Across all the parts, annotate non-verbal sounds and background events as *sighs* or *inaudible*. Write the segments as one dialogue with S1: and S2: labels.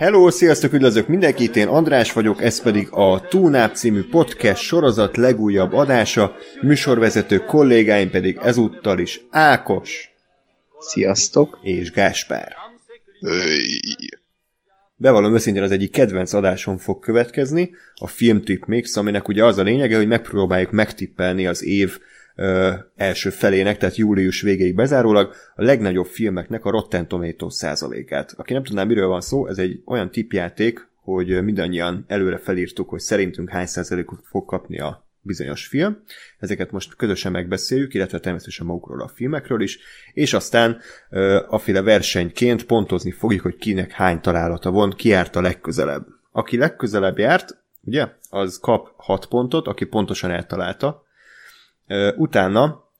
S1: Hello, sziasztok, üdvözlök mindenkit, én András vagyok, ez pedig a Túnáp című podcast sorozat legújabb adása, műsorvezető kollégáim pedig ezúttal is Ákos.
S2: Sziasztok.
S1: És Gáspár. Bevallom őszintén az egyik kedvenc adáson fog következni, a Filmtip Mix, aminek ugye az a lényege, hogy megpróbáljuk megtippelni az év ö, első felének, tehát július végéig bezárólag a legnagyobb filmeknek a Rotten Tomatoes százalékát. Aki nem tudná, miről van szó, ez egy olyan tippjáték, hogy mindannyian előre felírtuk, hogy szerintünk hány százalékot fog kapni a bizonyos film. Ezeket most közösen megbeszéljük, illetve természetesen magukról a filmekről is, és aztán aféle versenyként pontozni fogjuk, hogy kinek hány találata van, ki járt a legközelebb. Aki legközelebb járt, ugye, az kap 6 pontot, aki pontosan eltalálta. Utána,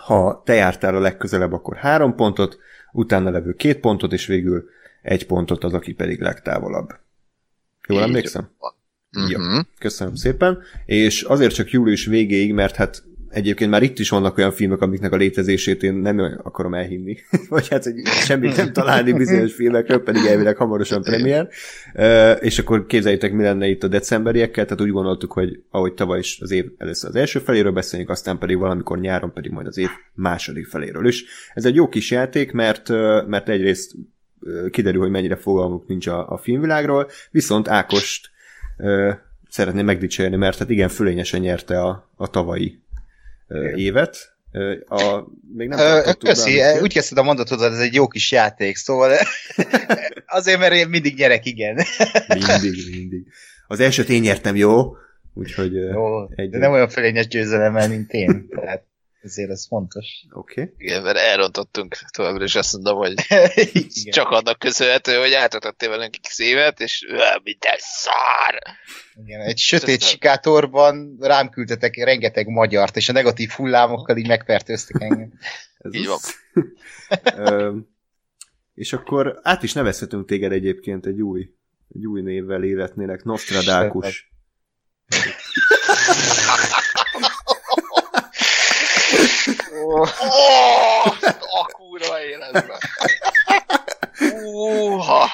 S1: ha te jártál a legközelebb, akkor 3 pontot, utána levő 2 pontot, és végül egy pontot az, aki pedig legtávolabb. Jól emlékszem? Uh-huh. Jó, mhm. köszönöm szépen. És azért csak július végéig, mert hát egyébként már itt is vannak olyan filmek, amiknek a létezését én nem akarom elhinni. *laughs* Vagy hát hogy semmit nem találni bizonyos filmekről, pedig elvileg hamarosan premier. És akkor képzeljétek, mi lenne itt a decemberiekkel, tehát úgy gondoltuk, hogy ahogy tavaly is az év először az első feléről beszélünk, aztán pedig valamikor nyáron pedig majd az év második feléről is. Ez egy jó kis játék, mert, mert egyrészt kiderül, hogy mennyire fogalmuk nincs a, a filmvilágról, viszont Ákost szeretném megdicsérni, mert hát igen, fölényesen nyerte a, a tavalyi évet. A,
S2: még nem Ö, köszi, be, úgy kezdted a mondatod, ez egy jó kis játék, szóval *laughs* azért, mert én mindig nyerek, igen.
S1: mindig, mindig. Az elsőt én nyertem, jó? Úgyhogy
S2: jó, egy... de nem olyan fölényes győzelemmel, mint én. *laughs* Tehát ezért ez fontos.
S1: Oké. Okay.
S3: Igen, mert elrontottunk továbbra is azt mondom, hogy *laughs* *laughs* csak annak köszönhető, hogy átadottél velünk x évet, és minden szár!
S2: Igen, egy sötét sikátorban rám küldtetek rengeteg magyart, és a negatív hullámokkal így megfertőztek engem. *laughs*
S3: Ez így van.
S1: és akkor át is nevezhetünk téged egyébként egy új, egy új névvel életnének, Nostradákus.
S3: Oh, a kurva életben. Uha.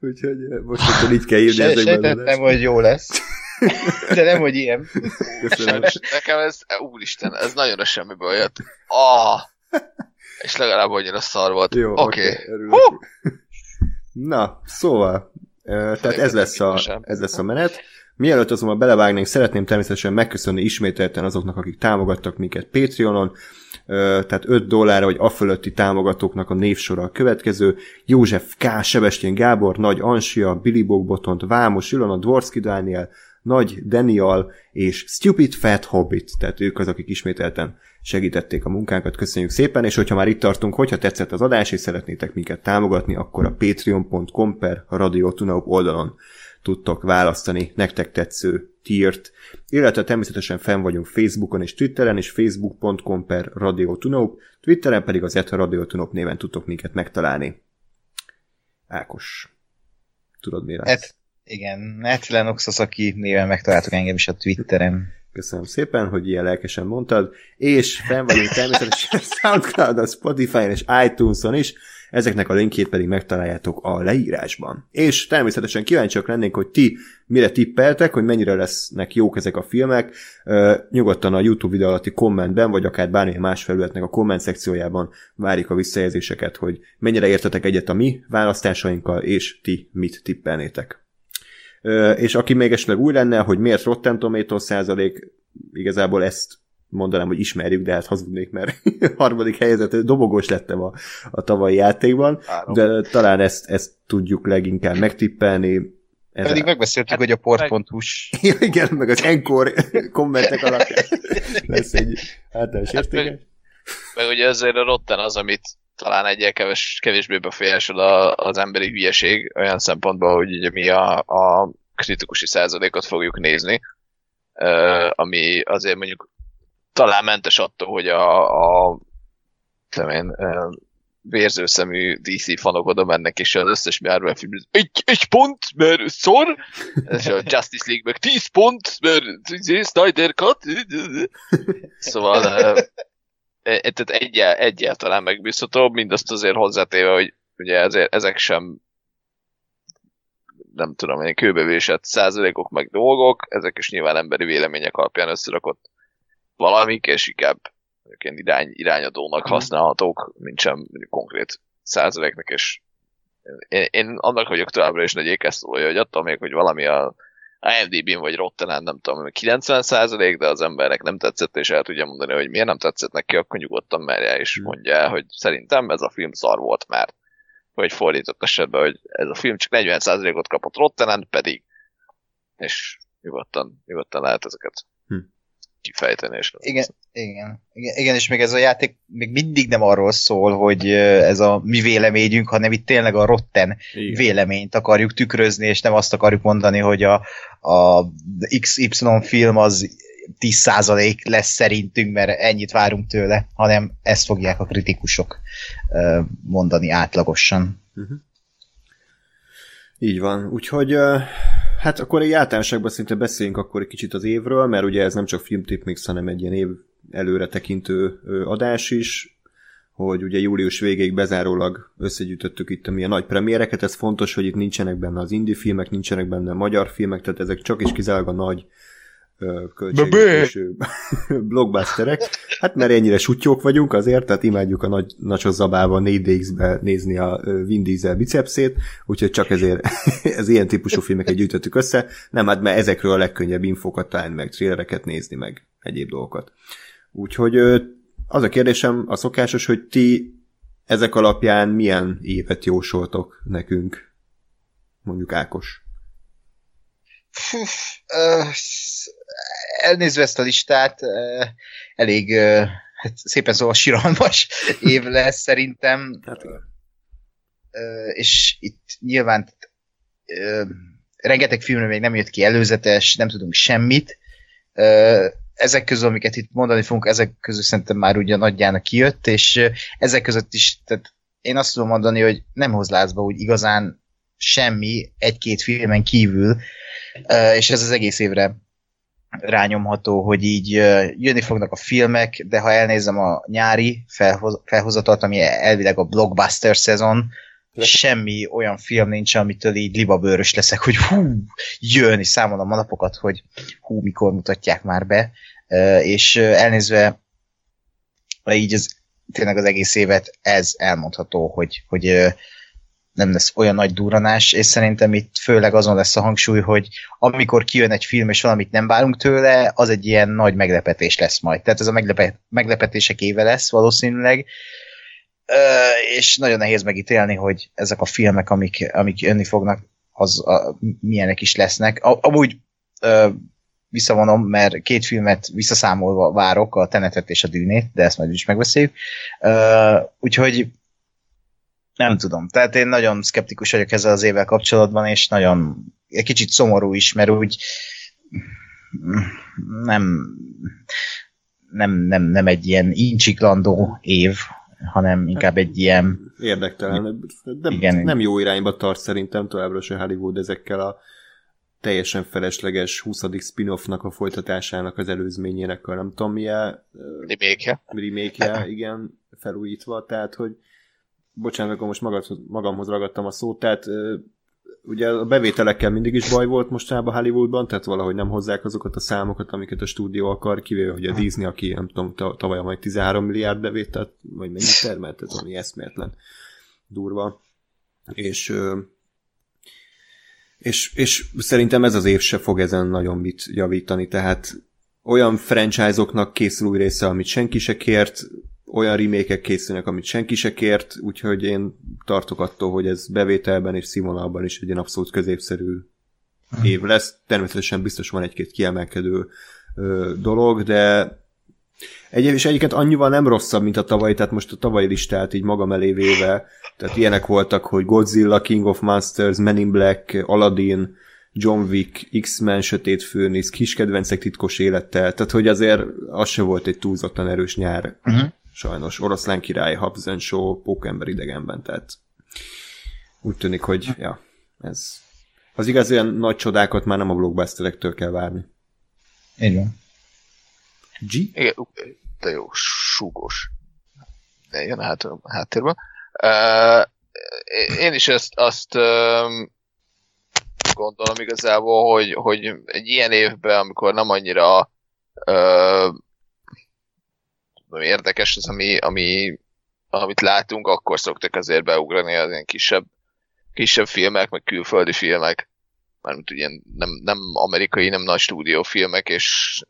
S1: Úgyhogy eh, most akkor így kell írni Se,
S2: ezekben. Nem, hogy jó lesz. De nem, hogy ilyen.
S3: Köszönöm. Nekem ez, úristen, ez nagyon a semmiből jött. Ah! És legalább annyira szar volt. Jó, oké. Okay. Okay,
S1: Na, szóval, eh, tehát ez lesz, a, ez lesz a menet. Mielőtt azonban belevágnánk, szeretném természetesen megköszönni ismételten azoknak, akik támogattak minket Patreonon, tehát 5 dollárra vagy a fölötti támogatóknak a névsora a következő. József K. Sebestyén Gábor, Nagy Ansia, Billy Bogbotont, Vámos Ilona, Dvorski Dániel, Nagy Daniel és Stupid Fat Hobbit, tehát ők az, akik ismételten segítették a munkánkat, köszönjük szépen, és hogyha már itt tartunk, hogyha tetszett az adás, és szeretnétek minket támogatni, akkor a patreon.com per Radio oldalon tudtok választani nektek tetsző tírt, illetve természetesen fenn vagyunk Facebookon és Twitteren, és facebook.com per Radio Tunop, Twitteren pedig az Eta Radio Tunop néven tudtok minket megtalálni. Ákos, tudod mi lesz? Et,
S2: igen, Etlen aki néven megtaláltok engem is a Twitteren.
S1: Köszönöm szépen, hogy ilyen lelkesen mondtad, és fenn vagyunk természetesen Soundcloud, a Spotify-on és iTunes-on is, ezeknek a linkjét pedig megtaláljátok a leírásban. És természetesen kíváncsiak lennénk, hogy ti mire tippeltek, hogy mennyire lesznek jók ezek a filmek, nyugodtan a YouTube videó alatti kommentben, vagy akár bármilyen más felületnek a komment szekciójában várjuk a visszajelzéseket, hogy mennyire értetek egyet a mi választásainkkal, és ti mit tippelnétek. És aki még esetleg új lenne, hogy miért Rotten Tomatoes százalék, igazából ezt mondanám, hogy ismerjük, de hát hazudnék, mert *laughs* harmadik helyzet, dobogós lettem a, a tavalyi játékban, Árom. de talán ezt, ezt tudjuk leginkább megtippelni.
S2: Ez Pedig a... megbeszéltük, hát, hogy a port.hu-s. *laughs*
S1: ja, igen, meg az Encore *laughs* kommentek alapján lesz egy általános hát értéke. Meg,
S3: meg ugye azért a Rotten az, amit talán egyel keves, kevésbé befolyásol az emberi hülyeség, olyan szempontból, hogy ugye mi a, a kritikusi százalékot fogjuk nézni, ami azért mondjuk talán mentes attól, hogy a, a én, vérzőszemű DC fanok oda mennek, és az összes Marvel film egy, egy pont, mert szor, és a Justice League meg 10 pont, mert Snyder Cut. Szóval e, tehát egyel, egyáltalán megbízható, mindazt azért hozzátéve, hogy ugye ezért, ezek sem nem tudom én, kőbevésett százalékok meg dolgok, ezek is nyilván emberi vélemények alapján összerakott valamik, és inkább ilyen irány, irányadónak mhm. használhatók, mint sem konkrét százaléknak, és én, én annak vagyok továbbra is nagy ékesztolója, hogy attól még, hogy valami a IMDb-n vagy Rottenen, nem tudom, 90 százalék, de az embernek nem tetszett, és el tudja mondani, hogy miért nem tetszett neki, akkor nyugodtan merje, és mhm. mondja el, hogy szerintem ez a film szar volt, mert vagy fordított esetben, hogy ez a film csak 40%-ot kapott Rottenen, pedig és nyugodtan, nyugodtan lehet ezeket hm. Kifejteni. És
S2: igen, igen, igen, igen, és még ez a játék még mindig nem arról szól, hogy ez a mi véleményünk, hanem itt tényleg a Rotten igen. véleményt akarjuk tükrözni, és nem azt akarjuk mondani, hogy a, a XY film az 10% lesz szerintünk, mert ennyit várunk tőle, hanem ezt fogják a kritikusok mondani átlagosan. Uh-huh.
S1: Így van. Úgyhogy hát akkor egy általánosságban szinte beszéljünk akkor egy kicsit az évről, mert ugye ez nem csak filmtip mix, hanem egy ilyen év előre tekintő adás is, hogy ugye július végéig bezárólag összegyűjtöttük itt a milyen nagy premiereket, ez fontos, hogy itt nincsenek benne az indie filmek, nincsenek benne magyar filmek, tehát ezek csak is kizárólag a nagy költségvetésű *laughs* blockbusterek. Hát mert ennyire sutyók vagyunk azért, tehát imádjuk a nagy nacsos zabába 4DX-be nézni a Vin Diesel bicepszét, úgyhogy csak ezért *laughs* ez ilyen típusú filmeket gyűjtöttük össze. Nem, hát mert ezekről a legkönnyebb infokat találni, meg thrillereket nézni, meg egyéb dolgokat. Úgyhogy az a kérdésem a szokásos, hogy ti ezek alapján milyen évet jósoltok nekünk? Mondjuk Ákos
S2: elnézve ezt a listát, elég hát szépen szóval siralmas *laughs* év lesz szerintem. Hát, és itt nyilván rengeteg filmre még nem jött ki előzetes, nem tudunk semmit. Ezek közül, amiket itt mondani fogunk, ezek közül szerintem már ugye nagyjának kijött, és ezek között is, tehát én azt tudom mondani, hogy nem hoz lázba úgy igazán semmi egy-két filmen kívül, és ez az egész évre rányomható, hogy így jönni fognak a filmek, de ha elnézem a nyári felhoz, felhozatot, ami elvileg a blockbuster szezon, semmi olyan film nincs, amitől így libabőrös leszek, hogy hú, jön, és számolom a napokat, hogy hú, mikor mutatják már be, és elnézve így az, tényleg az egész évet ez elmondható, hogy, hogy nem lesz olyan nagy duranás, és szerintem itt főleg azon lesz a hangsúly, hogy amikor kijön egy film, és valamit nem várunk tőle, az egy ilyen nagy meglepetés lesz majd. Tehát ez a meglepe- meglepetések éve lesz valószínűleg, és nagyon nehéz megítélni, hogy ezek a filmek, amik, amik jönni fognak, az a, milyenek is lesznek. A, amúgy ö, visszavonom, mert két filmet visszaszámolva várok, a Tenetet és a Dűnét, de ezt majd is megbeszéljük. Ö, úgyhogy nem tudom. Tehát én nagyon szkeptikus vagyok ezzel az évvel kapcsolatban, és nagyon egy kicsit szomorú is, mert úgy nem, nem, nem, nem egy ilyen incsiklandó év, hanem inkább egy ilyen...
S1: Érdektelen. De igen. nem jó irányba tart szerintem továbbra se Hollywood ezekkel a teljesen felesleges 20. spin-offnak a folytatásának az előzményének a nem tudom milyen...
S3: Remake-je.
S1: Remake-je, igen, felújítva, tehát hogy bocsánat, akkor most magad, magamhoz ragadtam a szót, tehát ugye a bevételekkel mindig is baj volt mostában Hollywoodban, tehát valahogy nem hozzák azokat a számokat, amiket a stúdió akar, kivéve, hogy a Disney, aki nem tudom, tavaly majd 13 milliárd bevételt, vagy mennyit termelt, ez valami eszméletlen durva. És és, és szerintem ez az év se fog ezen nagyon mit javítani, tehát olyan franchise-oknak készül új része, amit senki se kért, olyan remékek készülnek, amit senki se kért, úgyhogy én tartok attól, hogy ez bevételben és színvonalban is egy ilyen abszolút középszerű év lesz. Természetesen biztos van egy-két kiemelkedő ö, dolog, de egy, és egyiket annyival nem rosszabb, mint a tavalyi, tehát most a tavalyi listát így magam elé véve, tehát ilyenek voltak, hogy Godzilla, King of Monsters, Men in Black, Aladdin, John Wick, X-Men, Sötét Főnész, Kis kedvencek titkos élettel, tehát hogy azért az se volt egy túlzottan erős nyár, uh-huh. Sajnos. Oroszlán király, Hubs Show, Pókember idegenben, tehát úgy tűnik, hogy ja, ez az igaz, olyan nagy csodákat már nem a blockbusterektől kell várni.
S2: Így van.
S1: G?
S3: Igen, de jó, súgós. De jön a háttérben. Uh, én is ezt, azt uh, gondolom igazából, hogy, hogy egy ilyen évben, amikor nem annyira uh, érdekes az, ami, ami, amit látunk, akkor szoktak azért beugrani az ilyen kisebb, kisebb filmek, meg külföldi filmek, mert ilyen nem, nem amerikai, nem nagy stúdiófilmek, és,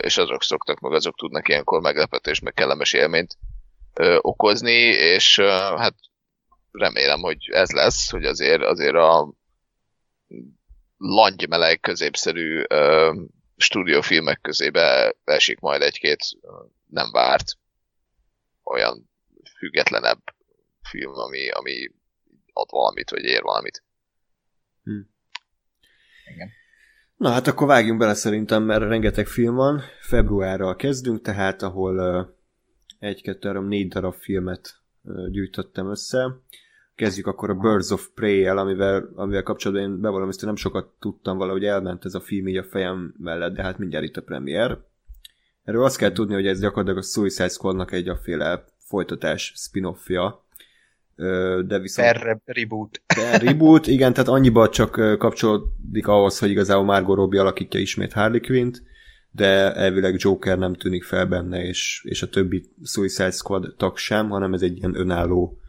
S3: és azok szoktak, meg azok tudnak ilyenkor meglepetés, meg kellemes élményt okozni, és hát remélem, hogy ez lesz, hogy azért, azért a langymeleg középszerű uh, stúdiófilmek közébe esik majd egy-két nem várt olyan függetlenebb film, ami, ami ad valamit, vagy ér valamit. Hm.
S1: Igen. Na hát akkor vágjunk bele szerintem, mert rengeteg film van. Februárral kezdünk, tehát ahol uh, egy, kettő, három, négy darab filmet uh, gyűjtöttem össze. Kezdjük akkor a Birds of Prey-el, amivel, amivel kapcsolatban én bevallom, nem sokat tudtam, valahogy elment ez a film így a fejem mellett, de hát mindjárt itt a premier. Erről azt kell tudni, hogy ez gyakorlatilag a Suicide Squadnak egy féle folytatás spin-offja, de viszont...
S2: Per reboot.
S1: Per reboot, igen, tehát annyiba csak kapcsolódik ahhoz, hogy igazából Margot Robbie alakítja ismét Harley Quinn-t, de elvileg Joker nem tűnik fel benne, és, és a többi Suicide Squad tag sem, hanem ez egy ilyen önálló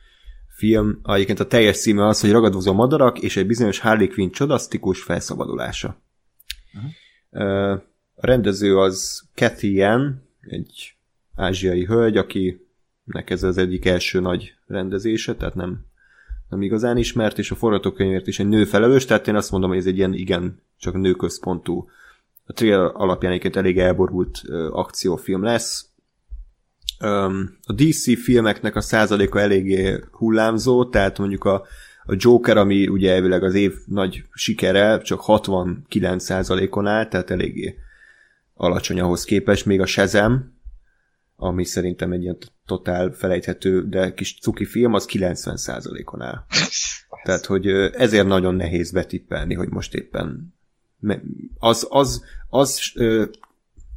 S1: film. Egyébként a teljes címe az, hogy ragadozó madarak és egy bizonyos Harley Quinn csodasztikus felszabadulása. Uh-huh. A rendező az Cathy Yan, egy ázsiai hölgy, akinek ez az egyik első nagy rendezése, tehát nem, nem igazán ismert, és a forgatókönyvért is egy nő felelős, tehát én azt mondom, hogy ez egy ilyen igen, csak nőközpontú. A trailer alapján egyébként elég elborult uh, akciófilm lesz, a DC filmeknek a százaléka eléggé hullámzó, tehát mondjuk a, a Joker, ami ugye elvileg az év nagy sikere, csak 69 százalékon áll, tehát eléggé alacsony ahhoz képest, még a Shazam, ami szerintem egy ilyen totál felejthető, de kis cuki film, az 90 százalékon áll. *laughs* Tehát, hogy ezért nagyon nehéz betippelni, hogy most éppen az, az, az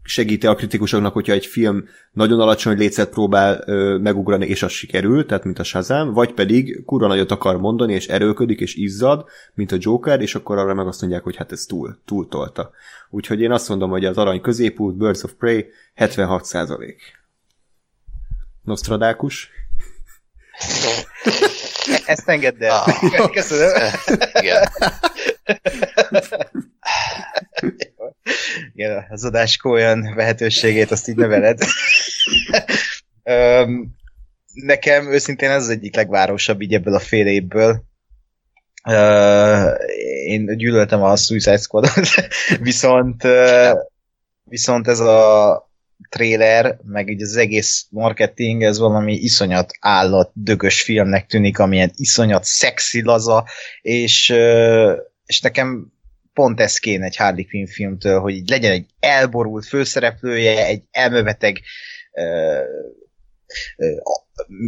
S1: segíti a kritikusoknak, hogyha egy film nagyon alacsony lécet próbál ö, megugrani, és az sikerül, tehát mint a Shazam, vagy pedig kurva nagyot akar mondani, és erőködik, és izzad, mint a Joker, és akkor arra meg azt mondják, hogy hát ez túl, túl tolta. Úgyhogy én azt mondom, hogy az arany középút, Birds of Prey, 76 százalék. Nostradákus? *laughs*
S2: Ezt engedd el. Ah. Köszönöm. Igen. *laughs* Igen, az adás olyan vehetőségét, azt így neveled. Nekem őszintén ez az egyik legvárosabb így ebből a fél évből. Én gyűlöltem a Suicide Squad-ot, *laughs* viszont, viszont ez a trailer, meg így az egész marketing, ez valami iszonyat állat, dögös filmnek tűnik, amilyen iszonyat szexi, laza, és, és nekem pont ez kéne egy Harley Quinn filmtől, hogy így legyen egy elborult főszereplője, egy elmebeteg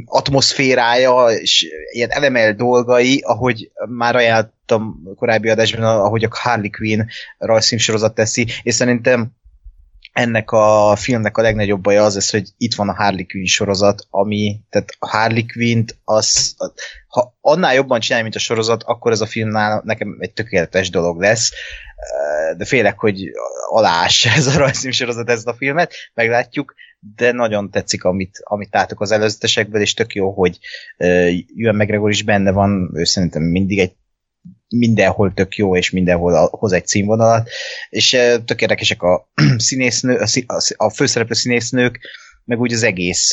S2: atmoszférája, és ilyen elemel dolgai, ahogy már ajánlottam korábbi adásban, ahogy a Harley Quinn rajzfilmsorozat teszi, és szerintem ennek a filmnek a legnagyobb baja az az, hogy itt van a Harley Quinn sorozat, ami, tehát a Harley quinn az, ha annál jobban csinálja, mint a sorozat, akkor ez a filmnál nekem egy tökéletes dolog lesz, de félek, hogy alás *laughs* ez a rajzfilm sorozat ezt a filmet, meglátjuk, de nagyon tetszik, amit, amit látok az előzetesekből, és tök jó, hogy Ewan McGregor is benne van, ő szerintem mindig egy mindenhol tök jó, és mindenhol hoz egy színvonalat, és tök érdekesek a *clears throat* színésznő, a, főszereplő színésznők, meg úgy az egész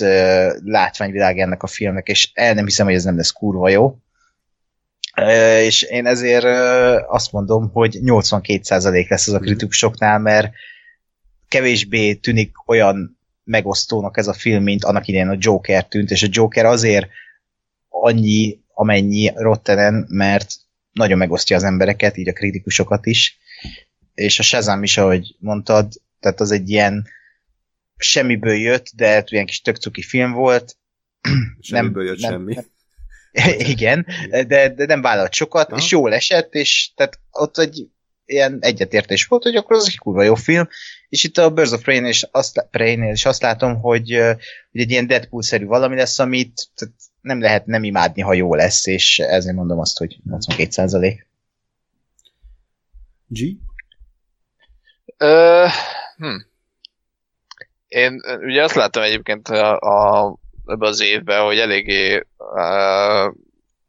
S2: látványvilág ennek a filmnek, és el nem hiszem, hogy ez nem lesz kurva jó. És én ezért azt mondom, hogy 82% lesz az a kritikusoknál, mert kevésbé tűnik olyan megosztónak ez a film, mint annak idején a Joker tűnt, és a Joker azért annyi, amennyi Rottenen, mert nagyon megosztja az embereket, így a kritikusokat is. És a Shazam is, ahogy mondtad, tehát az egy ilyen semmiből jött, de ilyen kis tök cuki film volt.
S1: Semmiből jött nem, semmi. Nem, *laughs*
S2: igen, de, de nem vállalt sokat, ha? és jól esett, és tehát ott egy ilyen egyetértés volt, hogy akkor az egy kurva jó film, és itt a Birds of Prey-nél is azt, Prey is azt látom, hogy, hogy egy ilyen Deadpool-szerű valami lesz, amit tehát nem lehet nem imádni, ha jó lesz, és ezért mondom azt, hogy 82 százalék.
S1: G?
S3: Uh, hm. Én ugye azt láttam egyébként a, a, ebben az évben, hogy eléggé uh,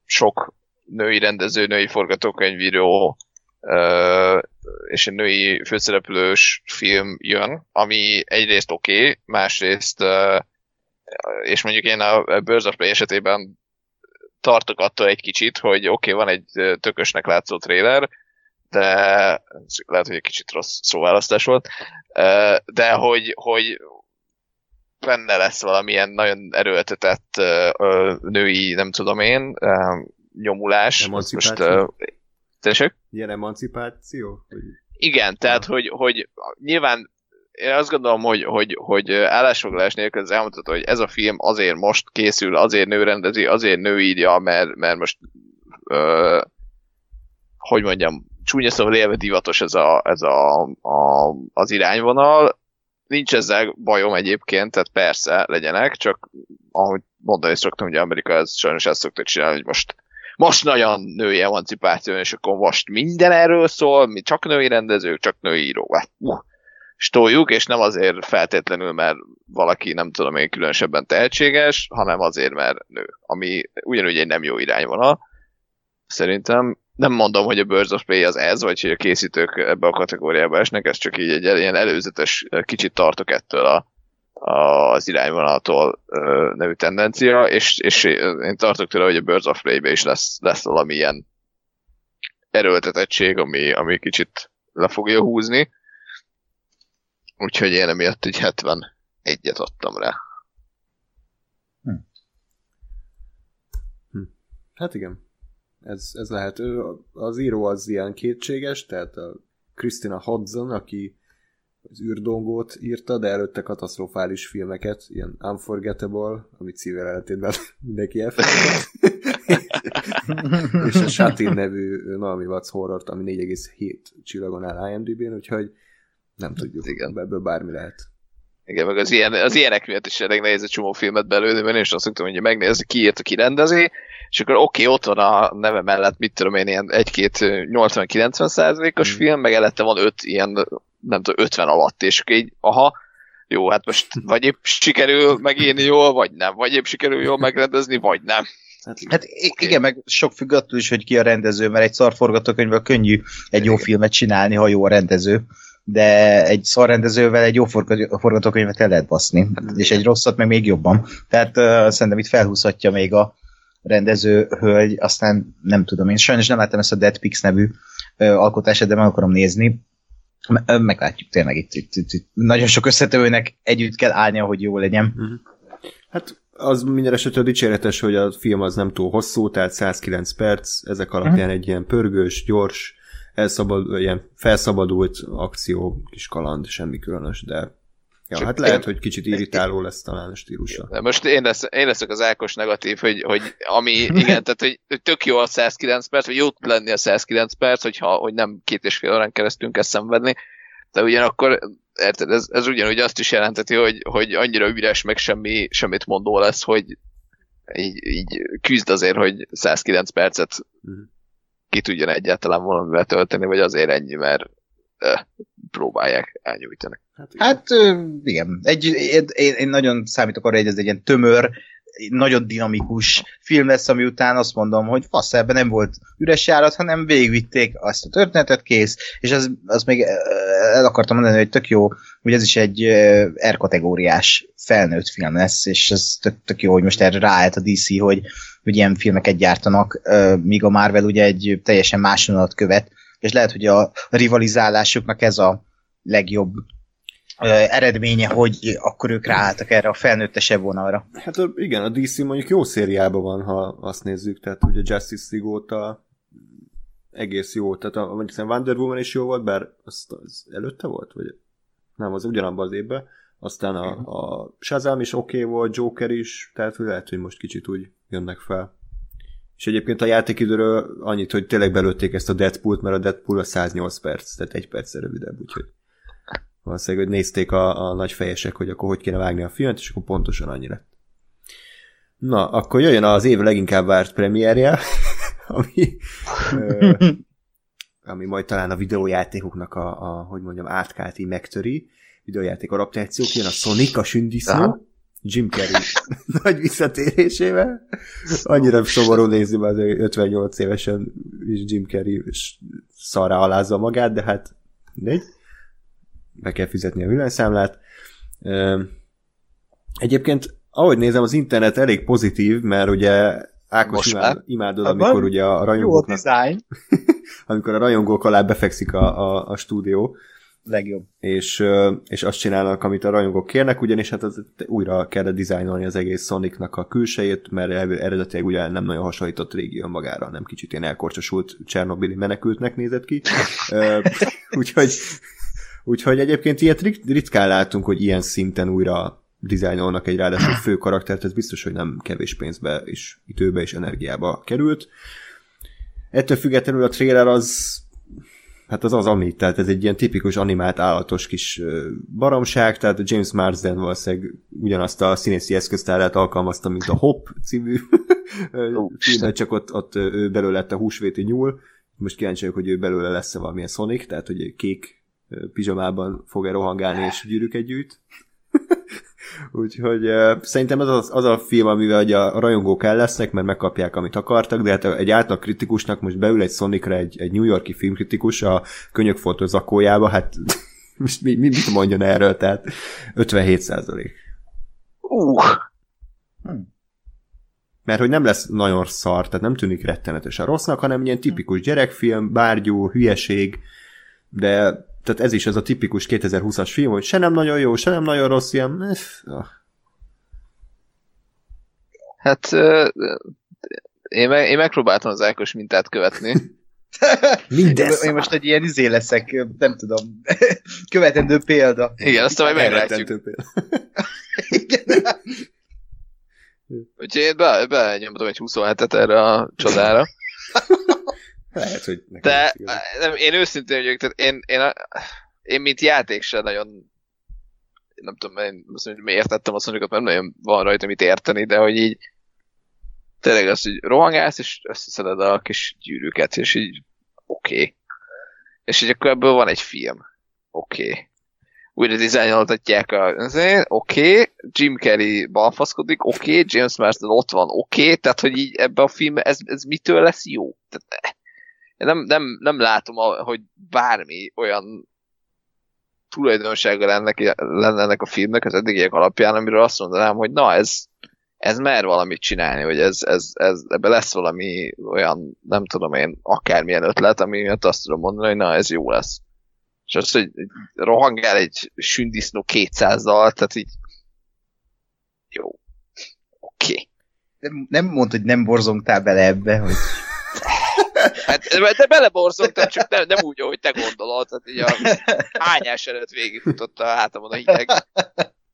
S3: sok női rendező, női forgatókönyvíró uh, és egy női főszereplős film jön, ami egyrészt oké, okay, másrészt uh, és mondjuk én a Birds esetében tartok attól egy kicsit, hogy oké, okay, van egy tökösnek látszó trailer, de lehet, hogy egy kicsit rossz szóválasztás volt, de hogy, hogy benne lesz valamilyen nagyon erőltetett női, nem tudom én, nyomulás.
S1: Most,
S3: tessék?
S1: Ilyen emancipáció?
S3: Igen, tehát, hogy, hogy nyilván én azt gondolom, hogy, hogy, hogy állásfoglalás nélkül ez elmondható, hogy ez a film azért most készül, azért nő rendezi, azért nő írja, mert, mert most ö, hogy mondjam, csúnya szóval élve divatos ez, a, ez a, a, az irányvonal. Nincs ezzel bajom egyébként, tehát persze legyenek, csak ahogy mondani szoktam, hogy Amerika ez sajnos ezt szokta csinálni, hogy most most nagyon női emancipáció, és akkor most minden erről szól, mi csak női rendezők, csak női írók. Hát, uh, stoljuk, és nem azért feltétlenül, mert valaki nem tudom én különösebben tehetséges, hanem azért, mert nő, ami ugyanúgy egy nem jó irányvonal. Szerintem nem mondom, hogy a Birds of Prey az ez, vagy hogy a készítők ebbe a kategóriába esnek, ez csak így egy ilyen előzetes, kicsit tartok ettől a, a, az irányvonaltól nevű tendencia, és, és én tartok tőle, hogy a Birds of Prey-be is lesz, lesz valami ilyen erőltetettség, ami, ami kicsit le fogja húzni Úgyhogy én emiatt egy 71-et adtam rá. Hm.
S1: Hm. Hát igen. Ez, ez lehet. Az író az ilyen kétséges, tehát a Christina Hodson, aki az űrdongót írta, de előtte katasztrofális filmeket, ilyen Unforgettable, amit szívvel ellentétben *laughs* mindenki elfelejtett. *laughs* és a Shatin nevű Naomi Watts horrort, ami 4,7 csillagon áll IMDb-n, úgyhogy nem tudjuk, Igen. ebből bármi lehet.
S3: Igen, meg az, ilyen, az ilyenek miatt is elég nehéz egy csomó filmet belőle, mert én is azt szoktam, hogy megnézni, ki írt, ki rendezi, és akkor oké, okay, ott van a neve mellett, mit tudom én, ilyen egy-két 80-90 százalékos hmm. film, meg elette van öt ilyen, nem tudom, 50 alatt, és akkor így, aha, jó, hát most vagy épp sikerül megírni jól, vagy nem, vagy épp sikerül jól megrendezni, vagy nem.
S2: Hát, hát okay. igen, meg sok függ attól is, hogy ki a rendező, mert egy szar forgatókönyvvel könnyű egy jó filmet csinálni, ha jó a rendező de egy szarrendezővel egy jó forgatókönyvet el lehet baszni, és egy rosszat meg még jobban. Tehát uh, szerintem itt felhúzhatja még a rendező hölgy, aztán nem tudom, én sajnos nem láttam ezt a Dead Pix nevű uh, alkotását, de meg akarom nézni. Meglátjuk tényleg itt, itt, itt, itt. Nagyon sok összetevőnek együtt kell állnia, hogy jó legyen. Mhm.
S1: Hát az minden esetre dicséretes, hogy a film az nem túl hosszú, tehát 109 perc, ezek alapján uh-huh. egy ilyen pörgős, gyors, elszabad, ilyen felszabadult akció, kis kaland, semmi különös, de Ja, Csak hát lehet, én, hogy kicsit irritáló lesz talán a stílusa.
S3: De most én, lesz, én leszek az Ákos negatív, hogy, hogy ami, igen, tehát hogy, hogy tök jó a 109 perc, vagy jó tud lenni a 109 perc, hogyha, hogy nem két és fél órán keresztül kell szenvedni, de ugyanakkor érted, ez, ez ugyanúgy azt is jelenteti, hogy, hogy annyira üres, meg semmi, semmit mondó lesz, hogy így, így küzd azért, hogy 109 percet uh-huh ki tudjon egyáltalán valamivel tölteni, vagy azért ennyi, mert ö, próbálják elnyújtani.
S2: Hát, hát igen. Egy, én, én nagyon számítok arra, hogy ez egy ilyen tömör, nagyon dinamikus film lesz, ami után azt mondom, hogy fasz, ebben nem volt üres járat, hanem végigvitték azt a történetet, kész, és az, az még el akartam mondani, hogy tök jó, hogy ez is egy R-kategóriás felnőtt film lesz, és ez tök, tök jó, hogy most erre ráállt a DC, hogy, hogy ilyen filmeket gyártanak, míg a Marvel ugye egy teljesen más követ, és lehet, hogy a rivalizálásuknak ez a legjobb eredménye, hogy akkor ők ráálltak erre a felnőttesebb vonalra.
S1: Hát igen, a DC mondjuk jó szériában van, ha azt nézzük, tehát ugye Justice League óta egész jó. Tehát a, mondjuk szerintem Wonder Woman is jó volt, bár az, az előtte volt? Vagy nem, az ugyanabban az évben. Aztán a, a Shazam is oké okay volt, Joker is, tehát hogy lehet, hogy most kicsit úgy jönnek fel. És egyébként a játékidőről annyit, hogy tényleg belőtték ezt a Deadpool-t, mert a Deadpool a 108 perc, tehát egy perccel rövidebb, úgyhogy valószínűleg, hogy nézték a, a nagy fejesek, hogy akkor hogy kéne vágni a filmet, és akkor pontosan annyi lett. Na, akkor jöjjön az év leginkább várt premierje, *laughs* ami, ö, *laughs* ami majd talán a videójátékoknak a, a hogy mondjam, átkálti megtöri. Videójáték adaptációk, jön a Sonic, a sündisznó, Jim Carrey *laughs* nagy visszatérésével. Annyira szomorú nézni, mert 58 évesen is Jim Carrey szarra alázza magát, de hát négy. Be kell fizetni a villanyszámlát. Egyébként, ahogy nézem, az internet elég pozitív, mert ugye Ákos imád, imádod, amikor ugye a rajongók...
S2: Jó a design. *laughs*
S1: amikor a rajongók alá befekszik a, a, a stúdió.
S2: Legjobb.
S1: És, és azt csinálnak, amit a rajongók kérnek, ugyanis hát az, újra kell dizájnolni az egész Sonicnak a külsejét, mert eredetileg ugye nem nagyon hasonlított régi önmagára, nem kicsit ilyen elkorcsosult Csernobili menekültnek nézett ki. *laughs* úgyhogy, úgyhogy egyébként ilyet ritkán látunk, hogy ilyen szinten újra dizájnolnak egy ráadásul fő karaktert, ez biztos, hogy nem kevés pénzbe és időbe és energiába került. Ettől függetlenül a trailer az hát az az ami, tehát ez egy ilyen tipikus animált állatos kis baromság, tehát James Marsden valószínűleg ugyanazt a színészi eszköztárát alkalmazta, mint a Hop című *laughs* filmet, csak ott, ott ő belőle lett a húsvéti nyúl. Most kíváncsi vagyok, hogy ő belőle lesz-e valamilyen Sonic, tehát hogy kék pizsamában fog-e rohangálni és gyűrűket gyűjt. *laughs* Úgyhogy uh, szerintem ez az, az a film, amivel ugye a rajongók el lesznek, mert megkapják, amit akartak, de hát egy átlag kritikusnak most beül egy Sonicra egy, egy New Yorki filmkritikus a könyökfoltó zakójába, hát *laughs* most mi, mi, mit mondjon erről, tehát 57 százalék.
S3: Uh.
S1: Mert hogy nem lesz nagyon szar, tehát nem tűnik rettenetesen rossznak, hanem ilyen tipikus gyerekfilm, bárgyú, hülyeség, de tehát ez is ez a tipikus 2020-as film, hogy se nem nagyon jó, se nem nagyon rossz, ilyen... Ah.
S3: Hát én, meg, én megpróbáltam az Ákos mintát követni. *laughs*
S2: Minden én, én most egy ilyen izé leszek, nem tudom, *laughs* követendő példa.
S3: Igen, aztán majd meglátjuk. *laughs* Igen. Úgyhogy én be, benyomtam egy 27-et erre a csodára.
S1: Lehet, hogy
S3: De nem, én őszintén vagyok, tehát én, én, a, én mint játék sem nagyon nem tudom, én azt hogy miért tettem azt mondjuk, nem nagyon van rajta mit érteni, de hogy így tényleg az, hogy rohangálsz, és összeszeded a kis gyűrűket, és így oké. Okay. És így akkor ebből van egy film. Oké. Okay. Újra dizájnoltatják a... Oké, okay. Jim Carrey balfaszkodik, oké, okay. James Marsden ott van, oké, okay. tehát hogy így ebbe a filmbe ez, ez mitől lesz jó? Tehát, én nem, nem, nem látom, hogy bármi olyan tulajdonsága lenne, lenne ennek a filmnek az eddigiek alapján, amiről azt mondanám, hogy na ez, ez mer valamit csinálni, hogy ez, ez, ez, ebbe lesz valami olyan, nem tudom én, akármilyen ötlet, ami miatt azt tudom mondani, hogy na ez jó lesz. És az, hogy rohangál egy sündisznó 200-dal, tehát így jó. Oké. Okay.
S2: Nem, nem mondd, hogy nem borzongtál bele ebbe, hogy
S3: Hát, de beleborzoltam, csak nem, nem úgy, ahogy te gondolod. Tehát így a hányás előtt végigfutott a hátamon a hideg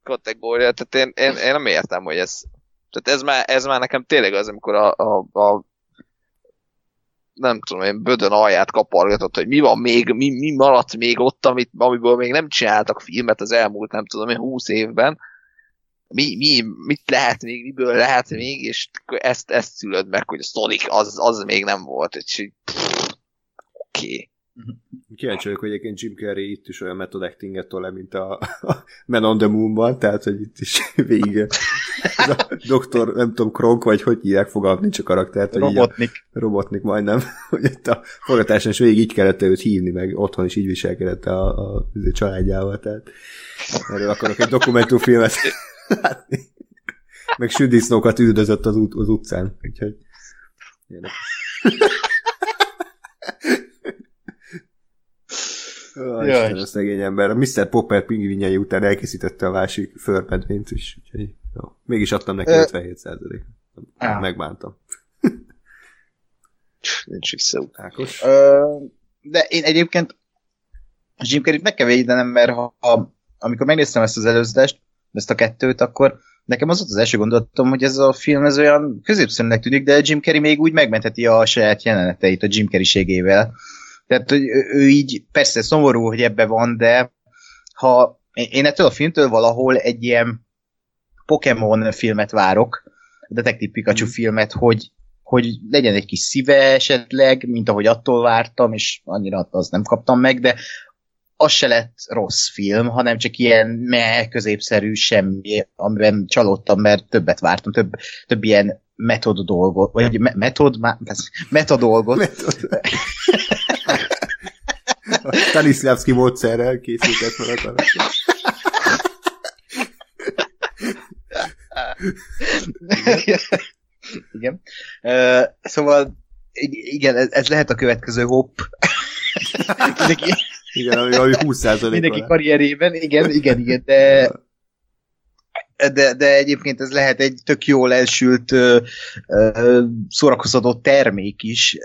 S3: kategória. Tehát én, én, én nem értem, hogy ez... Tehát ez már, ez már nekem tényleg az, amikor a, a, a nem tudom én, bödön alját kapargatott, hogy mi van még, mi, mi maradt még ott, amit, amiből még nem csináltak filmet az elmúlt, nem tudom én, húsz évben, mi, mi, mit lehet még, miből lehet még, és ezt, ezt szülöd meg, hogy a Sonic az, az még nem volt, és oké. Okay.
S1: Kíváncsi vagyok, hogy egyébként Jim Carrey itt is olyan method actinget tol mint a, a Man on the Moon-ban, tehát, hogy itt is *laughs* végig a doktor, nem tudom, Kronk, vagy hogy hívják, fogalmat nincs a karaktert.
S2: Robotnik.
S1: A, robotnik majdnem. *laughs* Hogy itt a forgatáson is végig így kellett őt hívni, meg otthon is így viselkedett a, a, a családjával, tehát erről akarok egy dokumentumfilmet. *laughs* Meg südisznókat üldözött az, út, az utcán, úgyhogy Oh, Istenem, a szegény ember. A Mr. Popper pingvinjei után elkészítette a másik förmedvényt is, úgyhogy jó. Mégis adtam neki 57 százalék. Megbántam.
S3: Nincs visszaút.
S1: Ákos?
S2: Ö, de én egyébként a Jim Carrey-t meg kell védenem, mert ha, ha, amikor megnéztem ezt az előzetest, ezt a kettőt, akkor nekem az volt az első gondolatom, hogy ez a film ez olyan középszerűnek tűnik, de Jim Carrey még úgy megmentheti a saját jeleneteit a Jim Carrey-ségével. Tehát, hogy ő, így persze szomorú, hogy ebbe van, de ha én ettől a filmtől valahol egy ilyen Pokémon filmet várok, Detective Pikachu mm. filmet, hogy, hogy legyen egy kis szíve esetleg, mint ahogy attól vártam, és annyira az nem kaptam meg, de az se lett rossz film, hanem csak ilyen me középszerű semmi, amiben csalódtam, mert többet vártam, több, több ilyen metod dolgot, vagy me- metod, meta dolgot. Metod. *laughs*
S1: Stanislavski módszerrel készített fel a
S2: igen. Uh, szóval igen, ez, ez lehet a következő hopp.
S1: mindenki, igen, ami, ami 20%
S2: Mindenki karrierében, igen, igen, igen, de de, de egyébként ez lehet egy tök jól elsült ö, ö, szórakoztató termék is.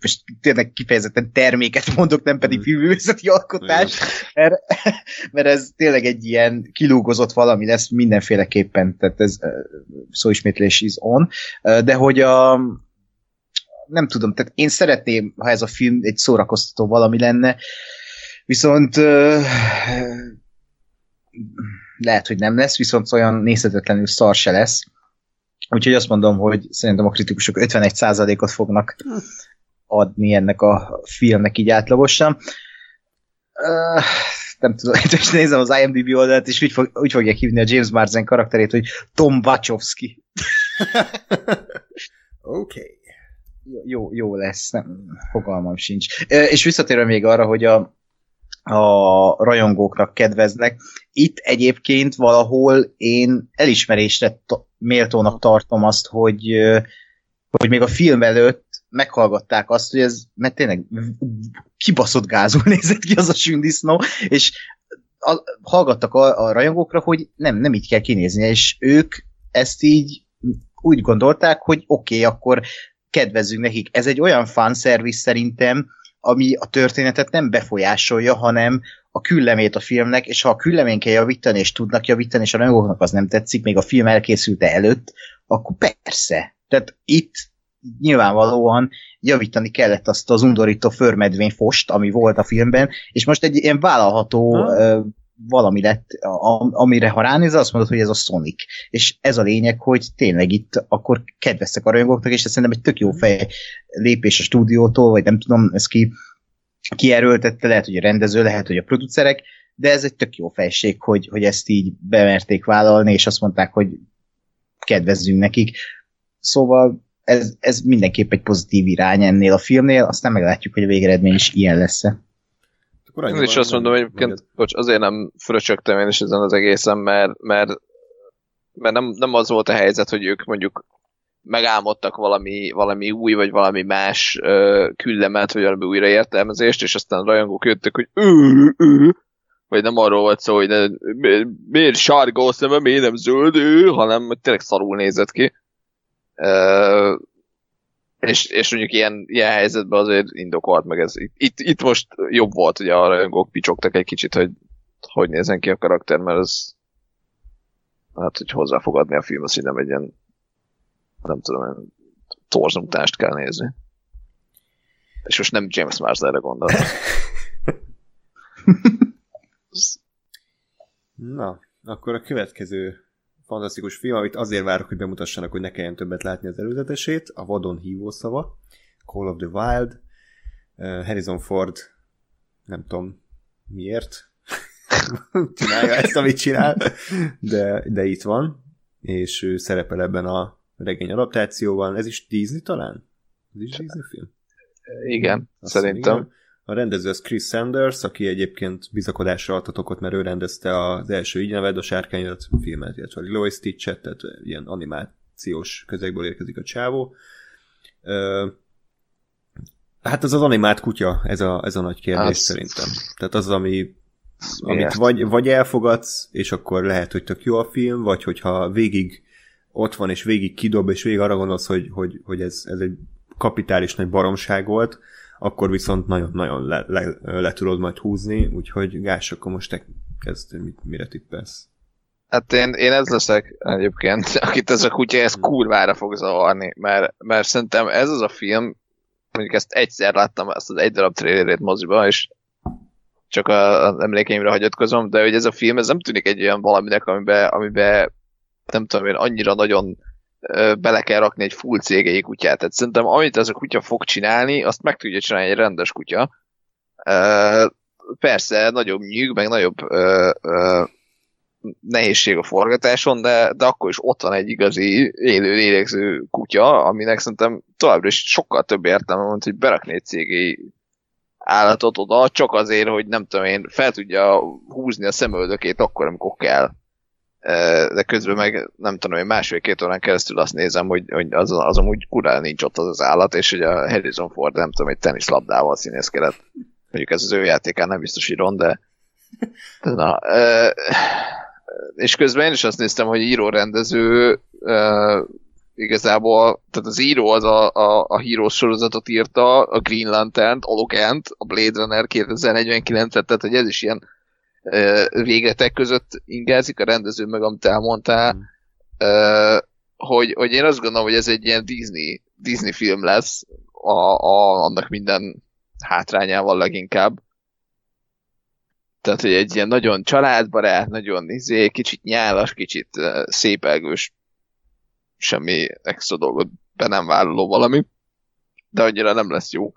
S2: Most tényleg kifejezetten terméket mondok, nem pedig hmm. filmművészeti alkotás, mert, mert ez tényleg egy ilyen kilúgozott valami lesz mindenféleképpen, tehát ez szóismétlés is on, de hogy a nem tudom, tehát én szeretném, ha ez a film egy szórakoztató valami lenne, viszont lehet, hogy nem lesz, viszont olyan nézhetetlenül szar se lesz. Úgyhogy azt mondom, hogy szerintem a kritikusok 51%-ot fognak adni ennek a filmnek így átlagosan. Uh, nem tudom, most nézem az IMDb oldalt, és úgy, fog, úgy fogják hívni a James Marsden karakterét, hogy Tom Wachowski. *laughs*
S1: Oké. Okay.
S2: Jó, jó, lesz, nem, fogalmam sincs. És visszatérve még arra, hogy a, a rajongóknak kedveznek. Itt egyébként valahol én elismerésre méltónak tartom azt, hogy, hogy még a film előtt meghallgatták azt, hogy ez, mert tényleg kibaszott gázul *laughs* nézett ki az a sündisznó, és a, hallgattak a, a rajongókra, hogy nem, nem így kell kinézni, és ők ezt így úgy gondolták, hogy oké, okay, akkor kedvezzünk nekik. Ez egy olyan fanszervisz szerintem, ami a történetet nem befolyásolja, hanem a küllemét a filmnek, és ha a küllemén kell javítani, és tudnak javítani, és a rajongóknak az nem tetszik, még a film elkészülte előtt, akkor persze. Tehát itt nyilvánvalóan javítani kellett azt az undorító förmedvény fost, ami volt a filmben, és most egy ilyen vállalható hmm valami lett, amire ha ránézel, azt mondod, hogy ez a Sonic. És ez a lényeg, hogy tényleg itt akkor kedveztek a rajongóknak, és ez szerintem egy tök jó fej lépés a stúdiótól, vagy nem tudom, ez ki kierőltette, lehet, hogy a rendező, lehet, hogy a producerek, de ez egy tök jó fejség, hogy, hogy ezt így bemerték vállalni, és azt mondták, hogy kedvezzünk nekik. Szóval ez, ez mindenképp egy pozitív irány ennél a filmnél, aztán meglátjuk, hogy a végeredmény is ilyen lesz-e.
S3: Akkor én is azt mondom, hogy egyébként, bocs, azért nem fröcsögtem én is ezen az egészen, mert, mert, mert nem, nem az volt a helyzet, hogy ők mondjuk megálmodtak valami, valami új, vagy valami más uh, küllemet, vagy valami újraértelmezést, és aztán rajongók jöttek, hogy ő, ő, vagy nem arról volt szó, hogy ne, mi, miért sárga a szeme, miért nem zöld ő, hanem hogy tényleg szarul nézett ki. Uh, és, és mondjuk ilyen, ilyen helyzetben azért indokolt meg ez. Itt, itt most jobb volt, hogy a rajongók picsogtak egy kicsit, hogy hogy nézen ki a karakter, mert ez hát, hogy hozzáfogadni a film, az nem egy ilyen nem tudom, torzumtást kell nézni. És most nem James Marsdenre gondol. *laughs*
S1: Na, akkor a következő fantasztikus film, amit azért várok, hogy bemutassanak, hogy ne kelljen többet látni az előzetesét, a vadon hívó szava, Call of the Wild, uh, Harrison Ford, nem tudom miért, *laughs* csinálja ezt, amit csinál, de, de itt van, és ő szerepel ebben a regény adaptációban. Ez is Disney talán? Ez is Disney film?
S3: Igen, Azt szerintem. Igen.
S1: A rendező az Chris Sanders, aki egyébként bizakodásra adhat okot, mert ő rendezte az első így neved, a sárkányat filmet, illetve a Lilo Stitch-et, tehát ilyen animációs közegből érkezik a csávó. Hát az az animált kutya, ez a, ez a nagy kérdés az... szerintem. Tehát az, ami amit vagy, vagy elfogadsz, és akkor lehet, hogy tök jó a film, vagy hogyha végig ott van, és végig kidob, és végig arra gondolsz, hogy, hogy, hogy ez, ez egy kapitális nagy baromság volt, akkor viszont nagyon-nagyon le, le, le tudod majd húzni, úgyhogy Gás, akkor most te kezd, mit, mire tippelsz?
S3: Hát én, én ez leszek egyébként, *laughs* akit ez a kutya, ez kurvára fog zavarni, mert, mert szerintem ez az a film, mondjuk ezt egyszer láttam, ezt az egy darab trailerét moziba, és csak az emlékeimre hagyatkozom, de hogy ez a film, ez nem tűnik egy olyan valaminek, amiben, amiben nem tudom én, annyira nagyon bele kell rakni egy full cégei kutyát. Tehát szerintem amit ez a kutya fog csinálni, azt meg tudja csinálni egy rendes kutya. Persze, nagyobb nyűg, meg nagyobb nehézség a forgatáson, de, de akkor is ott van egy igazi élő lélegző kutya, aminek szerintem továbbra is sokkal több értelme van, hogy berakni egy cégei állatot oda, csak azért, hogy nem tudom én, fel tudja húzni a szemöldökét akkor, amikor kell. De közben meg nem tudom, hogy másfél-két órán keresztül azt nézem, hogy, hogy az, az amúgy kurán nincs ott az az állat, és hogy a Harrison Ford nem tudom, egy teniszlabdával színészkedett. Mondjuk ez az ő játékán nem biztos íron, de na, és közben én is azt néztem, hogy író-rendező igazából, tehát az író az a, a, a hírós sorozatot írta, a Green Lantern-t, a Blade Runner 2049-et, tehát hogy ez is ilyen végletek között ingázik, a rendező meg amit elmondtál, uh, hogy, hogy én azt gondolom, hogy ez egy ilyen Disney, Disney film lesz, a, a, annak minden hátrányával leginkább. Tehát, hogy egy ilyen nagyon családbarát, nagyon izé, kicsit nyálas, kicsit szépelgős semmi extra dolgot be nem vállaló valami, de annyira nem lesz jó.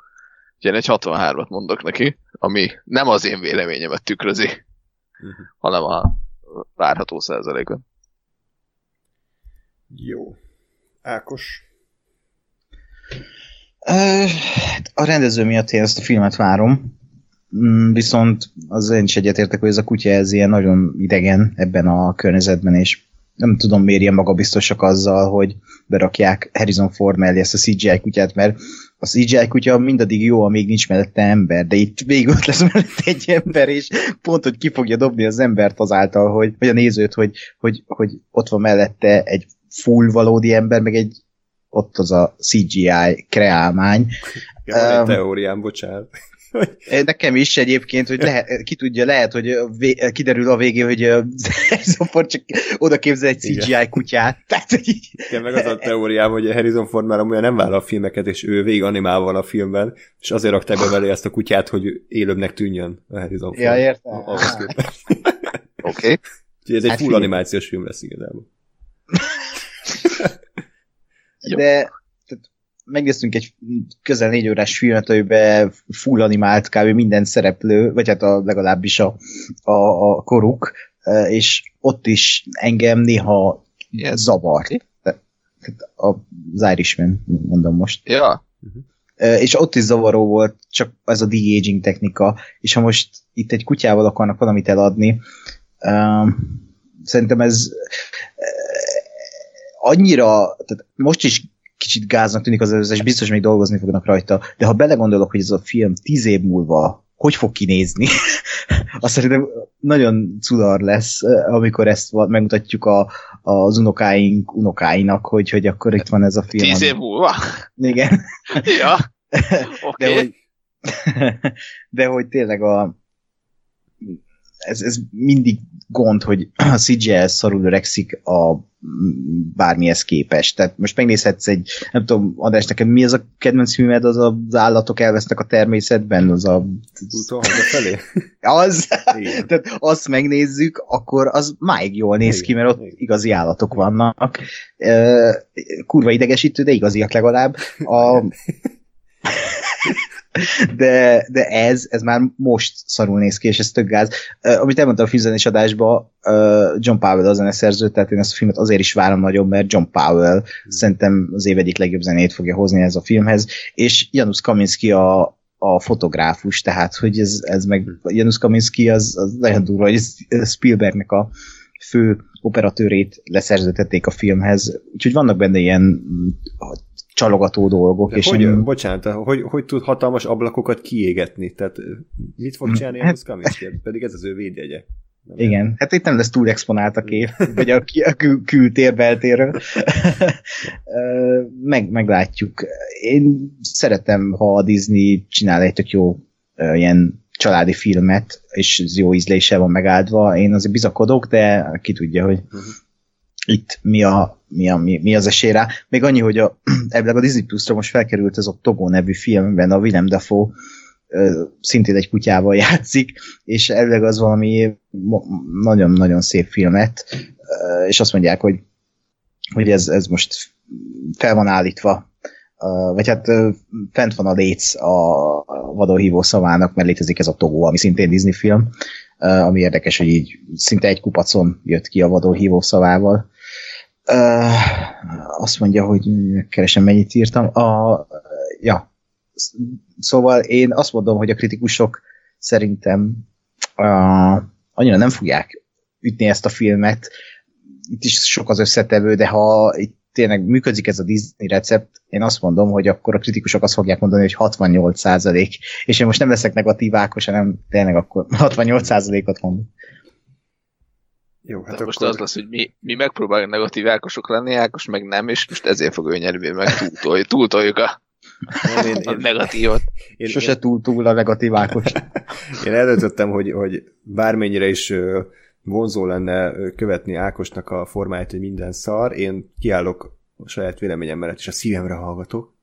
S3: Úgyhogy egy 63-at mondok neki, ami nem az én véleményemet tükrözi, uh-huh. hanem a várható százalékon.
S1: Jó. Ákos?
S2: A rendező miatt én ezt a filmet várom, mm, viszont az én is egyetértek, hogy ez a kutya ez ilyen nagyon idegen ebben a környezetben, és nem tudom miért ilyen magabiztosak azzal, hogy berakják Harrison Ford mellé ezt a CGI kutyát, mert a CGI kutya mindaddig jó, amíg nincs mellette ember, de itt végül ott lesz mellette egy ember, és pont, hogy ki fogja dobni az embert azáltal, hogy, vagy a nézőt, hogy, hogy, hogy ott van mellette egy full valódi ember, meg egy ott az a CGI kreálmány.
S1: Ja, um, teóriám, bocsánat.
S2: Nekem is egyébként, hogy lehet, ki tudja, lehet, hogy vé, kiderül a végén, hogy Harrison Ford csak oda képzel egy CGI Igen. kutyát. Tehát, hogy.
S1: Igen, meg az a teóriám, hogy Harrison Ford már amúgy nem vállal a filmeket, és ő végig animál van a filmben, és azért rakta be vele ezt a kutyát, hogy élőbbnek tűnjön a Harrison Ford.
S2: Ja, értem.
S1: Oké.
S3: Okay.
S1: Úgyhogy ez egy hát full film. animációs film lesz igazából.
S2: De megnéztünk egy közel négy órás filmet, amiben full animált kb. minden szereplő, vagy hát a, legalábbis a, a, a koruk, e, és ott is engem néha yes. zavart. Tehát az Irishman, mondom most.
S3: Ja.
S2: Uh-huh. És ott is zavaró volt, csak ez a de-aging technika, és ha most itt egy kutyával akarnak valamit eladni, uh, szerintem ez annyira, tehát most is kicsit gáznak tűnik az előzés, biztos még dolgozni fognak rajta, de ha belegondolok, hogy ez a film tíz év múlva hogy fog kinézni, *laughs* azt szerintem nagyon cudar lesz, amikor ezt megmutatjuk a, az unokáink unokáinak, hogy, hogy akkor itt van ez a film.
S3: Tíz év múlva?
S2: Igen. *laughs*
S3: ja, okay. *laughs*
S2: de, hogy, de hogy tényleg a ez, ez mindig gond, hogy a CGI szarul öregszik a bármihez képest. Tehát most megnézhetsz egy, nem tudom, András, neked mi az a kedvenc filmed, az az állatok elvesznek a természetben, az a...
S1: Úton felé?
S2: Az, Igen. tehát azt megnézzük, akkor az máig jól néz Igen. ki, mert ott Igen. igazi állatok vannak. Kurva idegesítő, de igaziak legalább. A, *laughs* de, de ez, ez már most szarul néz ki, és ez tök gáz. Uh, amit elmondtam a filmzenés adásba, uh, John Powell a zeneszerző, tehát én ezt a filmet azért is várom nagyon, mert John Powell mm. szerintem az év egyik legjobb zenét fogja hozni ez a filmhez, és Janusz Kaminski a, a fotográfus, tehát hogy ez, ez meg hmm. Janusz Kaminski az, az nagyon durva, hogy Spielbergnek a fő operatőrét leszerződtették a filmhez, úgyhogy vannak benne ilyen csalogató dolgok.
S1: De és hogy, én... Bocsánat, hogy, hogy tud hatalmas ablakokat kiégetni? Tehát mit fog csinálni hát... a Kaminski? Pedig ez az ő védjegye.
S2: Igen, hát itt nem lesz túl exponált a kép, *laughs* vagy a, a kül- kültér beltéről. *laughs* Meg, meglátjuk. Én szeretem, ha a Disney csinál egy tök jó ilyen családi filmet, és ez jó ízlése van megáldva. Én azért bizakodok, de ki tudja, hogy uh-huh. itt mi, a, mi, a, mi, mi az esély rá. Még annyi, hogy a, *clears throat* ebből a Disney Plus-ra most felkerült ez a Togo nevű filmben a Willem Dafoe szintén egy kutyával *laughs* játszik, és elvileg az valami nagyon-nagyon szép filmet, és azt mondják, hogy, hogy ez, ez most fel van állítva, vagy hát fent van a léc a vadonhívó szavának, mert létezik ez a Togo, ami szintén Disney film, ami érdekes, hogy így szinte egy kupacon jött ki a vadonhívó szavával. Azt mondja, hogy keresem mennyit írtam. A, ja, Szóval én azt mondom, hogy a kritikusok szerintem uh, annyira nem fogják ütni ezt a filmet. Itt is sok az összetevő, de ha itt tényleg működik ez a Disney recept, én azt mondom, hogy akkor a kritikusok azt fogják mondani, hogy 68 százalék. És én most nem leszek negatív Ákos, hanem tényleg akkor 68 százalékot mondok.
S3: Jó, hát akkor... most az lesz, hogy mi, mi megpróbáljuk negatív Ákosok lenni, Ákos meg nem, és most ezért fog ő nyerni, meg túltoljuk, túltoljuk a nem, én, én, a negatívot. Én,
S2: Sose én, túl túl a negatívákos. *laughs*
S1: én eldöntöttem, hogy, hogy bármennyire is vonzó lenne követni Ákosnak a formáját, hogy minden szar, én kiállok a saját véleményem mellett, és a szívemre hallgatok,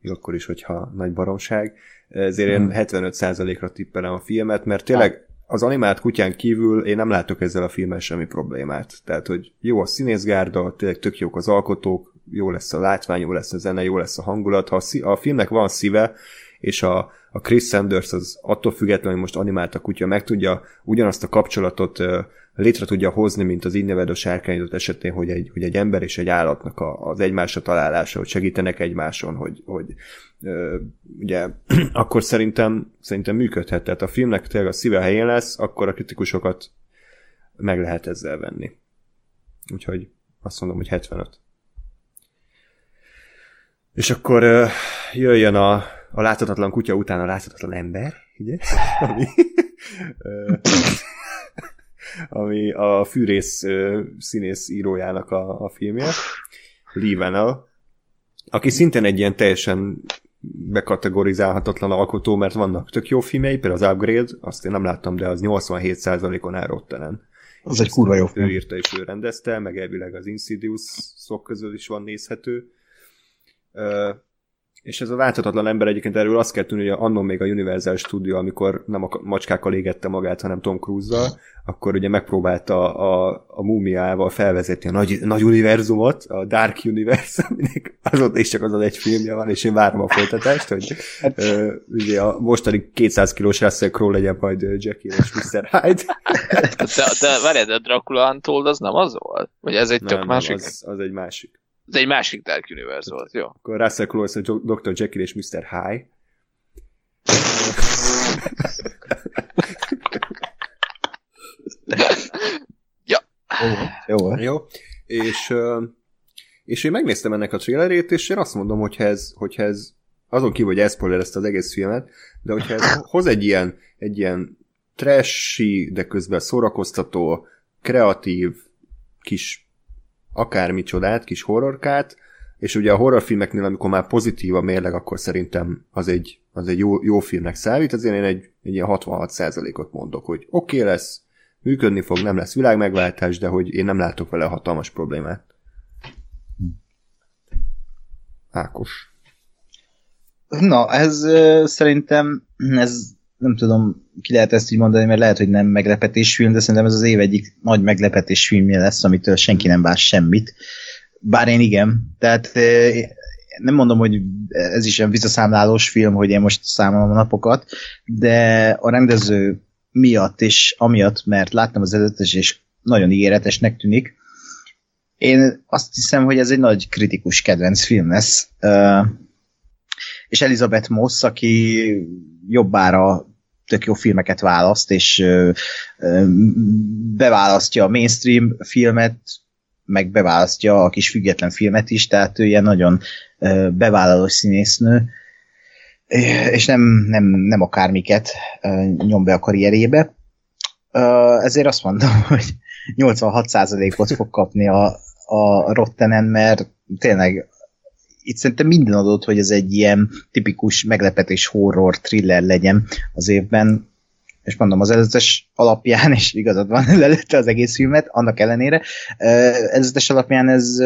S1: még akkor is, hogyha nagy baromság. Ezért én 75%-ra hmm. tippelem a filmet, mert tényleg az animált kutyán kívül én nem látok ezzel a filmmel semmi problémát. Tehát, hogy jó a színészgárda, tényleg tök jók az alkotók, jó lesz a látvány, jó lesz a zene, jó lesz a hangulat. Ha a, a filmnek van szíve, és a, a Chris Sanders az attól függetlenül, hogy most animált a kutya, meg tudja ugyanazt a kapcsolatot létre tudja hozni, mint az innevedő sárkányodott esetén, hogy egy, hogy egy ember és egy állatnak a, az egymásra találása, hogy segítenek egymáson, hogy, hogy uh, ugye *clears throat* akkor szerintem, szerintem működhet. Tehát a filmnek tényleg a szíve helyén lesz, akkor a kritikusokat meg lehet ezzel venni. Úgyhogy azt mondom, hogy 75. És akkor uh, jöjjön a, a láthatatlan kutya után a láthatatlan ember, ugye? *laughs* Ami, *laughs* ami a fűrész színész írójának a, a filmje, Lee Vanell, aki szintén egy ilyen teljesen bekategorizálhatatlan alkotó, mert vannak tök jó filmei, például az Upgrade, azt én nem láttam, de az 87%-on áll Rottenen.
S2: Az egy kurva jó
S1: film. Ő írta és ő rendezte, meg elvileg az Insidious szok közül is van nézhető és ez a válthatatlan ember egyébként erről azt kell tudni, hogy annól még a Universal Studio, amikor nem a macskákkal égette magát, hanem Tom Cruise-zal, akkor ugye megpróbálta a, a, a múmiával felvezetni a nagy, nagy univerzumot, a Dark Universe, *laughs* aminek azóta is csak az az egy filmje van, és én várom a folytatást, hogy ö, ugye a mostani 200 kilós Russell Crowe legyen majd Jackie és Mr. Hyde. *laughs*
S3: de, de várjál, de Dracula Untold az nem az volt? Vagy ez egy
S1: nem,
S3: tök másik?
S1: Az, az egy másik.
S3: Ez egy másik Dark Universe volt, jó.
S1: Akkor Russell Crowe a Dr. Jekyll és Mr. High.
S3: ja.
S2: Jó, jó.
S1: jó. És, és én megnéztem ennek a trailerét, és én azt mondom, hogy ez, hogy ez azon kívül, hogy ezt az egész filmet, de hogyha ez hoz egy ilyen, egy ilyen trashy, de közben szórakoztató, kreatív kis akármi csodát, kis horrorkát, és ugye a horrorfilmeknél, amikor már pozitív a mérleg, akkor szerintem az egy, az egy jó, jó filmnek számít, azért én egy, egy ilyen 66%-ot mondok, hogy oké okay lesz, működni fog, nem lesz világmegváltás, de hogy én nem látok vele hatalmas problémát. Ákos.
S2: Na, ez szerintem ez nem tudom, ki lehet ezt így mondani, mert lehet, hogy nem meglepetésfilm, de szerintem ez az év egyik nagy meglepetésfilmje lesz, amitől senki nem vár semmit. Bár én igen. Tehát nem mondom, hogy ez is egy visszaszámlálós film, hogy én most számolom a napokat, de a rendező miatt és amiatt, mert láttam az előttes, és nagyon ígéretesnek tűnik. Én azt hiszem, hogy ez egy nagy kritikus kedvenc film lesz. És Elizabeth Moss, aki jobbára tök jó filmeket választ, és beválasztja a mainstream filmet, meg beválasztja a kis független filmet is, tehát ő ilyen nagyon bevállaló színésznő, és nem, nem, nem akármiket nyom be a karrierébe. Ezért azt mondom, *laughs* hogy 86%-ot fog kapni a, a Rottenen, mert tényleg itt szerintem minden adott, hogy ez egy ilyen tipikus meglepetés horror thriller legyen az évben, és mondom, az előzetes alapján, és igazad van, *laughs* lelőtte az egész filmet, annak ellenére, előzetes alapján ez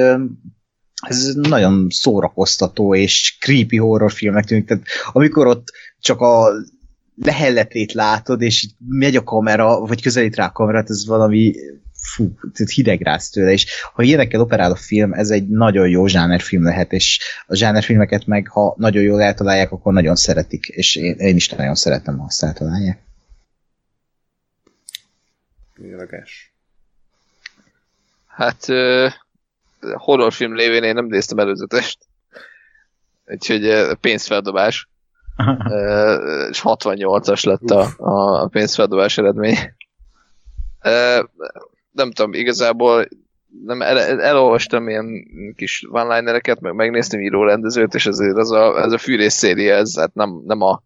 S2: ez nagyon szórakoztató és creepy horrorfilmnek tűnik. Tehát amikor ott csak a lehelletét látod, és megy a kamera, vagy közelít rá a kamerát, ez valami fú, hidegrász tőle, és ha ilyenekkel operál a film, ez egy nagyon jó zsánerfilm lehet, és a zsánerfilmeket meg, ha nagyon jól eltalálják, akkor nagyon szeretik, és én, én is nagyon szeretem, ha azt eltalálják.
S1: Érdekes.
S3: Hát horrorfilm lévén én nem néztem előzetest. Úgyhogy pénzfeldobás. *laughs* és 68-as lett a, a pénzfeldobás eredmény. Nem tudom, igazából nem, el, elolvastam ilyen kis one-linereket, meg megnéztem írórendezőt, és ezért az a, ez a fűrész széria, ez hát nem, nem a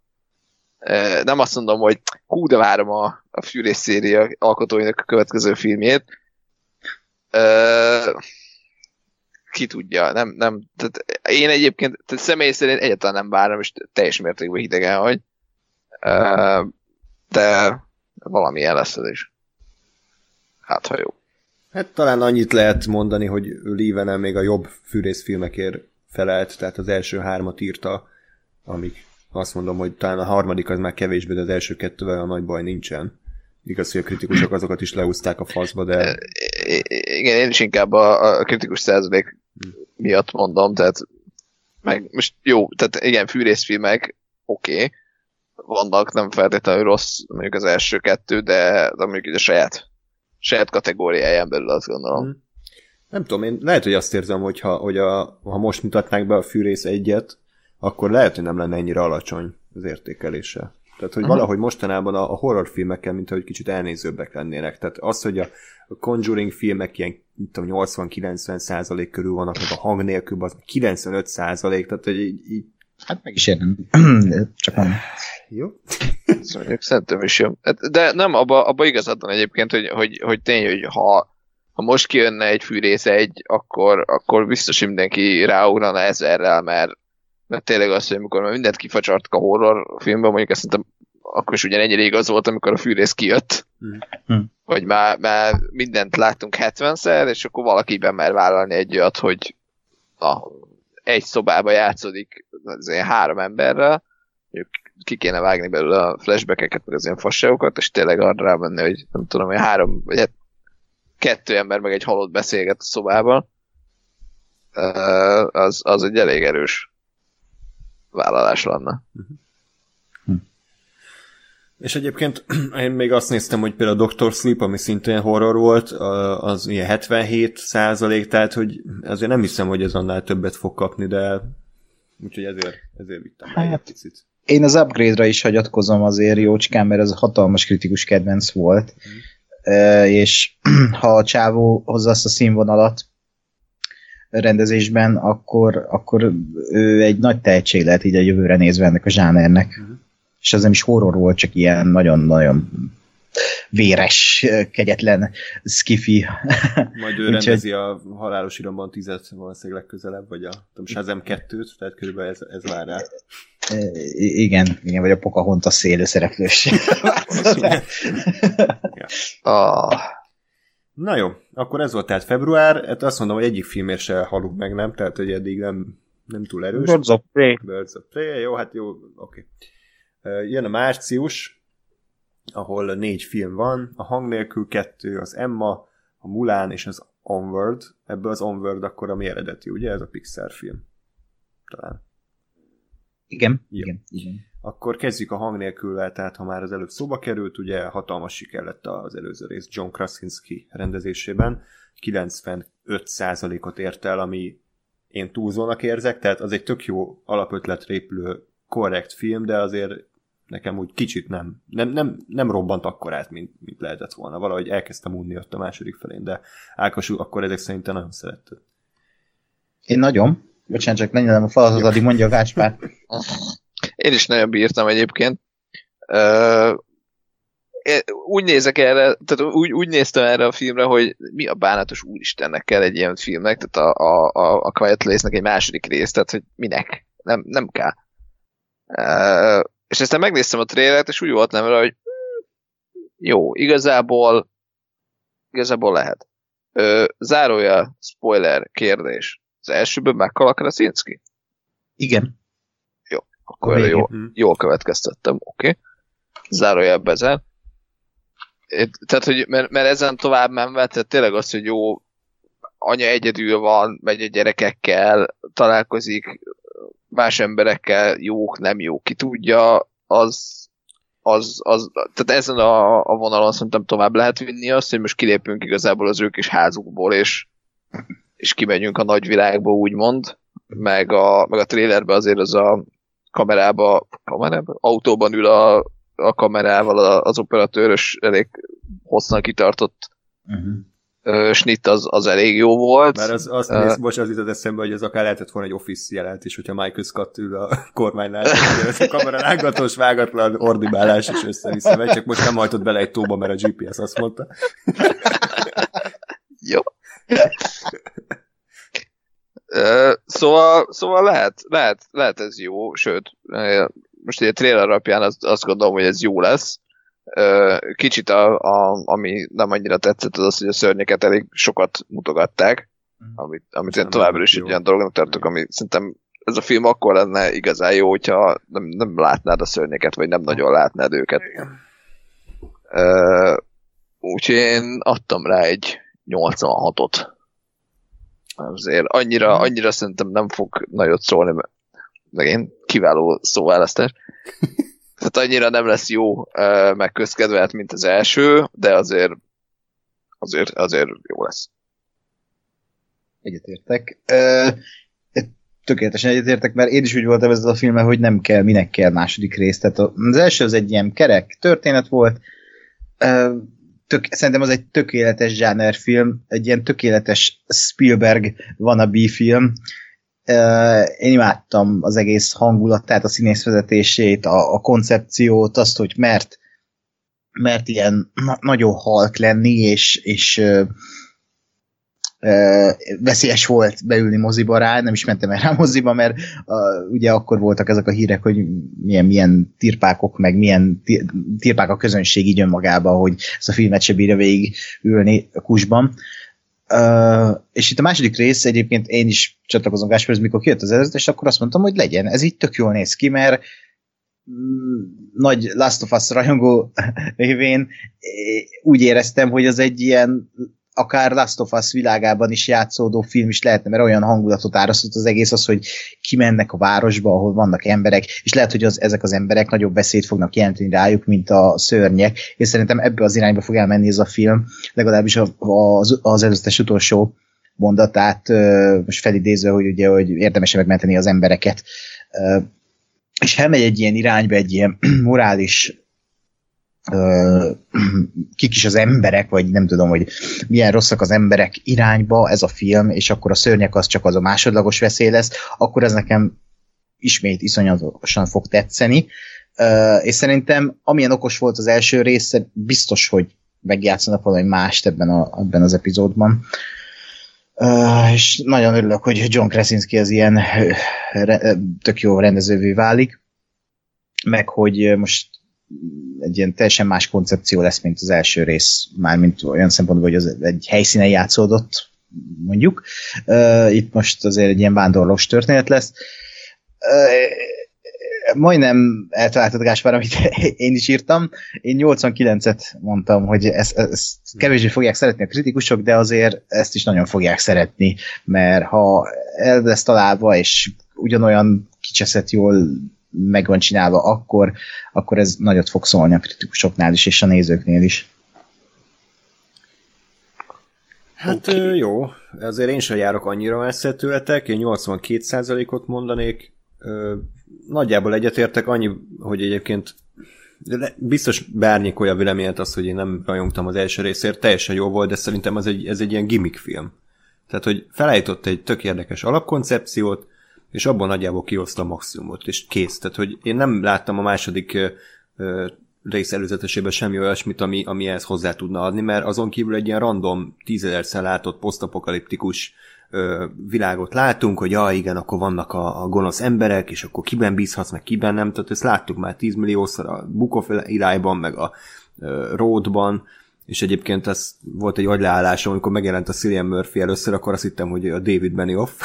S3: nem azt mondom, hogy hú, de várom a, a fűrész széria alkotóinak a következő filmjét. ki tudja, nem, nem, tehát én egyébként, tehát személy szerint egyáltalán nem várom, és teljes mértékben hidegen vagy. de valamilyen lesz ez is. Hát, ha jó.
S1: Hát talán annyit lehet mondani, hogy Lívenen még a jobb fűrészfilmekért felelt, tehát az első hármat írta, amik azt mondom, hogy talán a harmadik az már kevésbé, de az első kettővel a nagy baj nincsen. Igaz, hogy a kritikusok azokat is leúzták a faszba, de...
S3: Igen, én is inkább a, a kritikus százalék miatt mondom, tehát meg most jó, tehát igen, fűrészfilmek, oké, okay, vannak, nem feltétlenül rossz, mondjuk az első kettő, de, de mondjuk a saját, saját kategóriáján belül azt gondolom. Hmm.
S1: Nem tudom, én lehet, hogy azt érzem, hogy ha, hogy a, ha most mutatnánk be a fűrész egyet, akkor lehet, hogy nem lenne ennyire alacsony az értékelése. Tehát, hogy Aha. valahogy mostanában a, a horrorfilmekkel, mint hogy kicsit elnézőbbek lennének. Tehát az, hogy a, Conjuring filmek ilyen 80-90 százalék körül vannak, meg a hang nélkül, az 95 százalék, tehát hogy így, így
S2: Hát meg is érnem. *clears throat* Csak nem.
S1: Jó.
S3: Szóval szerintem is jó. Hát, de nem, abba, abba igazad van egyébként, hogy, hogy, hogy tényleg, hogy ha, ha most kijönne egy fűrész egy, akkor, akkor biztos, hogy mindenki ráugrana ezerrel, mert, mert tényleg az, hogy amikor már mindent kifacsartak a horror filmben, mondjuk ezt szerintem akkor is ugyanennyire igaz volt, amikor a fűrész kijött. Mm. Vagy már, már mindent láttunk 70-szer, és akkor valakiben mer vállalni egy olyat, hogy na, egy szobába játszódik az ilyen három emberrel, ki kéne vágni belőle a flashbackeket, meg az ilyen fasságokat, és tényleg arra rámenni, hogy nem tudom, hogy három, vagy hát kettő ember meg egy halott beszélget a szobában, az, az egy elég erős vállalás lenne. Uh-huh.
S1: És egyébként *clears throat* én még azt néztem, hogy például a Doctor Sleep, ami szintén horror volt, az ilyen 77 százalék, tehát hogy azért nem hiszem, hogy ez annál többet fog kapni, de úgyhogy ezért, ezért vittem hát, egy picit.
S2: Én az upgrade-ra is hagyatkozom azért jócskán, mert ez a hatalmas kritikus kedvenc volt, mm. és *clears throat* ha a csávó hozza azt a színvonalat rendezésben, akkor, akkor ő egy nagy tehetség lehet így a jövőre nézve ennek a zsánernek. Mm és ez nem is horror volt, csak ilyen nagyon-nagyon véres, kegyetlen skifi.
S1: Majd ő rendezi a halálos iramban tizet valószínűleg legközelebb, vagy a tudom, Shazam 2-t, tehát körülbelül ez, ez vár rá.
S2: Igen, igen, vagy a Pocahontas szélő szereplős. *laughs*
S1: ah. Na jó, akkor ez volt tehát február, hát azt mondom, hogy egyik filmért se halunk meg, nem? Tehát, hogy eddig nem, nem túl erős.
S2: Birds of Prey.
S1: Birds of Prey, jó, hát jó, oké. Okay. Jön a március, ahol négy film van, a hang nélkül kettő, az Emma, a Mulán és az Onward. Ebből az Onward akkor a mi eredeti, ugye? Ez a Pixar film. Talán.
S2: Igen, Jó. igen, igen.
S1: Akkor kezdjük a hang nélkül, tehát ha már az előbb szóba került, ugye hatalmas siker lett az előző rész John Krasinski rendezésében. 95%-ot ért el, ami én túlzónak érzek, tehát az egy tök jó alapötlet répülő korrekt film, de azért nekem úgy kicsit nem, nem, nem, nem robbant akkorát, mint, mint lehetett volna. Valahogy elkezdtem unni ott a második felén, de Ákos akkor ezek szerint te nagyon szeretted.
S2: Én nagyon. Bocsánat, csak lenyelem a falatot, addig mondja a Gáspár. *laughs*
S3: Én is nagyon bírtam egyébként. Uh, úgy nézek erre, tehát úgy, úgy néztem erre a filmre, hogy mi a bánatos úristennek kell egy ilyen filmnek, tehát a, a, a, a Quiet Place-nek egy második rész, tehát hogy minek? Nem, nem kell. Uh, és aztán megnéztem a trélert, és úgy voltam vele, hogy jó, igazából igazából lehet. Ö, zárója, spoiler, kérdés. Az elsőből meghal a Krasinski?
S2: Igen.
S3: Jó, akkor jó, jól, jól következtettem, oké. Okay. Zárója bezen. Tehát, hogy mert, mert ezen tovább menve, tehát tényleg az, hogy jó, anya egyedül van, megy a gyerekekkel, találkozik más emberekkel, jók, nem jók, ki tudja, az, az, az, tehát ezen a, a vonalon szerintem tovább lehet vinni azt, hogy most kilépünk igazából az ők is házukból, és, és kimegyünk a nagyvilágba, úgymond, meg a, meg a trailerben azért az a kamerába, kamerába? autóban ül a, a kamerával az operatőrös elég hosszan kitartott uh-huh snit az, az elég jó volt.
S1: Mert az, azt uh, néz, most az jutott eszembe, hogy ez akár lehetett volna egy Office jelent is, hogyha Michael Scott ül a *laughs* kormánynál, ez a kamera rángatós, vágatlan ordibálás és össze-vissza megy, csak most nem hajtott bele egy tóba, mert a GPS azt mondta. *laughs*
S3: jó. Uh, szóval, szóval lehet, lehet, lehet ez jó, sőt, most egy trailer alapján azt, azt gondolom, hogy ez jó lesz. Kicsit a, a, ami nem annyira tetszett, az az, hogy a szörnyeket elég sokat mutogatták, mhm. amit, amit én továbbra is egy olyan dolognak tartok, ami szerintem ez a film akkor lenne igazán jó, hogyha nem, nem látnád a szörnyeket, vagy nem nagyon látnád őket. Uh, úgyhogy én adtam rá egy 86-ot. Azért annyira, mhm. annyira szerintem nem fog nagyot szólni, meg én kiváló szóválasztás. *laughs* Tehát annyira nem lesz jó, meg közkedvelt, mint az első, de azért azért, azért jó lesz.
S2: Egyetértek. Tökéletesen egyetértek, mert én is úgy voltam ezzel a filmmel, hogy nem kell, minek kell második rész. Tehát az első az egy ilyen kerek történet volt, tök, szerintem az egy tökéletes film, egy ilyen tökéletes Spielberg wannabe film, én imádtam az egész hangulatát, a színészvezetését, a, a koncepciót, azt, hogy mert mert ilyen na- nagyon halk lenni, és, és ö, ö, veszélyes volt beülni moziba rá, nem is mentem el rá moziba, mert ö, ugye akkor voltak ezek a hírek, hogy milyen, milyen tirpákok, meg milyen tirpák a közönség így önmagába, hogy ezt a filmet se bírja végig ülni a kusban. Uh, és itt a második rész egyébként én is csatlakozom Gáspárhoz, mikor kijött az előzet, és akkor azt mondtam, hogy legyen, ez így tök jól néz ki, mert mm, nagy Last of Us rajongó *laughs* révén úgy éreztem, hogy az egy ilyen akár Last of Us világában is játszódó film is lehetne, mert olyan hangulatot árasztott az egész az, hogy kimennek a városba, ahol vannak emberek, és lehet, hogy az, ezek az emberek nagyobb veszélyt fognak jelenteni rájuk, mint a szörnyek, és szerintem ebbe az irányba fog elmenni ez a film, legalábbis az, az előzetes utolsó mondatát most felidézve, hogy ugye, hogy érdemes megmenteni az embereket. És elmegy egy ilyen irányba, egy ilyen *clears throat* morális kik is az emberek, vagy nem tudom, hogy milyen rosszak az emberek irányba ez a film, és akkor a szörnyek az csak az a másodlagos veszély lesz, akkor ez nekem ismét iszonyatosan fog tetszeni. És szerintem amilyen okos volt az első része, biztos, hogy megjátszanak valami mást ebben, a, ebben az epizódban. És nagyon örülök, hogy John Krasinski az ilyen tök jó rendezővé válik, meg hogy most egy ilyen teljesen más koncepció lesz, mint az első rész, mármint olyan szempontból, hogy az egy helyszínen játszódott, mondjuk. Uh, itt most azért egy ilyen vándorlós történet lesz. Uh, majdnem eltaláltad Gáspár, amit *laughs* én is írtam. Én 89-et mondtam, hogy ezt, ezt kevésbé fogják szeretni a kritikusok, de azért ezt is nagyon fogják szeretni, mert ha el lesz találva, és ugyanolyan kicseszett jól meg van csinálva, akkor, akkor ez nagyot fog szólni a kritikusoknál is, és a nézőknél is.
S1: Hát okay. jó, azért én sem járok annyira messze tőletek, én 82%-ot mondanék, nagyjából egyetértek annyi, hogy egyébként biztos bárnyikolja véleményet az, hogy én nem rajongtam az első részért, teljesen jó volt, de szerintem ez egy, ez egy ilyen gimmick film. Tehát, hogy felállított egy tök érdekes alapkoncepciót, és abban nagyjából kihozta a maximumot, és kész. Tehát, hogy én nem láttam a második rész előzetesében semmi olyasmit, ami, ami ehhez hozzá tudna adni, mert azon kívül egy ilyen random, tízezerszer látott posztapokaliptikus ö, világot látunk, hogy ja igen, akkor vannak a, a gonosz emberek, és akkor kiben bízhatsz, meg kiben nem, tehát ezt láttuk már 10 milliószor a Book irányban, meg a ö, Roadban, és egyébként ez volt egy agyleállásom, amikor megjelent a Cillian Murphy először, akkor azt hittem, hogy a David Benioff *laughs*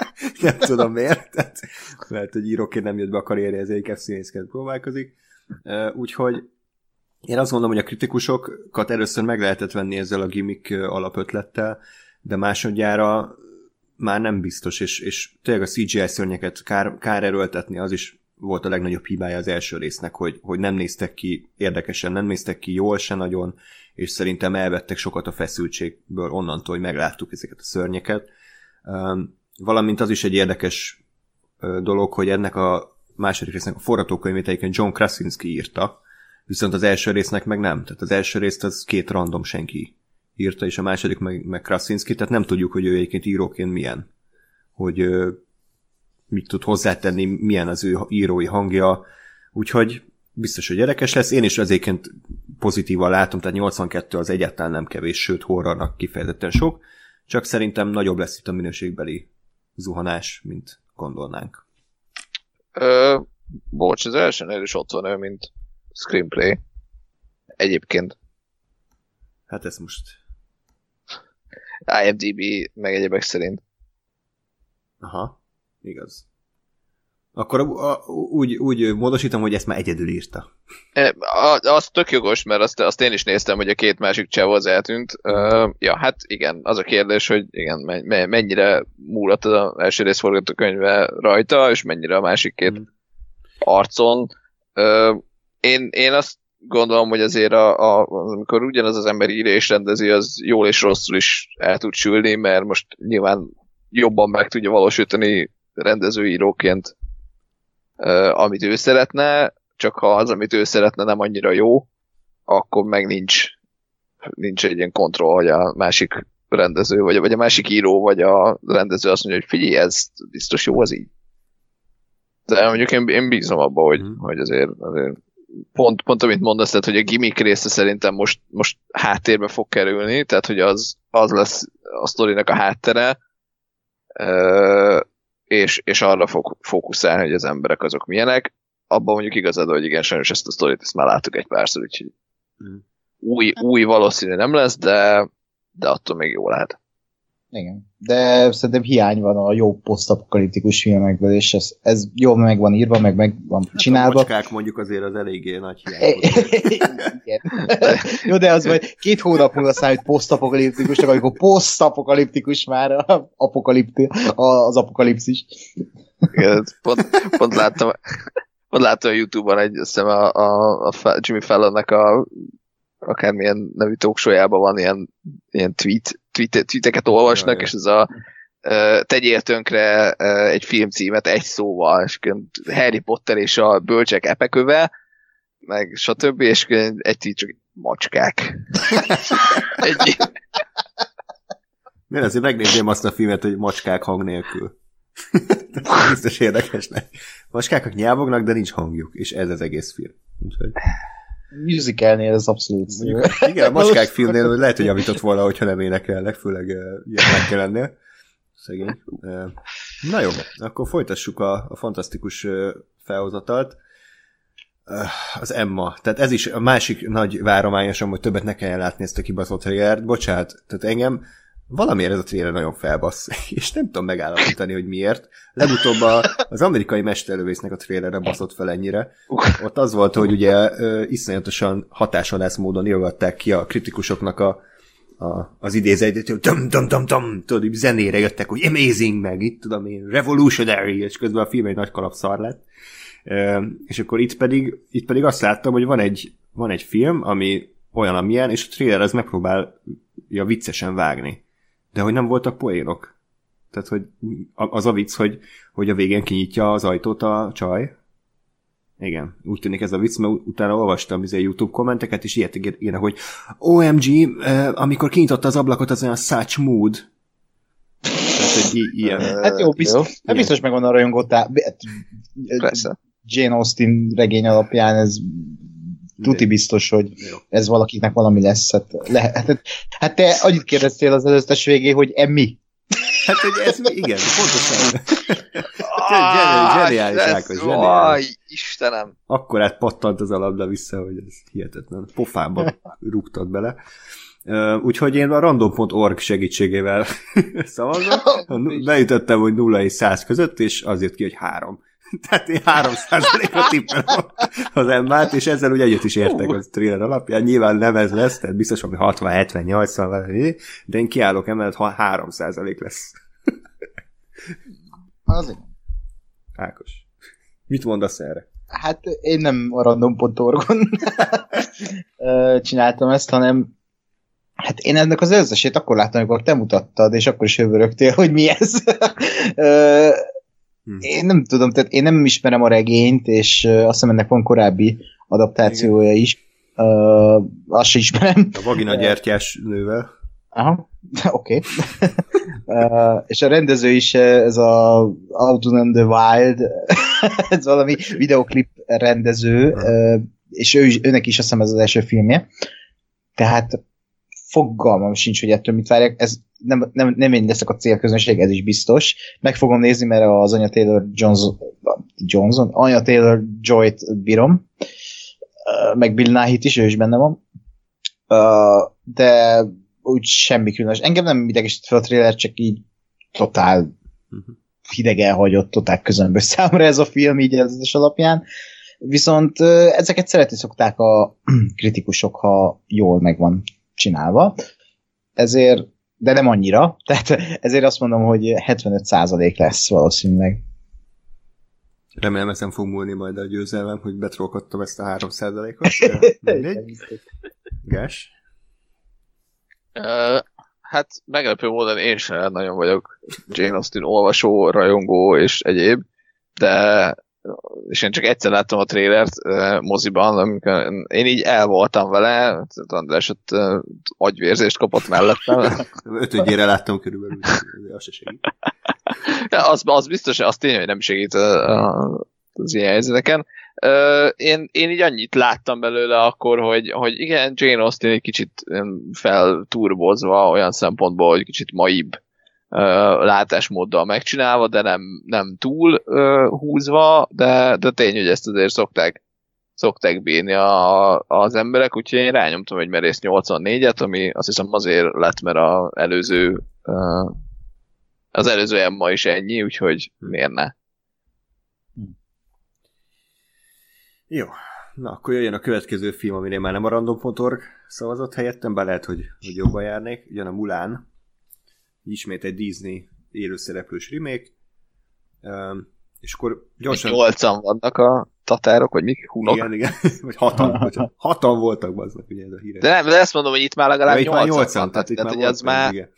S1: *laughs* nem tudom miért, tehát lehet, hogy íróként nem jött be a karrierje, ezért színészként próbálkozik. Úgyhogy én azt mondom, hogy a kritikusokat először meg lehetett venni ezzel a gimmick alapötlettel, de másodjára már nem biztos, és, és tényleg a CGI szörnyeket kár, kár erőltetni, az is volt a legnagyobb hibája az első résznek, hogy, hogy nem néztek ki érdekesen, nem néztek ki jól se nagyon, és szerintem elvettek sokat a feszültségből onnantól, hogy megláttuk ezeket a szörnyeket. Valamint az is egy érdekes dolog, hogy ennek a második résznek a forgatókönyvét egyébként John Krasinski írta, viszont az első résznek meg nem. Tehát az első részt az két random senki írta, és a második meg, meg Krasinski, tehát nem tudjuk, hogy ő egyébként íróként milyen. Hogy mit tud hozzátenni, milyen az ő írói hangja, úgyhogy biztos, hogy érdekes lesz. Én is azért pozitívan látom, tehát 82 az egyáltalán nem kevés, sőt horrornak kifejezetten sok, csak szerintem nagyobb lesz itt a minőségbeli zuhanás, mint gondolnánk.
S3: Ö, bocs, az elsőnél is ott van ő, mint screenplay. Egyébként.
S1: Hát ez most...
S3: IMDb meg egyebek szerint.
S1: Aha. Igaz. Akkor a, úgy, úgy módosítom, hogy ezt már egyedül írta.
S3: E, az tök jogos, mert azt, azt én is néztem, hogy a két másik csáv az eltűnt. Uh, ja, hát igen, az a kérdés, hogy igen, mennyire múlott az első rész forgatókönyve rajta, és mennyire a másik két mm. arcon. Uh, én, én azt gondolom, hogy azért a, a, amikor ugyanaz az ember írja és rendezi, az jól és rosszul is el tud sülni, mert most nyilván jobban meg tudja valósítani rendezőíróként, amit ő szeretne, csak ha az, amit ő szeretne, nem annyira jó, akkor meg nincs, nincs egy ilyen kontroll, hogy a másik rendező, vagy, vagy a másik író, vagy a rendező azt mondja, hogy figyelj, ez biztos jó az így. De mondjuk én, én bízom abba, hogy, mm. hogy azért, azért pont, pont amit mondasz, tehát, hogy a gimmick része szerintem most, most háttérbe fog kerülni, tehát hogy az, az lesz a sztorinak a háttere, és, és arra fog fókuszálni, hogy az emberek azok milyenek. Abban mondjuk igazad, hogy igen, sajnos ezt a sztorit ezt már láttuk egy párszor, úgyhogy mm. új, új valószínű nem lesz, de, de attól még jó lehet.
S2: Igen. De szerintem hiány van a jó posztapokaliptikus filmekből, és ez, ez jól meg van írva, meg meg van hát csinálva. A
S1: macskák mondjuk azért az eléggé nagy hiány.
S2: Igen. jó, de az majd két hónap múlva számít posztapokaliptikusnak, amikor posztapokaliptikus már apokalipti, az apokalipszis.
S3: Igen, pont, pont láttam, pont láttam a Youtube-on egy, azt hiszem a, a, a Jimmy Fallonnak a akármilyen nevű talkshow van ilyen, ilyen tweet, tweeteket olvasnak, ja, és ez a tegyél tönkre egy filmcímet egy szóval, és Harry Potter és a bölcsek epeköve, meg stb. és egy csak macskák. *laughs* egy.
S1: Én azért megnézném azt a filmet, hogy macskák hang nélkül. *laughs* Biztos érdekes lesz. Macskákak nyávognak, de nincs hangjuk, és ez az egész film. Úgyhogy
S2: musicalnél ez abszolút.
S1: Mondjuk, igen, a *laughs* macskák filmnél lehet, hogy javított volna, hogyha nem énekelnek, főleg uh, ilyen kell lennél. Szegény. Uh, na jó, akkor folytassuk a, a fantasztikus uh, felhozatalt. Uh, az Emma. Tehát ez is a másik nagy várományosom, hogy többet ne kelljen látni ezt a kibaszott trailert. Bocsánat, tehát engem valamiért ez a trailer nagyon felbasz, *laughs* és nem tudom megállapítani, hogy miért. Legutóbb a, az amerikai mesterlövésznek a trailerre baszott fel ennyire. Ott az volt, hogy ugye iszonyatosan hatásodász módon írgatták ki a kritikusoknak a, a, az idézet, hogy dum dum dum dum, tudod, hogy zenére jöttek, hogy amazing, meg itt tudom én, revolutionary, és közben a film egy nagy kalapszar lett. Ö, és akkor itt pedig, itt pedig azt láttam, hogy van egy, van egy film, ami olyan, amilyen, és a trailer az megpróbálja viccesen vágni de hogy nem voltak poénok. Tehát, hogy az a vicc, hogy, hogy a végén kinyitja az ajtót a csaj. Igen, úgy tűnik ez a vicc, mert utána olvastam izé YouTube kommenteket, és ilyet írnak, hogy OMG, eh, amikor kinyitotta az ablakot, az olyan such mood. Tehát, hogy i- ilyen.
S2: Hát jó, biztos, jó. Hát biztos megvan a rajongótá.
S3: Persze.
S2: Jane Austen regény alapján ez tuti biztos, hogy ez valakinek valami lesz. Hát, lehet, hát, hát te annyit kérdeztél az előztes végé, hogy e mi?
S1: Hát, hogy ez mi? Igen, pontosan. *laughs*
S3: Ah,
S1: zseniális, Ákos.
S3: Istenem.
S1: Akkor át pattant az a labda vissza, hogy ez hihetetlen. Pofába rúgtad bele. Úgyhogy én a random.org segítségével *laughs* szavazom. *laughs* Beütöttem, hogy 0 és 100 között, és az jött ki, hogy 3. *laughs* Tehát én 3 ra tippelem az emmát, és ezzel ugye egyet is értek a trailer alapján. Nyilván nem ez lesz, tehát biztos, hogy 60-70-80 valami, de én kiállok emellett, ha 3 lesz.
S2: Azért.
S1: Ákos. Mit mondasz erre?
S2: Hát én nem a random.org-on *laughs* csináltam ezt, hanem hát én ennek az összesét akkor láttam, amikor te mutattad, és akkor is hőbörögtél, hogy mi ez. *laughs*
S1: Hm.
S2: én nem tudom, tehát én nem ismerem a regényt, és azt hiszem ennek van korábbi adaptációja is. Ö, azt sem ismerem.
S1: A vagina gyertyás nővel.
S2: Aha, *laughs* oké. uh, és a rendező is ez a Out in the Wild, *laughs* ez valami videoklip rendező, uh, és ő is, őnek is azt hiszem ez az első filmje. Tehát fogalmam sincs, hogy ettől mit várják. Ez nem, nem, nem én leszek a célközönség, ez is biztos. Meg fogom nézni, mert az Anya Taylor Johnson, Johnson Anya Taylor Joy-t bírom. Meg Bill Nighy-t is, ő is benne van. De úgy semmi különös. Engem nem idegesített fel a trailer, csak így totál hideg elhagyott, totál közömbös számra ez a film így az alapján. Viszont ezeket szeretni szokták a *clears throat* kritikusok, ha jól meg van csinálva. Ezért, de nem annyira, *laughs* tehát ezért azt mondom, hogy 75% lesz valószínűleg.
S1: Remélem ezen fog múlni majd a győzelmem, hogy betrolkodtam ezt a 3%-ot. de *laughs* Mindegy. Gás?
S3: Ö, hát meglepő módon én sem nagyon vagyok Jane Austen olvasó, rajongó és egyéb, de és én csak egyszer láttam a trélert moziban, amikor én így el voltam vele, András ott agyvérzést kapott mellettem. *laughs*
S1: Ötödjére láttam körülbelül, de az se segít.
S3: Ja, az, az biztos, az tény, hogy nem segít az ilyen helyzeteken. Én, én így annyit láttam belőle akkor, hogy, hogy igen, Jane Austen egy kicsit felturbozva olyan szempontból, hogy kicsit maibb látásmóddal megcsinálva, de nem, nem túl húzva, de, de tény, hogy ezt azért szokták szokták bírni a, az emberek, úgyhogy én rányomtam egy merész 84-et, ami azt hiszem azért lett, mert az előző az előző Emma is ennyi, úgyhogy miért ne?
S1: Jó. Na, akkor jöjjön a következő film, amire már nem a random.org szavazott helyettem, bár lehet, hogy, hogy jobban járnék. Jön a Mulán. Ismét egy Disney élőszereplős remake. Um, és akkor gyorsan...
S3: Nyolcan vannak a tatárok, vagy mik? Hunok?
S1: Igen, igen. *laughs* Vagy hatan. *laughs* bocsánat. hatan voltak, baznak, ugye ez a híres.
S3: De nem, de ezt mondom, hogy itt már legalább
S1: Ja, itt már
S3: nyolcan,
S1: nyolcan,
S3: van,
S1: tehát itt
S3: tehát,
S1: már
S3: az már
S1: igen.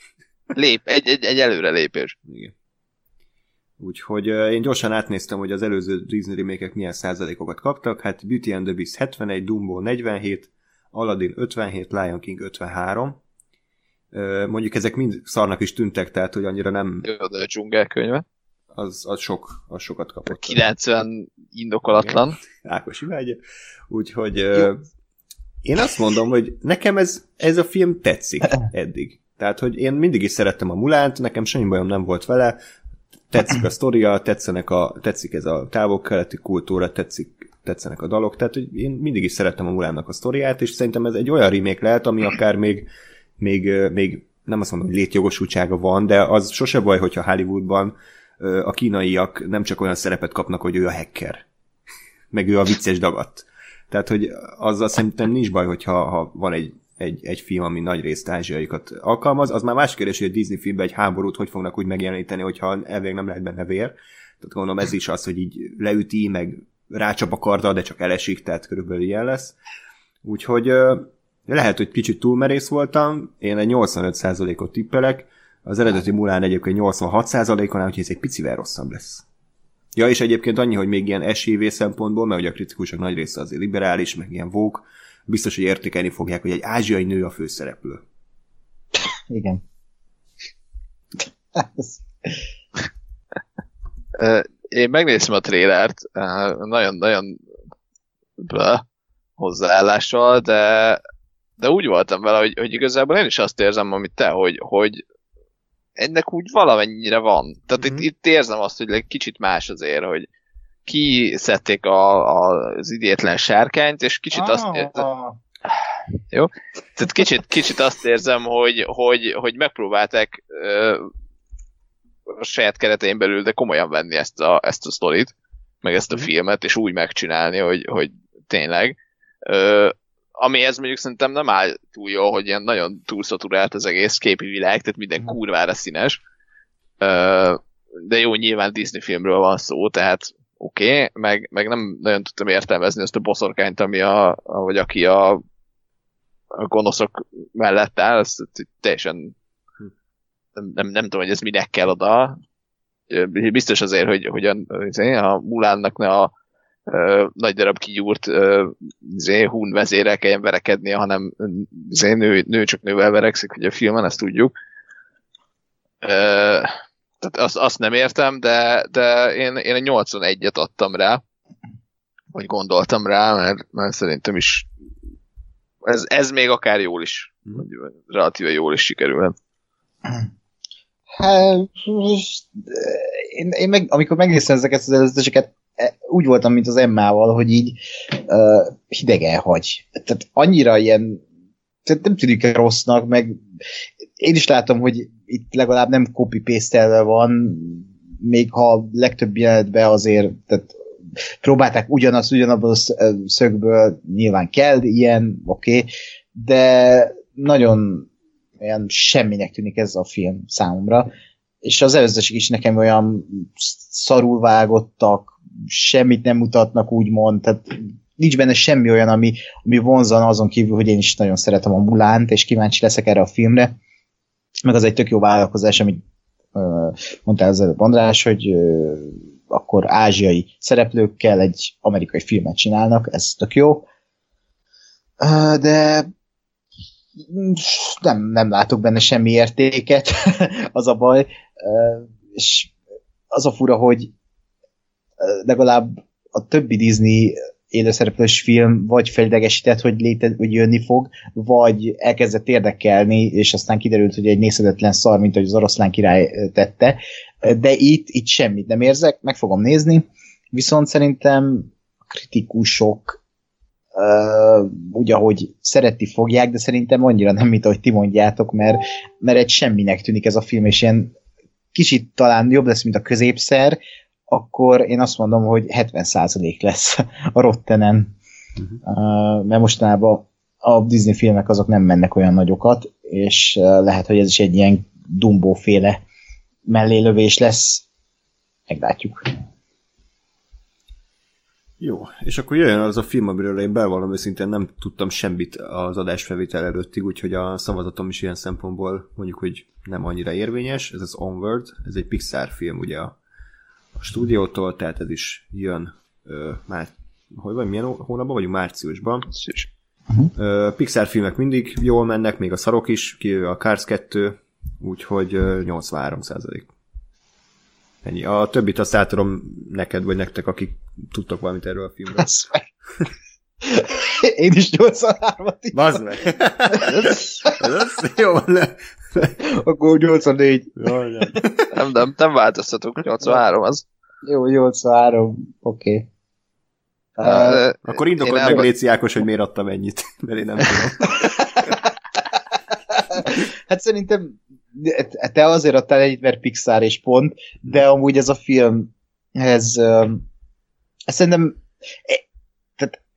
S3: lép, egy, egy, egy előre lépés.
S1: Igen. Úgyhogy uh, én gyorsan átnéztem, hogy az előző Disney remake milyen százalékokat kaptak. Hát Beauty and the Beast 71, Dumbo 47, Aladdin 57, Lion King 53. Mondjuk ezek mind szarnak is tűntek, tehát hogy annyira nem,
S3: Jó, de a dzsungelkönyve.
S1: az, az sok, az sokat kapott.
S3: 90 indokolatlan.
S1: Ákos imádja. Úgyhogy uh, én azt mondom, hogy nekem ez, ez a film tetszik *laughs* eddig. Tehát, hogy én mindig is szerettem a Mulánt, nekem semmi bajom nem volt vele, tetszik a sztoria, tetszenek a, tetszik ez a távol-keleti kultúra, tetszik, tetszenek a dalok, tehát hogy én mindig is szerettem a Mulánnak a sztoriát, és szerintem ez egy olyan remake lehet, ami akár még, még, még nem azt mondom, hogy létjogosultsága van, de az sose baj, hogyha Hollywoodban a kínaiak nem csak olyan szerepet kapnak, hogy ő a hacker, meg ő a vicces dagat. Tehát, hogy azzal szerintem nincs baj, hogyha ha van egy, egy, egy film, ami nagy részt ázsiaikat alkalmaz, az már más kérdés, hogy a Disney filmben egy háborút hogy fognak úgy megjeleníteni, hogyha elvég nem lehet benne vér. Tehát gondolom ez is az, hogy így leüti, meg rácsap a karddal, de csak elesik, tehát körülbelül ilyen lesz. Úgyhogy lehet, hogy kicsit túlmerész voltam, én egy 85%-ot tippelek, az eredeti Mulán egyébként 86%-on, úgyhogy ez egy picivel rosszabb lesz. Ja, és egyébként annyi, hogy még ilyen SJV szempontból, mert ugye a kritikusok nagy része azért liberális, meg ilyen vók, biztos, hogy értékelni fogják, hogy egy ázsiai nő a főszereplő.
S2: Igen.
S3: Én megnéztem a trélert, nagyon-nagyon hozzáállással, de, de úgy voltam vele, hogy, hogy igazából én is azt érzem, amit te, hogy, hogy ennek úgy valamennyire van. Tehát mm-hmm. itt, itt érzem azt, hogy egy kicsit más azért, hogy kiszedték a, a, az idétlen sárkányt, és kicsit ah, azt érzem, ah. jó? Tehát kicsit, kicsit azt érzem, hogy, hogy, hogy megpróbálták ö, a saját keretein belül, de komolyan venni ezt a, ezt a sztorit, meg ezt a mm-hmm. filmet, és úgy megcsinálni, hogy, hogy tényleg. Ö, amihez mondjuk szerintem nem áll túl jó, hogy ilyen nagyon túlszaturált az egész képi világ, tehát minden mm. kurvára színes. De jó, nyilván Disney filmről van szó, tehát oké, okay, meg, meg nem nagyon tudtam értelmezni ezt a boszorkányt, ami a, vagy aki a, a gonoszok mellett áll, ezt teljesen hm. nem, nem, nem tudom, hogy ez minek kell oda. Biztos azért, hogy, hogy a, a Mulánnak ne a nagy darab kigyúrt zé, hun vezérel kelljen verekednie, hanem zé, nő, nő csak nővel verekszik, hogy a filmen, ezt tudjuk. Ö, tehát azt, azt nem értem, de, de én, én egy 81-et adtam rá, vagy gondoltam rá, mert, mert szerintem is ez, ez még akár jól is, relatíve jól is sikerül.
S2: Hát, én, én meg, amikor megnéztem ezeket az előzeteseket, úgy voltam, mint az Emmával, hogy így uh, hidegen hagy. Tehát annyira ilyen, tehát nem tűnik rossznak, meg én is látom, hogy itt legalább nem copy paste van, még ha legtöbb jelenetben azért tehát próbálták ugyanazt ugyanabban a szögből, nyilván kell ilyen, oké, okay, de nagyon olyan semminek tűnik ez a film számomra, és az előzetesek is nekem olyan szarul vágottak, semmit nem mutatnak, úgymond, tehát nincs benne semmi olyan, ami, ami vonzan azon kívül, hogy én is nagyon szeretem a Mulánt, és kíváncsi leszek erre a filmre. Meg az egy tök jó vállalkozás, amit uh, mondtál az előbb András, hogy uh, akkor ázsiai szereplőkkel egy amerikai filmet csinálnak, ez tök jó. De nem, nem látok benne semmi értéket, *laughs* az a baj. És az a fura, hogy legalább a többi Disney élőszereplős film vagy felidegesített, hogy, léte, hogy jönni fog, vagy elkezdett érdekelni, és aztán kiderült, hogy egy nézhetetlen szar, mint hogy az oroszlán király tette. De itt, itt semmit nem érzek, meg fogom nézni, viszont szerintem a kritikusok Uh, úgy, ahogy szeretni fogják, de szerintem annyira nem, mint ahogy ti mondjátok, mert, mert egy semminek tűnik ez a film, és ilyen kicsit talán jobb lesz, mint a középszer, akkor én azt mondom, hogy 70% lesz a Rottenen. Uh-huh. Mert mostanában a Disney filmek azok nem mennek olyan nagyokat, és lehet, hogy ez is egy ilyen Dumbo-féle mellélövés lesz. Meglátjuk.
S1: Jó, és akkor jöjjön az a film, amiről én bevallom őszintén nem tudtam semmit az adásfelvétel előttig, úgyhogy a szavazatom is ilyen szempontból mondjuk, hogy nem annyira érvényes. Ez az Onward, ez egy Pixar film, ugye a a stúdiótól, tehát ez is jön ö, már, hogy vagy, milyen hónapban vagyunk? Márciusban. Uh-huh. Ö, Pixar filmek mindig jól mennek, még a szarok is, ki a Cars 2, úgyhogy ö, 83 százalék. Ennyi. A többit azt átadom neked, vagy nektek, akik tudtok valamit erről a filmről. *laughs*
S2: Én is 83-at
S1: Bazd meg! ez, jó, le.
S2: Akkor 84.
S3: Jaj, nem, nem, nem változtatunk, 83 az.
S2: Jó, 83, oké.
S1: Okay. Uh, akkor indokold meg, Léci Ákos, hogy miért adtam ennyit, mert én nem tudom. *laughs*
S2: hát szerintem te azért adtál egyet, mert Pixar és pont, de amúgy ez a film, ez, ez szerintem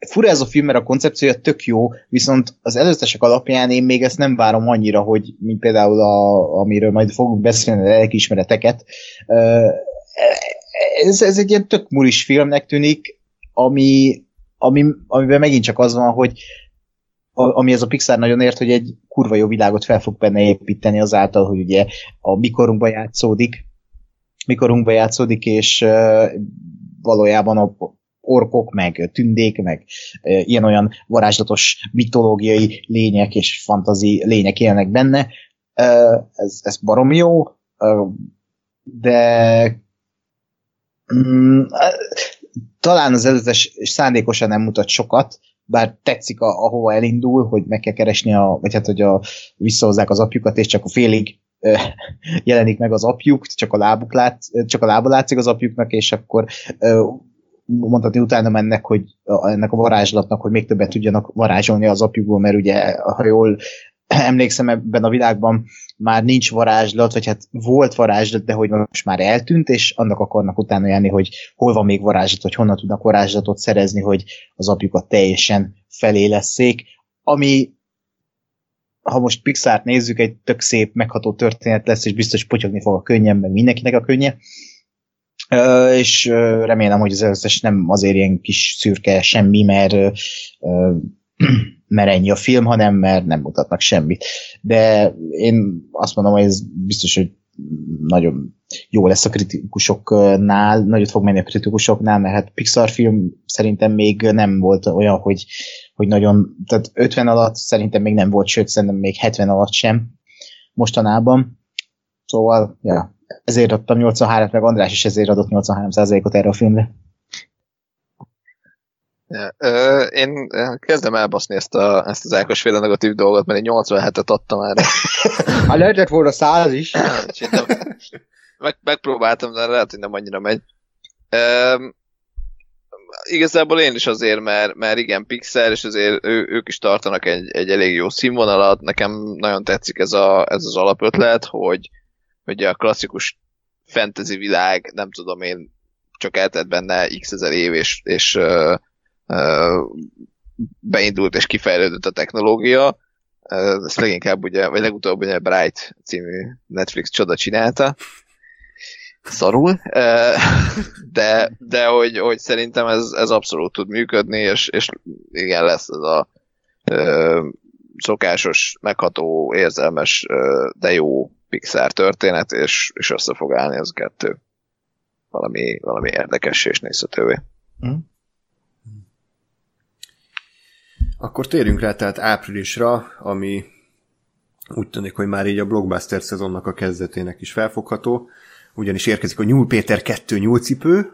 S2: fura ez a film, mert a koncepciója tök jó, viszont az előzetesek alapján én még ezt nem várom annyira, hogy mint például a, amiről majd fogunk beszélni, a lelkiismereteket. Ez, ez egy ilyen tök mulis filmnek tűnik, ami, ami, amiben megint csak az van, hogy ami ez a Pixar nagyon ért, hogy egy kurva jó világot fel fog benne építeni azáltal, hogy ugye a mikorunkban játszódik, mikorunkban játszódik, és valójában a, orkok, meg tündék, meg ilyen-olyan varázslatos mitológiai lények és fantazi lények élnek benne. Ez, ez barom jó, de Mm, talán az előzetes szándékosan nem mutat sokat, bár tetszik, a, ahova elindul, hogy meg kell keresni, a, vagy hát, hogy a, visszahozzák az apjukat, és csak a félig ö, jelenik meg az apjuk, csak a, lábuk lát, csak a lába látszik az apjuknak, és akkor ö, mondhatni utána mennek, hogy ennek a varázslatnak, hogy még többet tudjanak varázsolni az apjukból, mert ugye, ha jól emlékszem ebben a világban már nincs varázslat, vagy hát volt varázslat, de hogy most már eltűnt, és annak akarnak utána járni, hogy hol van még varázslat, vagy honnan tudnak varázslatot szerezni, hogy az apjukat teljesen felélesszék, ami ha most Pixart nézzük, egy tök szép, megható történet lesz, és biztos potyogni fog a könnyen, meg mindenkinek a könnye. És remélem, hogy az összes nem azért ilyen kis szürke semmi, mert *clears throat* mert ennyi a film, hanem mert nem mutatnak semmit. De én azt mondom, hogy ez biztos, hogy nagyon jó lesz a kritikusoknál, nagyot fog menni a kritikusoknál, mert hát Pixar film szerintem még nem volt olyan, hogy, hogy nagyon, tehát 50 alatt szerintem még nem volt, sőt szerintem még 70 alatt sem mostanában. Szóval, ja, ezért adtam 83 meg András is ezért adott 83%-ot erre a filmre.
S3: Ja, ö, én kezdem elbaszni ezt, a, ezt az Ákos féle negatív dolgot, mert én 87-et adtam erre. *laughs*
S2: Ha lehetett volna 100 is.
S3: Meg, megpróbáltam, de lehet, hogy nem annyira megy. Ö, igazából én is azért, mert, mert igen, Pixar, és azért ő, ők is tartanak egy, egy elég jó színvonalat. Nekem nagyon tetszik ez, a, ez az alapötlet, hogy, hogy a klasszikus fantasy világ, nem tudom én, csak eltett benne x ezer év, és, és uh, beindult és kifejlődött a technológia. Ezt leginkább ugye, vagy legutóbb ugye Bright című Netflix csoda csinálta. Szarul. De, de hogy, hogy szerintem ez, ez abszolút tud működni, és, és igen, lesz ez a szokásos, megható, érzelmes, de jó Pixar történet, és, és össze fog állni az kettő. Valami, valami érdekes és nézhetővé. Mm.
S1: Akkor térjünk rá tehát áprilisra, ami úgy tűnik, hogy már így a blockbuster szezonnak a kezdetének is felfogható, ugyanis érkezik a Nyúl Péter 2 nyúlcipő,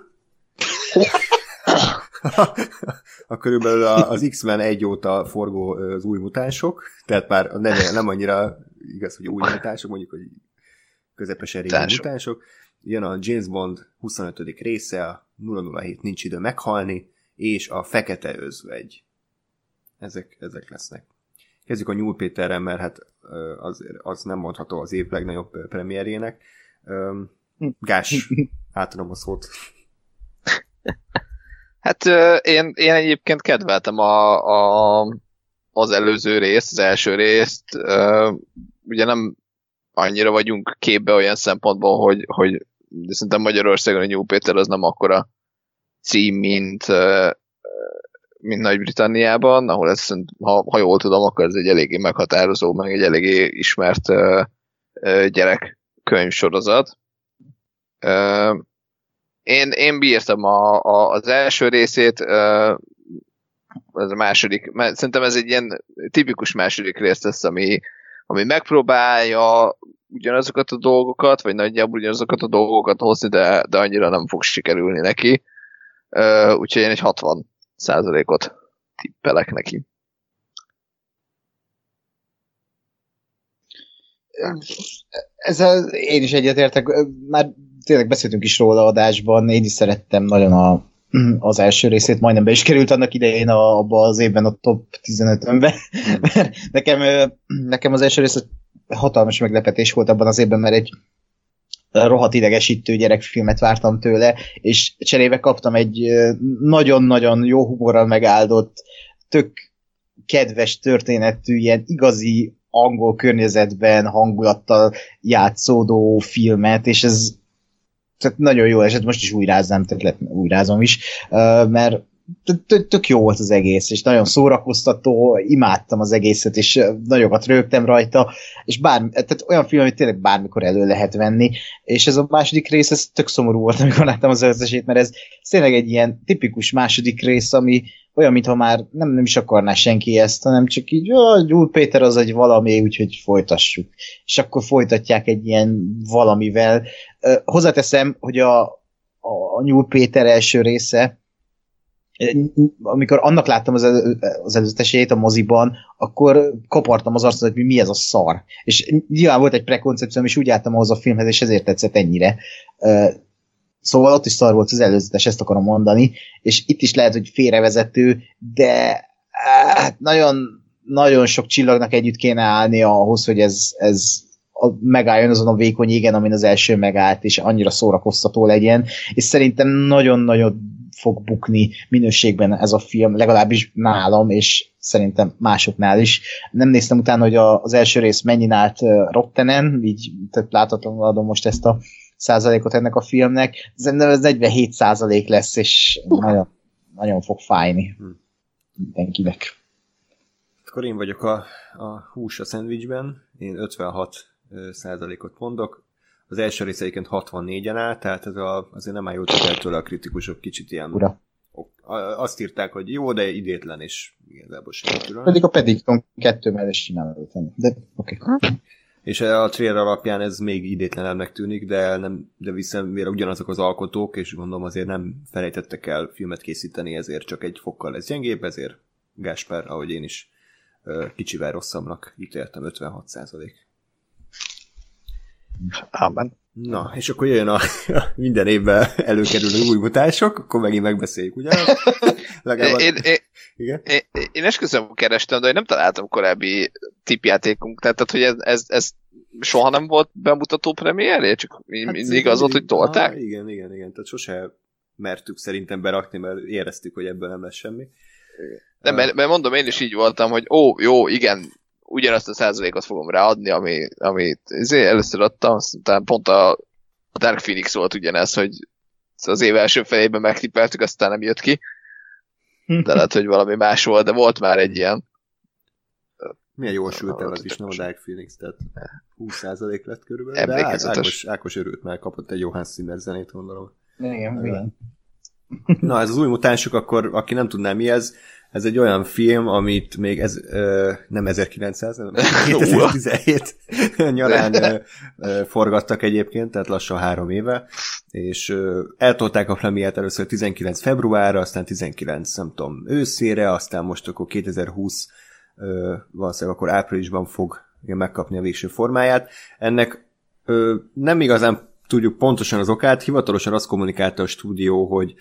S1: a körülbelül az X-Men egy óta forgó az új mutánsok, tehát már a neve nem annyira igaz, hogy új *laughs* mutánsok, mondjuk, hogy közepesen régi mutánsok. Jön a James Bond 25. része, a 007 nincs idő meghalni, és a Fekete Özvegy ezek, ezek lesznek. Kezdjük a Nyúl Péterrel, mert hát az, az nem mondható az év legnagyobb premierjének. Gás, *laughs* átadom a szót.
S3: Hát én, én egyébként kedveltem a, a, az előző részt, az első részt. Ugye nem annyira vagyunk képbe olyan szempontból, hogy, hogy de szerintem Magyarországon a New Péter az nem akkora cím, mint, mint Nagy-Britanniában, ahol ez, ha, ha jól tudom, akkor ez egy eléggé meghatározó, meg egy eléggé ismert gyerek könyvsorozat. Uh, én, én bírtam a, a, az első részét, ez a második, mert szerintem ez egy ilyen tipikus második rész lesz, ami, ami megpróbálja ugyanazokat a dolgokat, vagy nagyjából ugyanazokat a dolgokat hozni, de, de annyira nem fog sikerülni neki. Uh, úgyhogy én egy 60 százalékot tippelek neki.
S2: Ezzel én is egyetértek, már tényleg beszéltünk is róla adásban, én is szerettem nagyon a, *clears throat* az első részét, majdnem be is került annak idején a, abba az évben a top 15-önbe, *laughs* mert nekem, nekem az első rész hatalmas meglepetés volt abban az évben, mert egy rohadt idegesítő gyerekfilmet vártam tőle, és cserébe kaptam egy nagyon-nagyon jó humorral megáldott, tök kedves történetű, ilyen igazi angol környezetben hangulattal játszódó filmet, és ez tehát nagyon jó esett, most is újrázzám, tehát újrázom is, mert tök jó volt az egész, és nagyon szórakoztató, imádtam az egészet, és nagyokat rögtem rajta, és bármi, tehát olyan film, hogy tényleg bármikor elő lehet venni, és ez a második rész, ez tök szomorú volt, *laughs* amikor láttam az összesét, mert ez tényleg egy ilyen tipikus második rész, ami olyan, mintha már nem, nem is akarná senki ezt, hanem csak így, Gyul Péter az egy valami, úgyhogy folytassuk. És akkor folytatják egy ilyen valamivel. Hozzáteszem, hogy a, a Nyúl Péter első része, amikor annak láttam az, elő, az előzetesét a moziban, akkor kapartam az arcot, hogy mi ez a szar. És nyilván volt egy prekoncepcióm, és úgy álltam ahhoz a filmhez, és ezért tetszett ennyire. Szóval ott is szar volt az előzetes, ezt akarom mondani, és itt is lehet, hogy félrevezető, de hát nagyon, nagyon sok csillagnak együtt kéne állni ahhoz, hogy ez, ez a, megálljon azon a vékony égen, amin az első megállt, és annyira szórakoztató legyen, és szerintem nagyon-nagyon fog bukni minőségben ez a film, legalábbis nálam, és szerintem másoknál is. Nem néztem utána, hogy a, az első rész mennyi állt Rottenen, így tehát láthatóan adom most ezt a százalékot ennek a filmnek, szerintem ez 47 százalék lesz, és nagyon, nagyon fog fájni hm. mindenkinek.
S1: Akkor én vagyok a, a hús a szendvicsben, én 56 százalékot mondok, az első rész egyébként 64-en áll, tehát ez a, azért nem áll jó tőle a kritikusok kicsit ilyen...
S2: Ura.
S1: Azt írták, hogy jó, de idétlen, és igazából semmi
S2: Pedig a Paddington 2 mellett csinálod, de oké. Okay.
S1: És a trailer alapján ez még idétlenebbnek tűnik, de, nem, de viszont mivel ugyanazok az alkotók, és gondolom azért nem felejtettek el filmet készíteni, ezért csak egy fokkal lesz gyengébb, ezért Gáspár, ahogy én is kicsivel rosszabbnak ítéltem, 56 százalék.
S3: Ámen.
S1: Na, és akkor jön a, a *laughs* minden évben előkerülő új mutások, akkor megint megbeszéljük, ugye? *laughs*
S3: Legalább... Én, én, Igen? Én, én esküszöm kerestem, de nem találtam korábbi tipjátékunk, tehát, tehát hogy ez, ez, ez soha nem volt bemutató premierje, csak hát mindig az volt, hogy tolták?
S1: Ah, igen, igen, igen, tehát sose mertük szerintem berakni, mert éreztük, hogy ebből nem lesz semmi.
S3: Nem, mert, mert mondom, én is így voltam, hogy ó, jó, igen, ugyanazt a százalékot fogom ráadni, ami, amit izé, először adtam, aztán pont a, a Dark Phoenix volt ugyanez, hogy az év első felében megtippeltük, aztán nem jött ki. De lehet, hogy valami más volt, de volt már egy ilyen.
S1: Milyen jól sült el az is, nem a Dark Phoenix, tehát 20% lett körülbelül. De Ákos, Ákos örült, mert kapott egy Johann Zimmer zenét, gondolom.
S2: Igen, igen.
S1: Na, ez az új mutánsok, akkor aki nem tudná mi ez, ez egy olyan film, amit még ez, ö, nem 1900, hanem *laughs* 2017 *laughs* nyarán ö, ö, forgattak egyébként, tehát lassan három éve, és ö, eltolták a premiért először 19 februárra, aztán 19, nem tudom, őszére, aztán most akkor 2020 ö, valószínűleg akkor áprilisban fog megkapni a végső formáját. Ennek ö, nem igazán tudjuk pontosan az okát, hivatalosan azt kommunikálta a stúdió, hogy,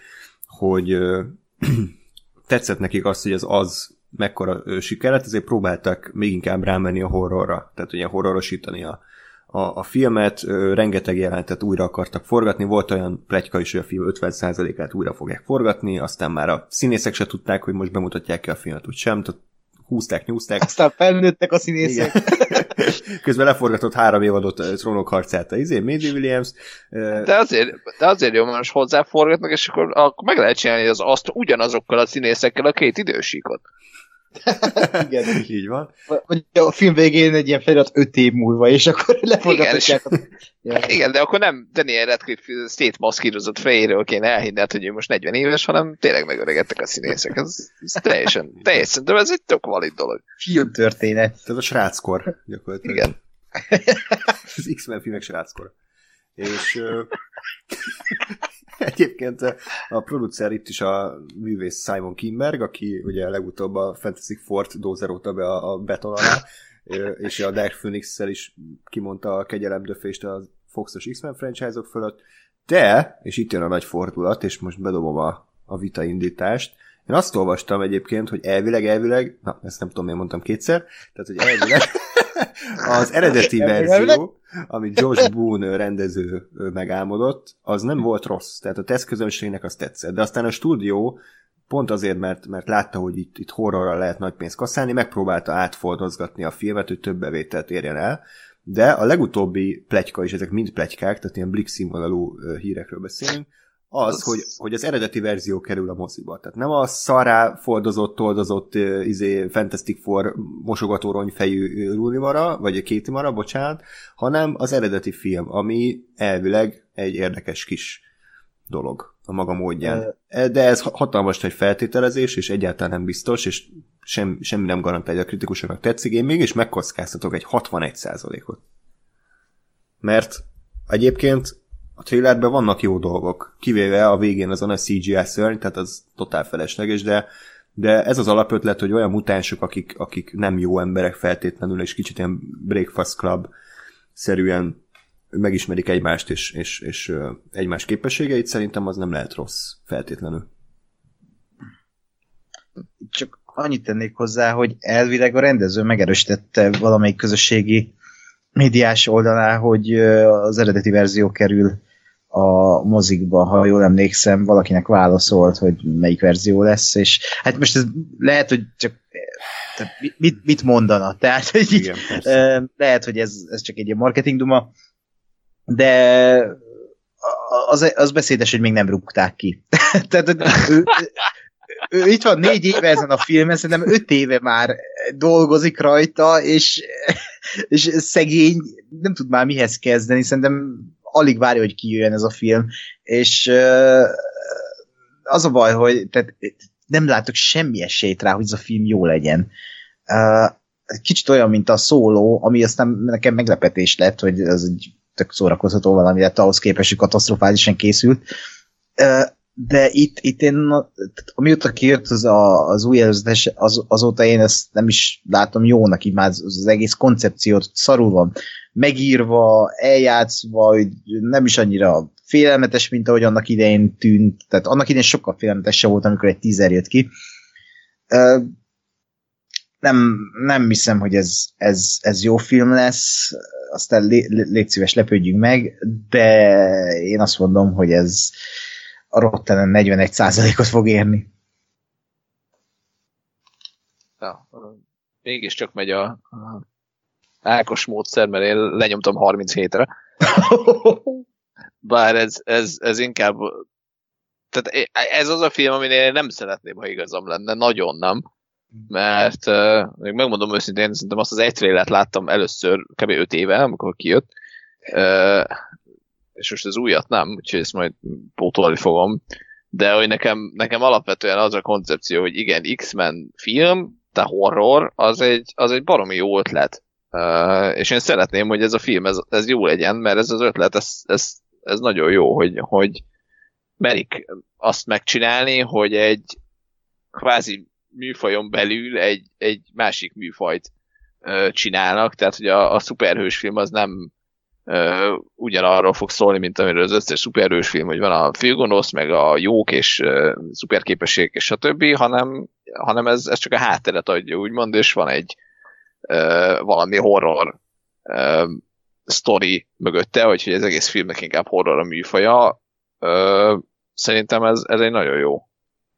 S1: hogy ö, *clears throat* tetszett nekik azt, hogy ez az mekkora siker lett, ezért próbáltak még inkább rámenni a horrorra, tehát ugye horrorosítani a, a, a filmet, ö, rengeteg jelentet újra akartak forgatni, volt olyan pletyka is, hogy a film 50%-át újra fogják forgatni, aztán már a színészek se tudták, hogy most bemutatják ki a filmet, úgy sem, tehát húzták, nyúzták.
S2: Aztán felnőttek a színészek. *laughs*
S1: Közben leforgatott három évadot trónok harcát a izé, Maisie Williams.
S3: De azért, de azért jó, most hozzáforgatnak, és akkor, akkor meg lehet csinálni az azt ugyanazokkal a színészekkel a két idősíkot. *laughs*
S1: Igen. *laughs* Így van.
S2: Vagy a film végén egy ilyen felirat öt év múlva, és akkor *laughs* leforgatják.
S3: Igen, ja. igen, de akkor nem Daniel Radcliffe szétmaszkírozott fejéről kéne elhinni, hát, hogy ő most 40 éves, hanem tényleg megöregedtek a színészek. Ez, ez teljesen, teljesen, de ez egy tök valid dolog.
S2: történet.
S1: Ez a sráckor, gyakorlatilag.
S3: Igen.
S1: az X-Men filmek sráckor. És *laughs* Egyébként a producer itt is a művész Simon Kimberg, aki ugye legutóbb a Fantasy Fort dózerolta be a, a beton alá, és a Dark phoenix is kimondta a kegyelemdöfést a Foxos X-Men franchise-ok fölött, de, és itt jön a nagy fordulat, és most bedobom a, a vita indítást, én azt olvastam egyébként, hogy elvileg, elvileg, na, ezt nem tudom, miért mondtam kétszer, tehát, hogy elvileg *laughs* az eredeti verzió, amit Josh Boone rendező megálmodott, az nem volt rossz. Tehát a tesztközönségnek az tetszett. De aztán a stúdió pont azért, mert, mert látta, hogy itt, itt horrorral lehet nagy pénzt kasszálni, megpróbálta átfordozgatni a filmet, hogy több bevételt érjen el, de a legutóbbi pletyka, és ezek mind pletykák, tehát ilyen blik színvonalú hírekről beszélünk, az, az... Hogy, hogy az eredeti verzió kerül a moziba. Tehát nem a szará fordozott, toldozott izé, Fantastic Four mosogatórony fejű Rulimara, vagy a Kétimara, bocsánat, hanem az eredeti film, ami elvileg egy érdekes kis dolog a maga módján. De ez hatalmas egy feltételezés, és egyáltalán nem biztos, és sem, semmi nem garantálja, a kritikusoknak tetszik. Én mégis megkockáztatok egy 61%-ot. Mert egyébként a trailerben vannak jó dolgok, kivéve a végén azon a CGI szörny, tehát az totál felesleges, de de ez az alapötlet, hogy olyan mutánsok, akik, akik nem jó emberek feltétlenül, és kicsit ilyen Breakfast Club szerűen megismerik egymást és, és, és egymás képességeit, szerintem az nem lehet rossz feltétlenül.
S2: Csak annyit tennék hozzá, hogy elvileg a rendező megerősítette valamelyik közösségi médiás oldalá, hogy az eredeti verzió kerül a mozikba, ha jól emlékszem, valakinek válaszolt, hogy melyik verzió lesz, és hát most ez lehet, hogy csak tehát mit, mit mondana, tehát hogy Igen, lehet, hogy ez, ez csak egy ilyen marketing duma, de az, az beszédes, hogy még nem rúgták ki. *laughs* tehát ő, ő itt van négy éve ezen a filmen, szerintem öt éve már dolgozik rajta, és, és szegény nem tud már mihez kezdeni, szerintem alig várja, hogy kijöjjön ez a film, és az a baj, hogy tehát nem látok semmi esélyt rá, hogy ez a film jó legyen. Kicsit olyan, mint a szóló, ami aztán nekem meglepetés lett, hogy ez egy tök szórakozható valami lett ahhoz képest, hogy katasztrofálisan készült. De itt, itt én, amióta kijött az, a, az új előzetes, az, azóta én ezt nem is látom jónak, így már az, az egész koncepciót szarul van megírva, eljátszva, hogy nem is annyira félelmetes, mint ahogy annak idején tűnt, tehát annak idején sokkal félelmetesebb volt, amikor egy tízer jött ki. Nem, nem hiszem, hogy ez, ez, ez jó film lesz, aztán lé, légy szíves, lepődjünk meg, de én azt mondom, hogy ez, a Rotten 41%-ot fog érni.
S3: Ja, mégiscsak megy a, a Ákos módszer, mert én lenyomtam 37-re. Bár ez, ez, ez inkább tehát ez az a film, aminél én nem szeretném, ha igazam lenne, nagyon nem. Mert uh, még megmondom őszintén, szerintem azt az egy trailet láttam először kb. 5 éve, amikor kijött. És most az újat nem, úgyhogy ezt majd pótolni fogom. De hogy nekem, nekem alapvetően az a koncepció, hogy igen, X-Men film, de horror, az egy, az egy baromi jó ötlet. És én szeretném, hogy ez a film, ez, ez jó legyen, mert ez az ötlet, ez, ez, ez nagyon jó, hogy, hogy merik azt megcsinálni, hogy egy kvázi műfajon belül egy, egy másik műfajt uh, csinálnak, tehát hogy a, a szuperhős film az nem uh, ugyanarról fog szólni, mint amiről az összes szuperhős film, hogy van a főgonosz, meg a jók és uh, szuperképességek és a többi, hanem, hanem ez, ez csak a hátteret adja, úgymond, és van egy valami horror story mögötte, hogy ez egész filmnek inkább horror a műfaja. Szerintem ez, ez egy nagyon jó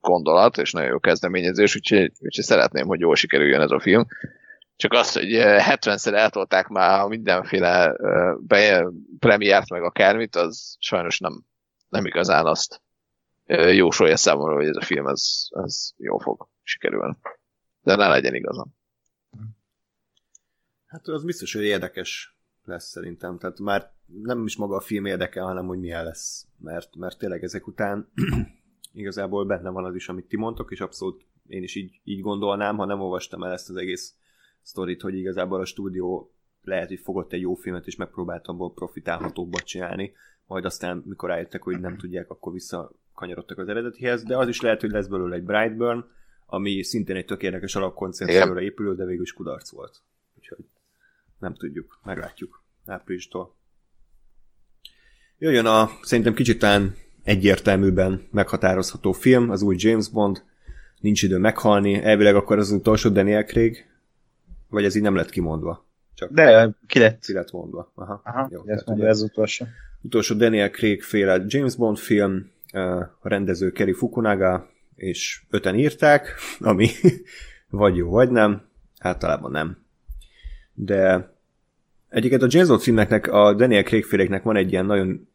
S3: gondolat, és nagyon jó kezdeményezés, úgyhogy, úgyhogy szeretném, hogy jól sikerüljön ez a film. Csak az, hogy 70-szer eltolták már mindenféle be, premiért meg akármit, az sajnos nem, nem igazán azt jósolja számomra, hogy ez a film ez, ez jól fog sikerülni. De ne legyen igazam.
S1: Hát az biztos, hogy érdekes lesz szerintem. Tehát már nem is maga a film érdekel, hanem hogy milyen lesz. Mert, mert tényleg ezek után *clears throat* igazából benne van az is, amit ti mondtok, és abszolút én is így, így gondolnám, ha nem olvastam el ezt az egész sztorit, hogy igazából a stúdió lehet, hogy fogott egy jó filmet, és megpróbált abból profitálhatóbbat csinálni, majd aztán, mikor rájöttek, hogy nem tudják, akkor visszakanyarodtak az eredetihez, de az is lehet, hogy lesz belőle egy Brightburn, ami szintén egy tökéletes alapkoncepcióra épülő, de végül is kudarc volt. Nem tudjuk, meglátjuk áprilistól. Jöjjön a szerintem kicsit talán egyértelműben meghatározható film, az új James Bond, nincs idő meghalni, elvileg akkor az utolsó Daniel Craig, vagy ez így nem lett kimondva?
S2: Csak De, ki lett.
S1: Ki lett mondva. Aha,
S2: Aha jó, ez, mondva, ez utolsó.
S1: Utolsó Daniel Craig féle James Bond film, a rendező Kerry Fukunaga, és öten írták, ami *laughs* vagy jó, vagy nem, általában nem. De Egyiket a James Bond filmeknek, a Daniel Craig féléknek van egy ilyen nagyon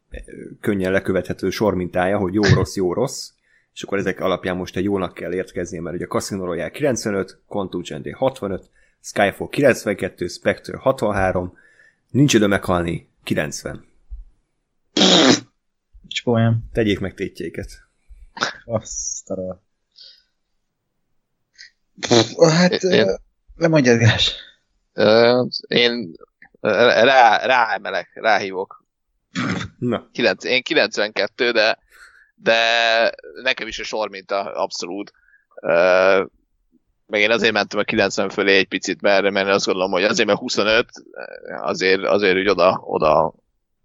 S1: könnyen lekövethető sormintája, hogy jó, rossz, jó, rossz, és akkor ezek alapján most egy jónak kell értkezni, mert ugye Casino Royale 95, Quantum 65, Skyfall 92, Spectre 63, Nincs idő meghalni 90.
S2: Csak olyan.
S1: Tegyék meg tétjeiket.
S2: Azt a Hát, lemondjad, Gás.
S3: Én rá, ráemelek, ráhívok.
S1: Na,
S3: 9, én 92, de, de nekem is a sor minta abszolút. Meg én azért mentem a 90 fölé egy picit, mert, mert azt gondolom, hogy azért, mert 25, azért, azért hogy oda, oda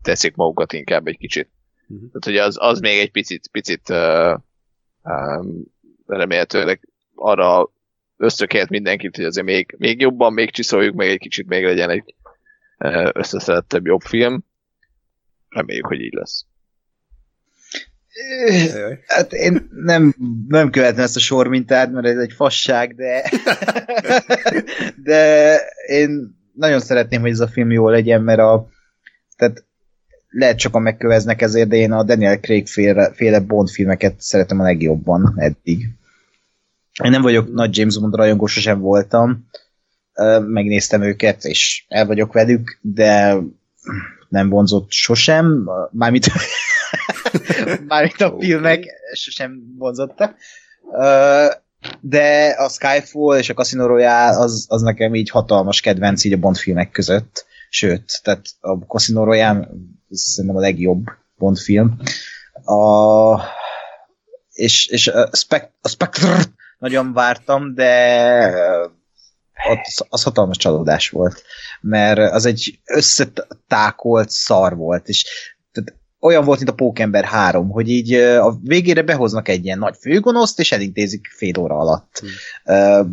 S3: teszik magukat inkább egy kicsit.
S1: Mhm.
S3: Tehát, hogy az, az még egy picit, picit uh, um, remélhetőleg arra ösztökélt mindenkit, hogy azért még, még jobban, még csiszoljuk, meg egy kicsit még legyen egy uh, összeszedettebb, jobb film. Reméljük, hogy így lesz.
S2: Hát én nem, nem követem ezt a sormintát, mert ez egy fasság, de de én nagyon szeretném, hogy ez a film jó legyen, mert a tehát lehet sokan megköveznek ezért, de én a Daniel Craig féle, féle Bond filmeket szeretem a legjobban eddig. Én nem vagyok nagy James Bond rajongó, sosem voltam. Megnéztem őket, és el vagyok velük, de nem vonzott sosem. Mármint, *laughs* mármint a filmek sosem vonzottak. De a Skyfall és a Casino Royale az, az nekem így hatalmas kedvenc így a Bond filmek között. Sőt, tehát a Casino Royale szerintem a legjobb Bond film. A, és, és a, Spec, a Spectre nagyon vártam, de az, az hatalmas csalódás volt, mert az egy összetákolt szar volt, és tehát olyan volt, mint a Pókember 3, hogy így a végére behoznak egy ilyen nagy főgonoszt, és elintézik fél óra alatt. Uh,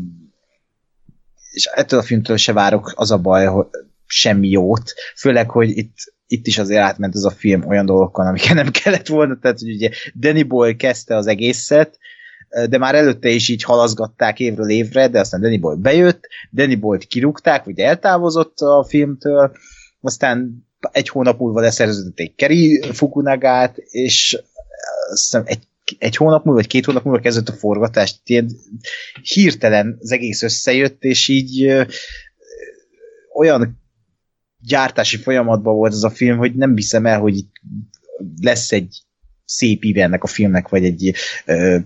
S2: és ettől a filmtől se várok az a baj, hogy semmi jót, főleg, hogy itt, itt is azért átment ez a film olyan dolgokkal, amiket nem *laughs* kellett volna, tehát hogy ugye Danny Boy kezdte az egészet, de már előtte is így halazgatták évről évre, de aztán Danny Boy bejött, Danny Boy-t kirúgták, ugye eltávozott a filmtől, aztán egy hónap múlva leszerződték Keri Fukunagát, és azt hiszem egy, egy hónap múlva, vagy két hónap múlva kezdett a forgatást, ilyen hirtelen az egész összejött, és így olyan gyártási folyamatban volt ez a film, hogy nem hiszem el, hogy lesz egy szép íve ennek a filmnek, vagy egy, ö,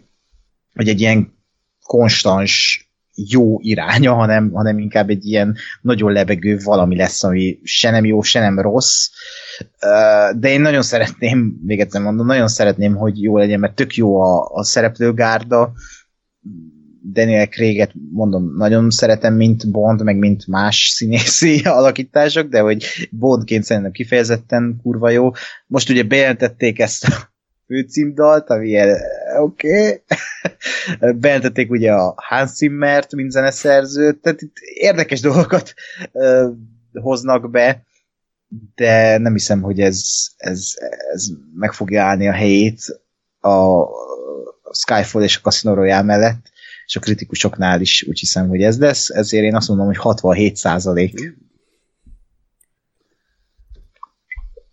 S2: vagy egy ilyen konstans jó iránya, hanem, hanem inkább egy ilyen nagyon lebegő valami lesz, ami se nem jó, se nem rossz. De én nagyon szeretném, még egyszer mondom, nagyon szeretném, hogy jó legyen, mert tök jó a, a szereplőgárda. Daniel Craig-et mondom, nagyon szeretem, mint Bond, meg mint más színészi *laughs* alakítások, de hogy Bondként szerintem kifejezetten kurva jó. Most ugye bejelentették ezt a főcímdalt, ami oké. Okay. *laughs* bejelentették ugye a Hans Zimmert, mint zeneszerzőt, tehát itt érdekes dolgokat ö, hoznak be, de nem hiszem, hogy ez, ez, ez meg fogja állni a helyét a Skyfall és a Casino Royale mellett, és a kritikusoknál is úgy hiszem, hogy ez lesz, ezért én azt mondom, hogy 67 százalék.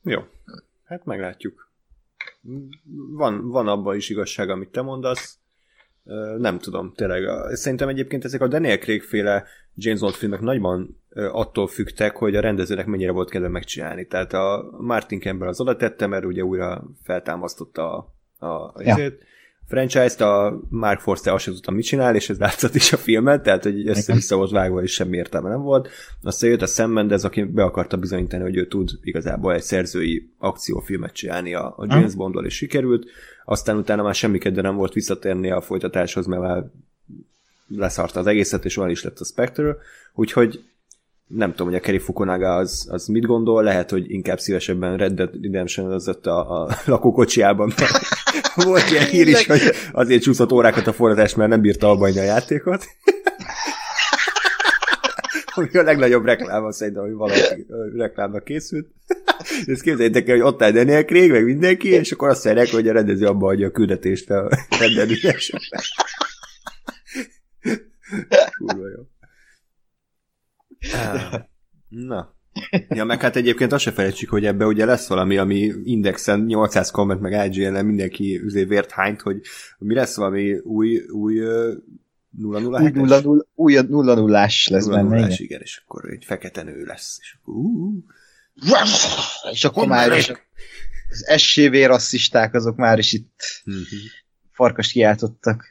S1: Jó. Hát meglátjuk. Van, van abban is igazság, amit te mondasz. Nem tudom, tényleg. Szerintem egyébként ezek a Daniel Craig féle James Bond filmek nagyban attól függtek, hogy a rendezőnek mennyire volt kedve megcsinálni. Tehát a Martin Campbell az oda tette, mert ugye újra feltámasztotta a, a,
S2: Ja.
S1: ja. Franchise-t, a Mark Forster azt sem tudta, mit csinál, és ez látszott is a filmet, tehát hogy össze-vissza volt vágva, és semmi értelme nem volt. Aztán jött a Sam Mendes, aki be akarta bizonyítani, hogy ő tud igazából egy szerzői akciófilmet csinálni a, a James Bondról, és sikerült. Aztán utána már semmi kedve nem volt visszatérni a folytatáshoz, mert már leszarta az egészet, és olyan is lett a Spectre, úgyhogy nem tudom, hogy a Kerry Fukunaga az, az mit gondol, lehet, hogy inkább szívesebben Red Dead redemption a, a lakókocsiában, *laughs* volt ilyen hír is, hogy azért csúszott órákat a forratás, mert nem bírta abbaidni a játékot. *laughs* Ami a legnagyobb reklám, az szerintem, hogy valaki reklámnak készült. *laughs* Ezt képzeljétek el, hogy ott áll Daniel Craig, meg mindenki, és akkor azt mondják, hogy a rendező abba adja a küldetést a Redemption-re. Kurva jó. Na. Ja, meg hát egyébként azt se felejtsük, hogy ebbe ugye lesz valami, ami indexen 800 komment, meg IGN-en mindenki üzé vért hányt, hogy mi lesz valami új, új ö, 007
S2: Új nulla, nulla, új nulla nullás lesz benne, igen.
S1: igen, és akkor egy fekete nő lesz. És akkor, uh,
S2: És akkor már is az SCV rasszisták azok már is itt
S1: Mhm.
S2: farkast kiáltottak.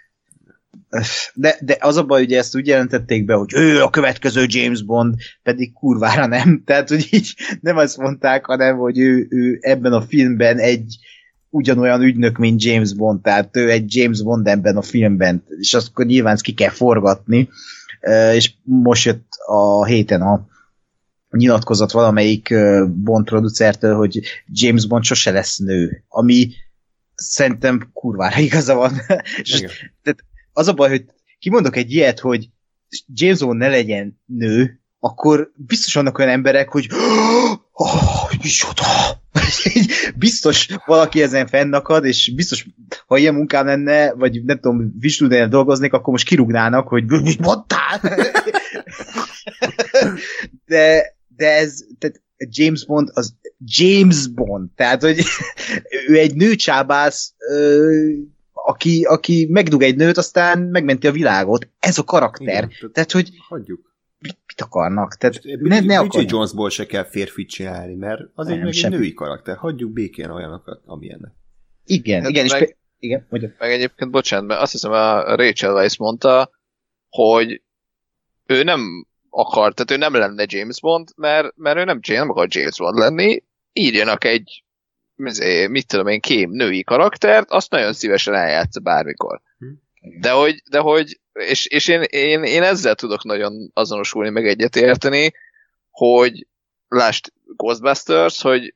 S2: De, de az a baj, ugye ezt úgy jelentették be, hogy ő a következő James Bond, pedig kurvára nem. *laughs* Tehát, hogy így nem azt mondták, hanem, hogy ő, ő ebben a filmben egy ugyanolyan ügynök, mint James Bond, tehát ő egy James Bond ebben a filmben, és azt akkor nyilván ezt ki kell forgatni, és most jött a héten a nyilatkozat valamelyik Bond producertől, hogy James Bond sose lesz nő, ami szerintem kurvára *laughs* igaza van. és tehát az a baj, hogy kimondok egy ilyet, hogy James Bond ne legyen nő, akkor biztos vannak olyan emberek, hogy micsoda! *laughs* biztos valaki ezen fennakad, és biztos, ha ilyen munkám lenne, vagy nem tudom, Visnudénél dolgoznék, akkor most kirúgnának, hogy mit mondtál? *laughs* de, de ez, tehát James Bond az James Bond, tehát, hogy *laughs* ő egy nőcsábász, aki, aki megdug egy nőt, aztán megmenti a világot. Ez a karakter. Igen, tehát, tehát, hogy
S1: hagyjuk.
S2: Mit, mit akarnak? Tehát
S1: ne, ne Bridget Jonesból se kell férfit csinálni, mert az egy, meg egy női karakter. Hagyjuk békén olyanokat, amilyenek.
S2: Igen, hát igen, meg, és igen,
S3: mondjam. Meg egyébként, bocsánat, mert azt hiszem a Rachel Weisz mondta, hogy ő nem akar, tehát ő nem lenne James Bond, mert, mert ő nem, nem akar James Bond lenni, írjanak egy mit tudom én, kém női karaktert, azt nagyon szívesen eljátsza bármikor. Hm. De hogy, de hogy és, és én, én, én ezzel tudok nagyon azonosulni, meg egyetérteni, hogy lást Ghostbusters, hogy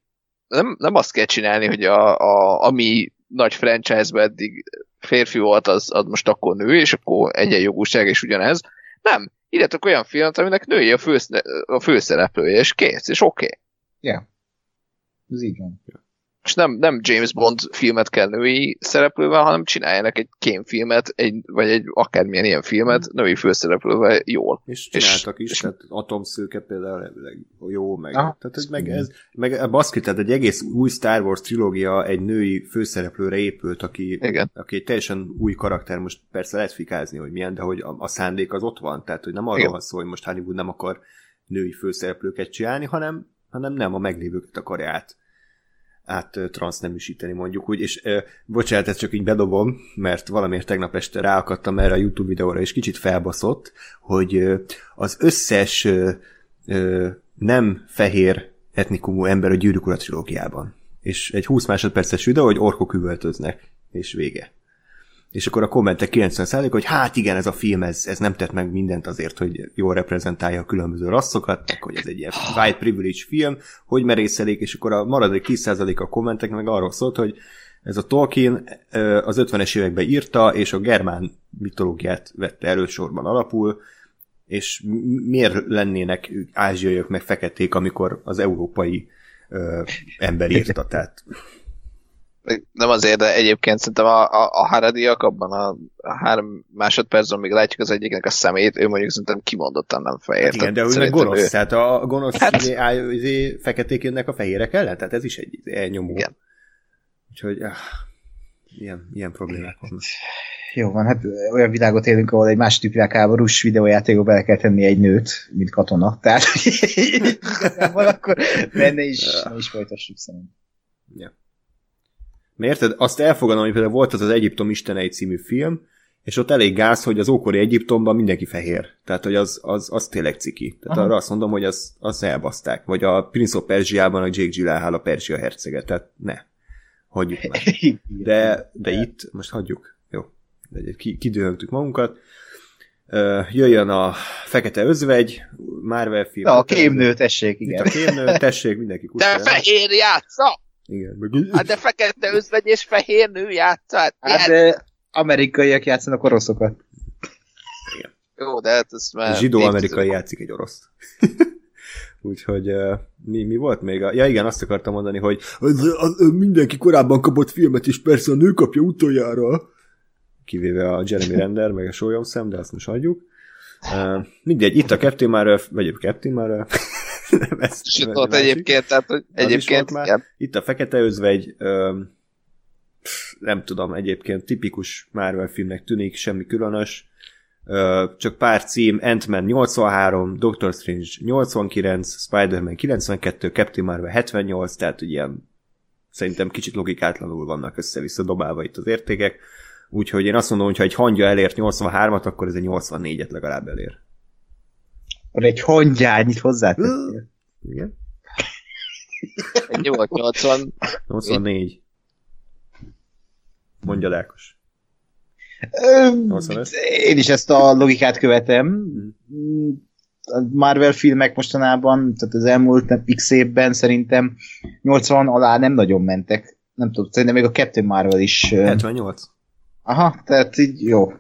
S3: nem, nem azt kell csinálni, hogy a, a, ami nagy franchise-ben eddig férfi volt, az, az most akkor nő, és akkor egyenjogúság és ugyanez. Nem. Írjatok olyan filmet, aminek női a, fősz, a főszereplője, és kész, és oké. Okay.
S2: Yeah. Ez így van. Yeah
S3: és nem, nem James Bond filmet kell női szereplővel, hanem csináljanak egy kémfilmet, egy, vagy egy akármilyen ilyen filmet mm. női főszereplővel jól.
S1: És csináltak és, is, és, tehát atomszőke például jó, meg, ah, tehát ez, meg ez, meg baszki, tehát egy egész új Star Wars trilógia egy női főszereplőre épült, aki,
S3: Igen.
S1: aki egy teljesen új karakter, most persze lehet fikázni, hogy milyen, de hogy a, a szándék az ott van, tehát hogy nem arról van szó, hogy most Hollywood nem akar női főszereplőket csinálni, hanem, hanem nem a meglévőket akarja át át transzneműsíteni mondjuk úgy, és ö, bocsánat, ezt csak így bedobom, mert valamiért tegnap este ráakadtam erre a YouTube videóra, és kicsit felbaszott, hogy ö, az összes ö, ö, nem fehér etnikumú ember a gyűrűk ura. És egy 20 másodperces videó, hogy orkok üvöltöznek, és vége és akkor a kommentek 90% hogy hát igen, ez a film, ez, ez nem tett meg mindent azért, hogy jól reprezentálja a különböző rasszokat, meg hogy ez egy ilyen white privilege film, hogy merészelik, és akkor a maradék 10% a kommentek meg arról szólt, hogy ez a Tolkien az 50-es években írta, és a germán mitológiát vette elősorban alapul, és miért lennének ázsiaiak meg feketék, amikor az európai ö, ember írta, tehát
S3: nem azért, de egyébként szerintem a, a, a Haradiak abban a, a három másodpercben, még látjuk az egyiknek a szemét, ő mondjuk szerintem kimondottan nem fehér. Hát
S1: igen, de ő meg gonosz, ő... tehát a gonosz hát... izé, izé, feketék jönnek a fehérek ellen, tehát ez is egy elnyomó. Igen. Úgyhogy ah, ilyen, ilyen problémák vannak.
S2: Jó van, hát olyan világot élünk, ahol egy másik világháborús videójátékba bele kell tenni egy nőt, mint katona. Tehát *laughs* akkor benne is, is folytassuk szerintem.
S1: Ja. Mert érted? Azt elfogadom, hogy például volt az az Egyiptom Istenei című film, és ott elég gáz, hogy az ókori Egyiptomban mindenki fehér. Tehát, hogy az, az, az tényleg ciki. Tehát Aha. arra azt mondom, hogy az, az elbaszták. Vagy a Prince of Persia-ban a Jake Gyllenhaal a Persia hercege. Tehát ne. Hagyjuk meg. *laughs* De, de itt, most hagyjuk. Jó. De kidőltük magunkat. Jöjjön a Fekete Özvegy, Marvel film.
S2: Na, a kémnő, tessék, igen.
S1: Itt a kémnő, tessék, mindenki
S3: De fehér játsza!
S1: Igen.
S3: Meg... Hát de fekete özvegy és fehér nő játszát.
S2: Hát de amerikaiak játszanak oroszokat.
S3: Igen. Jó, de hát ez már...
S1: Zsidó-amerikai játszik egy oroszt. *laughs* Úgyhogy uh, mi, mi volt még? A... Ja igen, azt akartam mondani, hogy az, az, az, mindenki korábban kapott filmet, és persze a nő kapja utoljára. Kivéve a Jeremy *laughs* Render, meg a Sólyom szem, de azt most hagyjuk. Uh, mindegy, itt a Captain Marvel, vagy a Captain Marvel,
S3: nem ezt nem ott egyébként, tehát hogy egyébként már. Igen.
S1: Itt a Fekete Özvegy, ö, nem tudom, egyébként tipikus Marvel filmnek tűnik, semmi különös. Ö, csak pár cím, Ant-Man 83, Doctor Strange 89, Spider-Man 92, Captain Marvel 78, tehát ugye ilyen szerintem kicsit logikátlanul vannak össze-vissza dobálva itt az értékek. Úgyhogy én azt mondom, hogy ha egy hangja elért 83-at, akkor ez egy 84-et legalább elér.
S2: Egy hangyányit hozzátettél.
S1: Igen?
S3: Egy volt 80.
S1: 84. Mondja Lákos.
S2: Ö,
S1: 85?
S2: Én is ezt a logikát követem. A Marvel filmek mostanában, tehát az elmúlt nem, x évben szerintem 80 alá nem nagyon mentek. Nem tudom, szerintem még a kettő Marvel is. ö,
S1: 78.
S2: Aha, tehát így jó.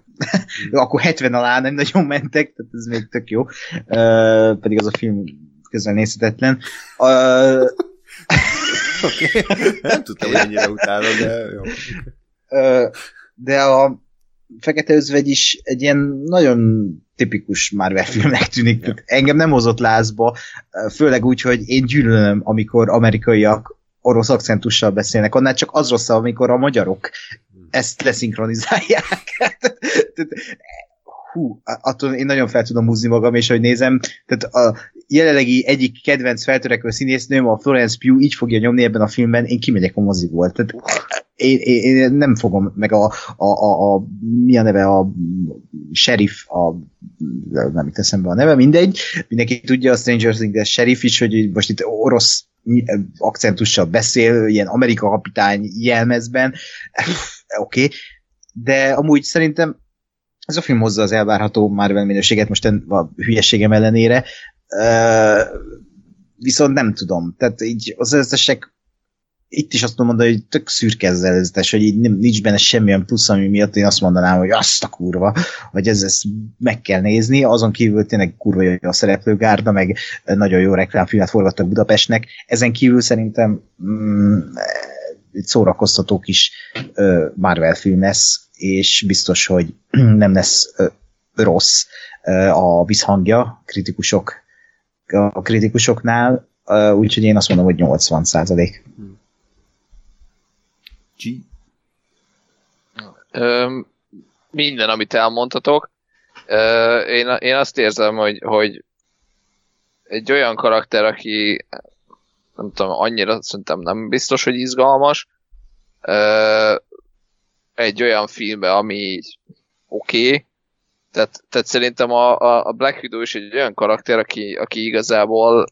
S2: Jó, *laughs* akkor 70 alá nem nagyon mentek, tehát ez még tök jó. Uh, pedig az a film közel nézhetetlen. Uh.
S1: Okay. Nem tudtam, hogy ennyire utálod, de jó.
S2: uh, de a Fekete Özvegy is egy ilyen nagyon tipikus Marvel filmnek tűnik. Tehát engem nem hozott lázba, főleg úgy, hogy én gyűlölöm, amikor amerikaiak orosz akcentussal beszélnek, annál csak az rossz, amikor a magyarok ezt leszinkronizálják. *laughs* Hú, attól én nagyon fel tudom húzni magam, és hogy nézem, tehát a jelenlegi egyik kedvenc feltörekvő színésznőm, a Florence Pugh így fogja nyomni ebben a filmben, én kimegyek a moziból. Tehát én, én, én nem fogom meg a, a, a, a mi a neve, a sheriff, a nem itt eszembe a neve, mindegy, mindenki tudja a Stranger Things, sheriff is, hogy most itt orosz akcentussal beszél, ilyen Amerika kapitány jelmezben, oké, okay. de amúgy szerintem ez a film hozza az elvárható Marvel minőséget most a hülyeségem ellenére, uh, viszont nem tudom, tehát így az összesek itt is azt tudom mondani, hogy tök szürke ez előzetes, hogy így nincs benne semmilyen plusz, ami miatt én azt mondanám, hogy azt a kurva, hogy ez, ezt meg kell nézni, azon kívül tényleg kurva jó a szereplőgárda, meg nagyon jó reklámfilmet forgattak Budapestnek, ezen kívül szerintem mm, egy szórakoztató kis Marvel film lesz, és biztos, hogy *clears throat* nem lesz rossz a visszhangja kritikusok, a kritikusoknál, úgyhogy én azt mondom, hogy 80 százalék.
S1: G.
S3: Ö, minden, amit elmondhatok. Én, én azt érzem, hogy, hogy egy olyan karakter, aki nem tudom, annyira szerintem nem biztos, hogy izgalmas. Egy olyan filmbe, ami oké, okay. tehát, tehát szerintem a, a Black Widow is egy olyan karakter, aki, aki igazából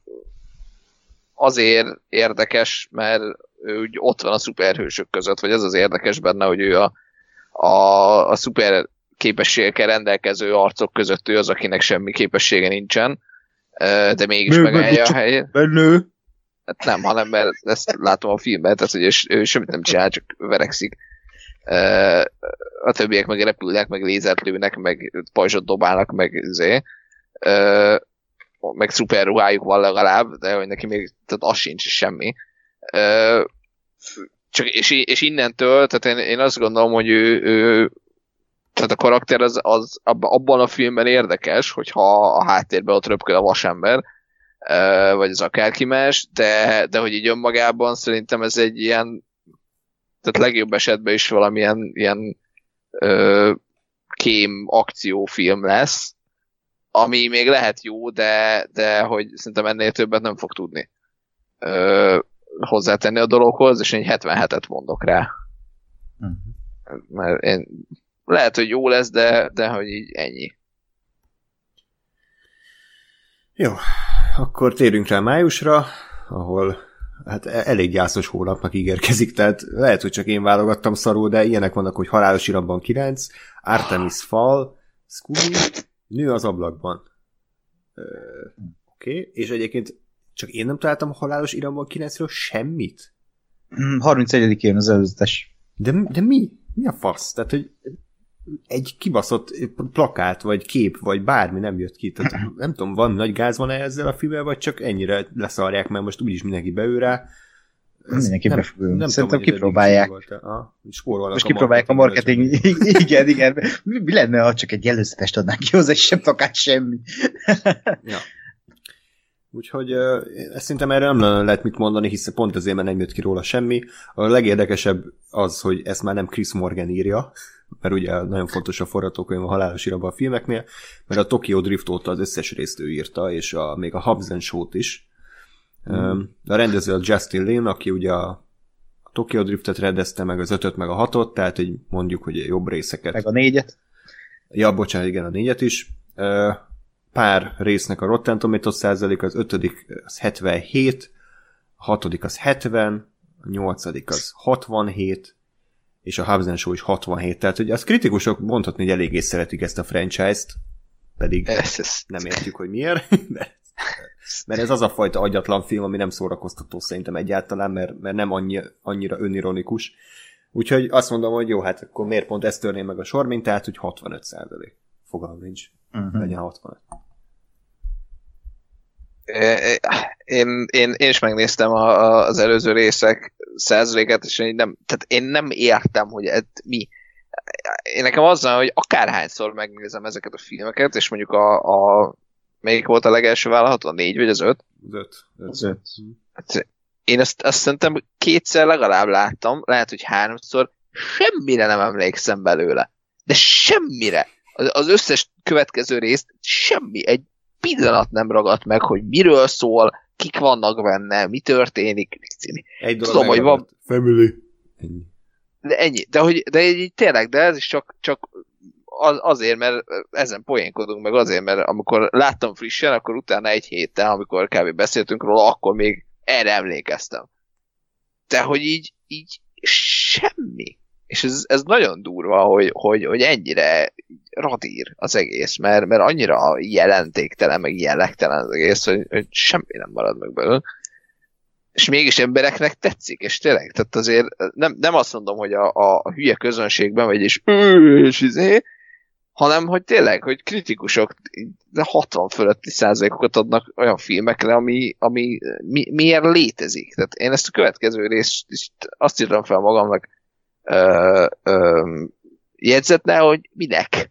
S3: azért érdekes, mert ő úgy ott van a szuperhősök között, vagy az az érdekes benne, hogy ő a, a, a szuper képességekkel rendelkező arcok között ő az, akinek semmi képessége nincsen, de mégis megállja a helyét.
S2: Bennő.
S3: Hát nem, hanem mert ezt látom a filmben, tehát hogy és ő semmit nem csinál, csak verekszik. A többiek meg repülnek, meg lézert lőnek, meg pajzsot dobálnak, meg zé. Meg szuper ruhájuk van legalább, de hogy neki még tehát az sincs semmi. Csak, és, és innentől, tehát én, én azt gondolom, hogy ő, ő tehát a karakter az, az abban a filmben érdekes, hogyha a háttérben ott röpköd a vasember, vagy az akárki más, de, de hogy így önmagában szerintem ez egy ilyen, tehát legjobb esetben is valamilyen ilyen ö, kém akciófilm lesz, ami még lehet jó, de, de hogy szerintem ennél többet nem fog tudni ö, hozzátenni a dologhoz, és én 77-et mondok rá. Uh-huh. Mert én lehet, hogy jó lesz, de, de hogy így ennyi.
S1: Jó, akkor térjünk rá májusra, ahol hát elég gyászos hónapnak ígérkezik, tehát lehet, hogy csak én válogattam szarul, de ilyenek vannak, hogy halálos iramban 9, Artemis Fall, Scooby, Nő az ablakban. Oké, okay. és egyébként csak én nem találtam a halálos iramban 9-ről semmit?
S2: 31-én az előzetes.
S1: De, de mi? Mi a fasz? Tehát, hogy egy kibaszott plakát, vagy kép, vagy bármi nem jött ki. Tehát *clears throat* nem tudom, van nagy gáz van -e ezzel a filmmel, vagy csak ennyire leszarják, mert most úgyis mindenki beül rá.
S2: Ez mindenki nem, nem Szerintem tudom, kipróbálják.
S1: A,
S2: most kipróbálják a marketing. *laughs* igen, igen. Mi, mi lenne, ha csak egy előzetest adnánk ki hozzá, és sem plakát semmi.
S1: ja. Úgyhogy ezt szerintem erre nem lehet mit mondani, hiszen pont ezért, mert nem jött ki róla semmi. A legérdekesebb az, hogy ezt már nem Chris Morgan írja, mert ugye nagyon fontos a forgatókönyv a halálos iramban a filmeknél, mert a Tokyo Drift óta az összes részt ő írta, és a, még a Hubs Show-t is. Mm. A rendező a Justin Lin, aki ugye a Tokyo Driftet rendezte, meg az ötöt, meg a hatot, tehát hogy mondjuk, hogy jobb részeket.
S2: Meg a négyet.
S1: Ja, bocsánat, igen, a négyet is. Pár résznek a Rotten Tomatoes százalék, az ötödik az 77, a hatodik az 70, a nyolcadik az 67, és a Hubs Show is 67, tehát hogy az kritikusok mondhatni, hogy eléggé szeretik ezt a franchise-t, pedig
S3: Ez, ez,
S1: nem értjük, hogy miért, *laughs* de, mert ez az a fajta agyatlan film, ami nem szórakoztató szerintem egyáltalán, mert, mert nem annyi, annyira önironikus. Úgyhogy azt mondom, hogy jó, hát akkor miért pont ezt törném meg a sormintát, hogy 65 százalék. Fogalm nincs. Uh-huh. Legyen 65.
S3: én, én, én is megnéztem a, a, az előző részek százaléket, és én nem, tehát én nem értem, hogy ez mi. Én nekem az van, hogy akárhányszor megnézem ezeket a filmeket, és mondjuk a, a melyik volt a legelső vállalható? A négy vagy az öt?
S1: Az öt. öt.
S2: Az öt.
S3: Hát, én azt, azt szerintem kétszer legalább láttam, lehet, hogy háromszor, semmire nem emlékszem belőle. De semmire. Az, az összes következő részt semmi, egy pillanat nem ragadt meg, hogy miről szól, kik vannak benne, mi történik.
S1: Egy dolog
S3: Tudom, hogy van-.
S1: Family. Ennyi.
S3: De ennyi. De, hogy, de így, tényleg, de ez is csak, csak az, azért, mert ezen poénkodunk, meg azért, mert amikor láttam frissen, akkor utána egy héttel, amikor kb. beszéltünk róla, akkor még erre emlékeztem. De hogy így, így semmi. És ez, ez nagyon durva, hogy, hogy, hogy ennyire radír az egész, mert, mert annyira jelentéktelen, meg jellegtelen az egész, hogy, hogy semmi nem marad meg belőle. És mégis embereknek tetszik, és tényleg, tehát azért nem, nem azt mondom, hogy a, a, a hülye közönségben vagy, és, "Ö, és izé, hanem hogy tényleg, hogy kritikusok de 60 fölötti százalékokat adnak olyan filmekre, ami, ami mi, miért létezik. Tehát én ezt a következő részt azt írtam fel magamnak ö, ö, jegyzetne, hogy minek.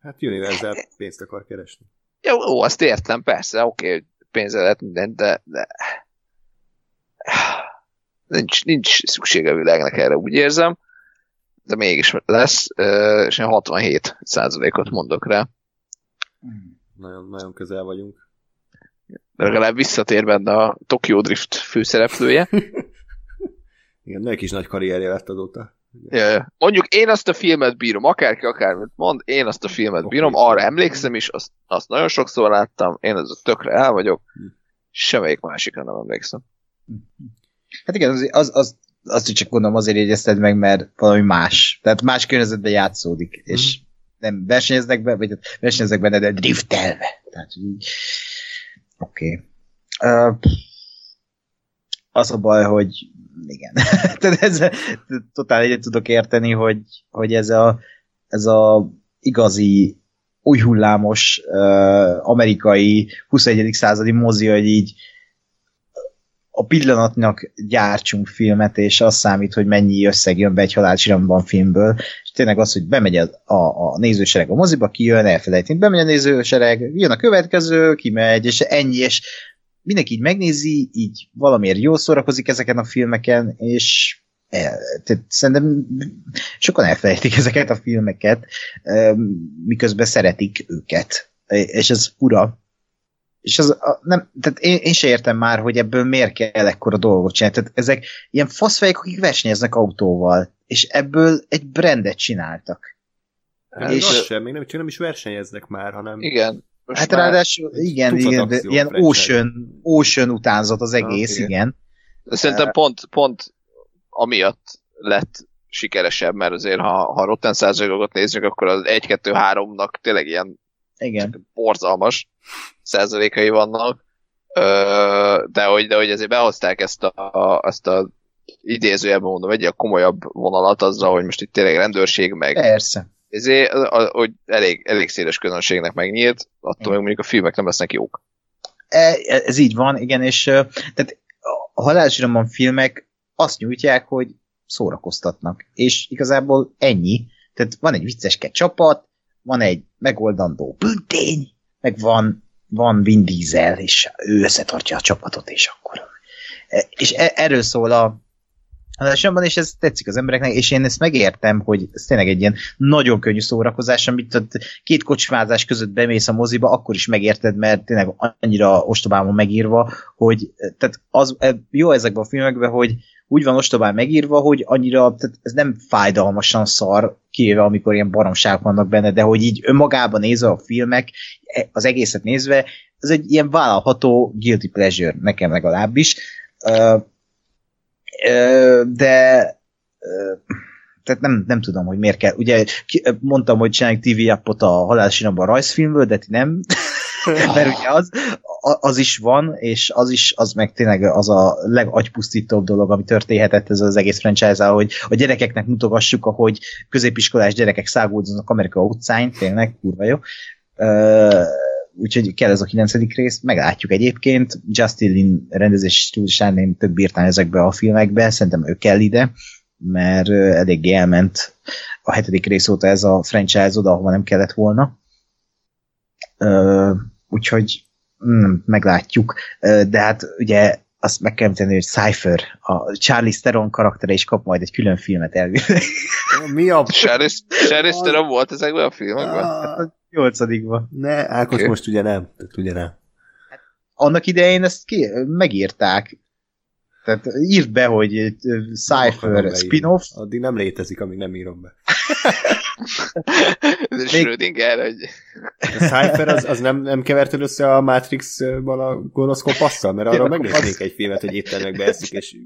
S1: Hát Universal pénzt akar keresni.
S3: Jó, ó, azt értem, persze, oké, hogy pénzre lehet mindent, de, de nincs, nincs szüksége a világnak erre, úgy érzem, de mégis lesz, és én 67 százalékot mondok rá.
S1: Nagyon, nagyon közel vagyunk.
S3: Legalább visszatér benne a Tokyo Drift főszereplője. *laughs*
S1: Igen, neki is nagy karrierje lett azóta.
S3: Ja. Mondjuk én azt a filmet bírom, akárki akármit mond, én azt a filmet bírom,
S1: szóval.
S3: arra emlékszem is, azt, azt nagyon sokszor láttam, én ez a tökre el vagyok,
S1: Hm.
S3: semmelyik másikra nem emlékszem.
S2: Hát igen, az, az, az, azt is csak gondolom azért jegyezted meg, mert valami más. Tehát más környezetben játszódik, és nem versenyeznek be, vagy versenyeznek benne, de driftelve. Tehát, így... Oké. Okay. Uh, az a baj, hogy igen. *laughs* Tehát ez, totál egyet tudok érteni, hogy, hogy ez a, ez a igazi új hullámos uh, amerikai 21. századi mozi, hogy így a pillanatnak gyártsunk filmet, és az számít, hogy mennyi összeg jön be egy halálcsiramban filmből, és tényleg az, hogy bemegy a, a, a nézősereg a moziba, kijön, elfelejteni, bemegy a nézősereg, jön a következő, kimegy, és ennyi, és mindenki így megnézi, így valamiért jól szórakozik ezeken a filmeken, és el, tehát szerintem sokan elfelejtik ezeket a filmeket, em, miközben szeretik őket. És ez fura. És az, a, nem, tehát én, én se értem már, hogy ebből miért kell ekkora dolgot csinálni. Tehát ezek ilyen faszfejek, akik versenyeznek autóval, és ebből egy brandet csináltak.
S1: Hát
S2: És-
S1: és az sem, még nem, csak nem is versenyeznek már, hanem
S3: Igen. Most
S2: Hát ráadásul, igen, igen de ilyen ocean, ocean utánzat az egész,
S3: igen.
S2: igen.
S3: De szerintem pont, pont amiatt lett sikeresebb, mert azért ha, ha Rotten százalékokat nézzük, akkor az 1-2-3-nak tényleg ilyen
S2: Igen.
S3: borzalmas százalékai vannak, de hogy, de hogy ezért behozták ezt a, ezt a idézőjelben mondom, egy ilyen komolyabb vonalat azzal, hogy most itt tényleg rendőrség meg
S2: Persze.
S3: Ezért, hogy elég, elég széles közönségnek megnyílt, attól még mondjuk a filmek nem lesznek jók.
S2: E, ez így van, igen, és tehát a halálzsíromban filmek azt nyújtják, hogy szórakoztatnak. És igazából ennyi. Tehát van egy vicceske csapat, van egy megoldandó büntény, meg van, van Vin Diesel, és ő összetartja a csapatot, és akkor. E, És e- erről szól a halálzsíromban, és ez tetszik az embereknek, és én ezt megértem, hogy ez tényleg egy ilyen nagyon könnyű szórakozás, amit ott két kocsmázás között bemész a moziba, akkor is megérted, mert tényleg annyira ostobán megírva, hogy tehát az, e, jó ezekben a filmekben, hogy, úgy van ostobán megírva, hogy annyira, tehát ez nem fájdalmasan szar, kivéve amikor ilyen baromságok vannak benne, de hogy így önmagában nézve a filmek, e- az egészet nézve, ez egy ilyen vállalható guilty pleasure, nekem legalábbis. Uh, de tehát nem, nem tudom, hogy miért kell. Ugye mondtam, hogy csináljuk TV appot a halálsinabban rajzfilmből, de ti nem. *laughs* Mert ugye az, az is van, és az is, az meg tényleg az a legagypusztítóbb dolog, ami történhetett ez az egész franchise hogy a gyerekeknek mutogassuk, ahogy középiskolás gyerekek száguldoznak Amerika utcáin, tényleg, kurva jó. Úgyhogy kell ez a kilencedik rész, meglátjuk egyébként. Justin Lin rendezés stílusán én több írtam ezekbe a filmekbe, szerintem ő kell ide, mert eléggé elment a hetedik rész óta ez a franchise oda, ahova nem kellett volna. Úgyhogy mm, meglátjuk. De hát ugye azt meg kell tenni, hogy Cypher, a Charlie Steron karaktere is kap majd egy külön filmet elvileg.
S1: Mi a...
S3: Charlie Steron volt ezekben a filmekben? Hát
S2: a nyolcadikban.
S1: Ne, Ákos okay. most ugye nem. Ugye nem.
S2: Hát, annak idején ezt ki, megírták. Tehát írd be, hogy Cypher spin-off.
S1: Addig nem létezik, amíg nem írom be. *laughs*
S3: Ez Schrödinger, hogy...
S1: A Cypher az, az nem, nem keverted össze a Matrix-ban a gonosz kopasszal? Mert arra megnéznék egy filmet, hogy éttermekbe eszik, és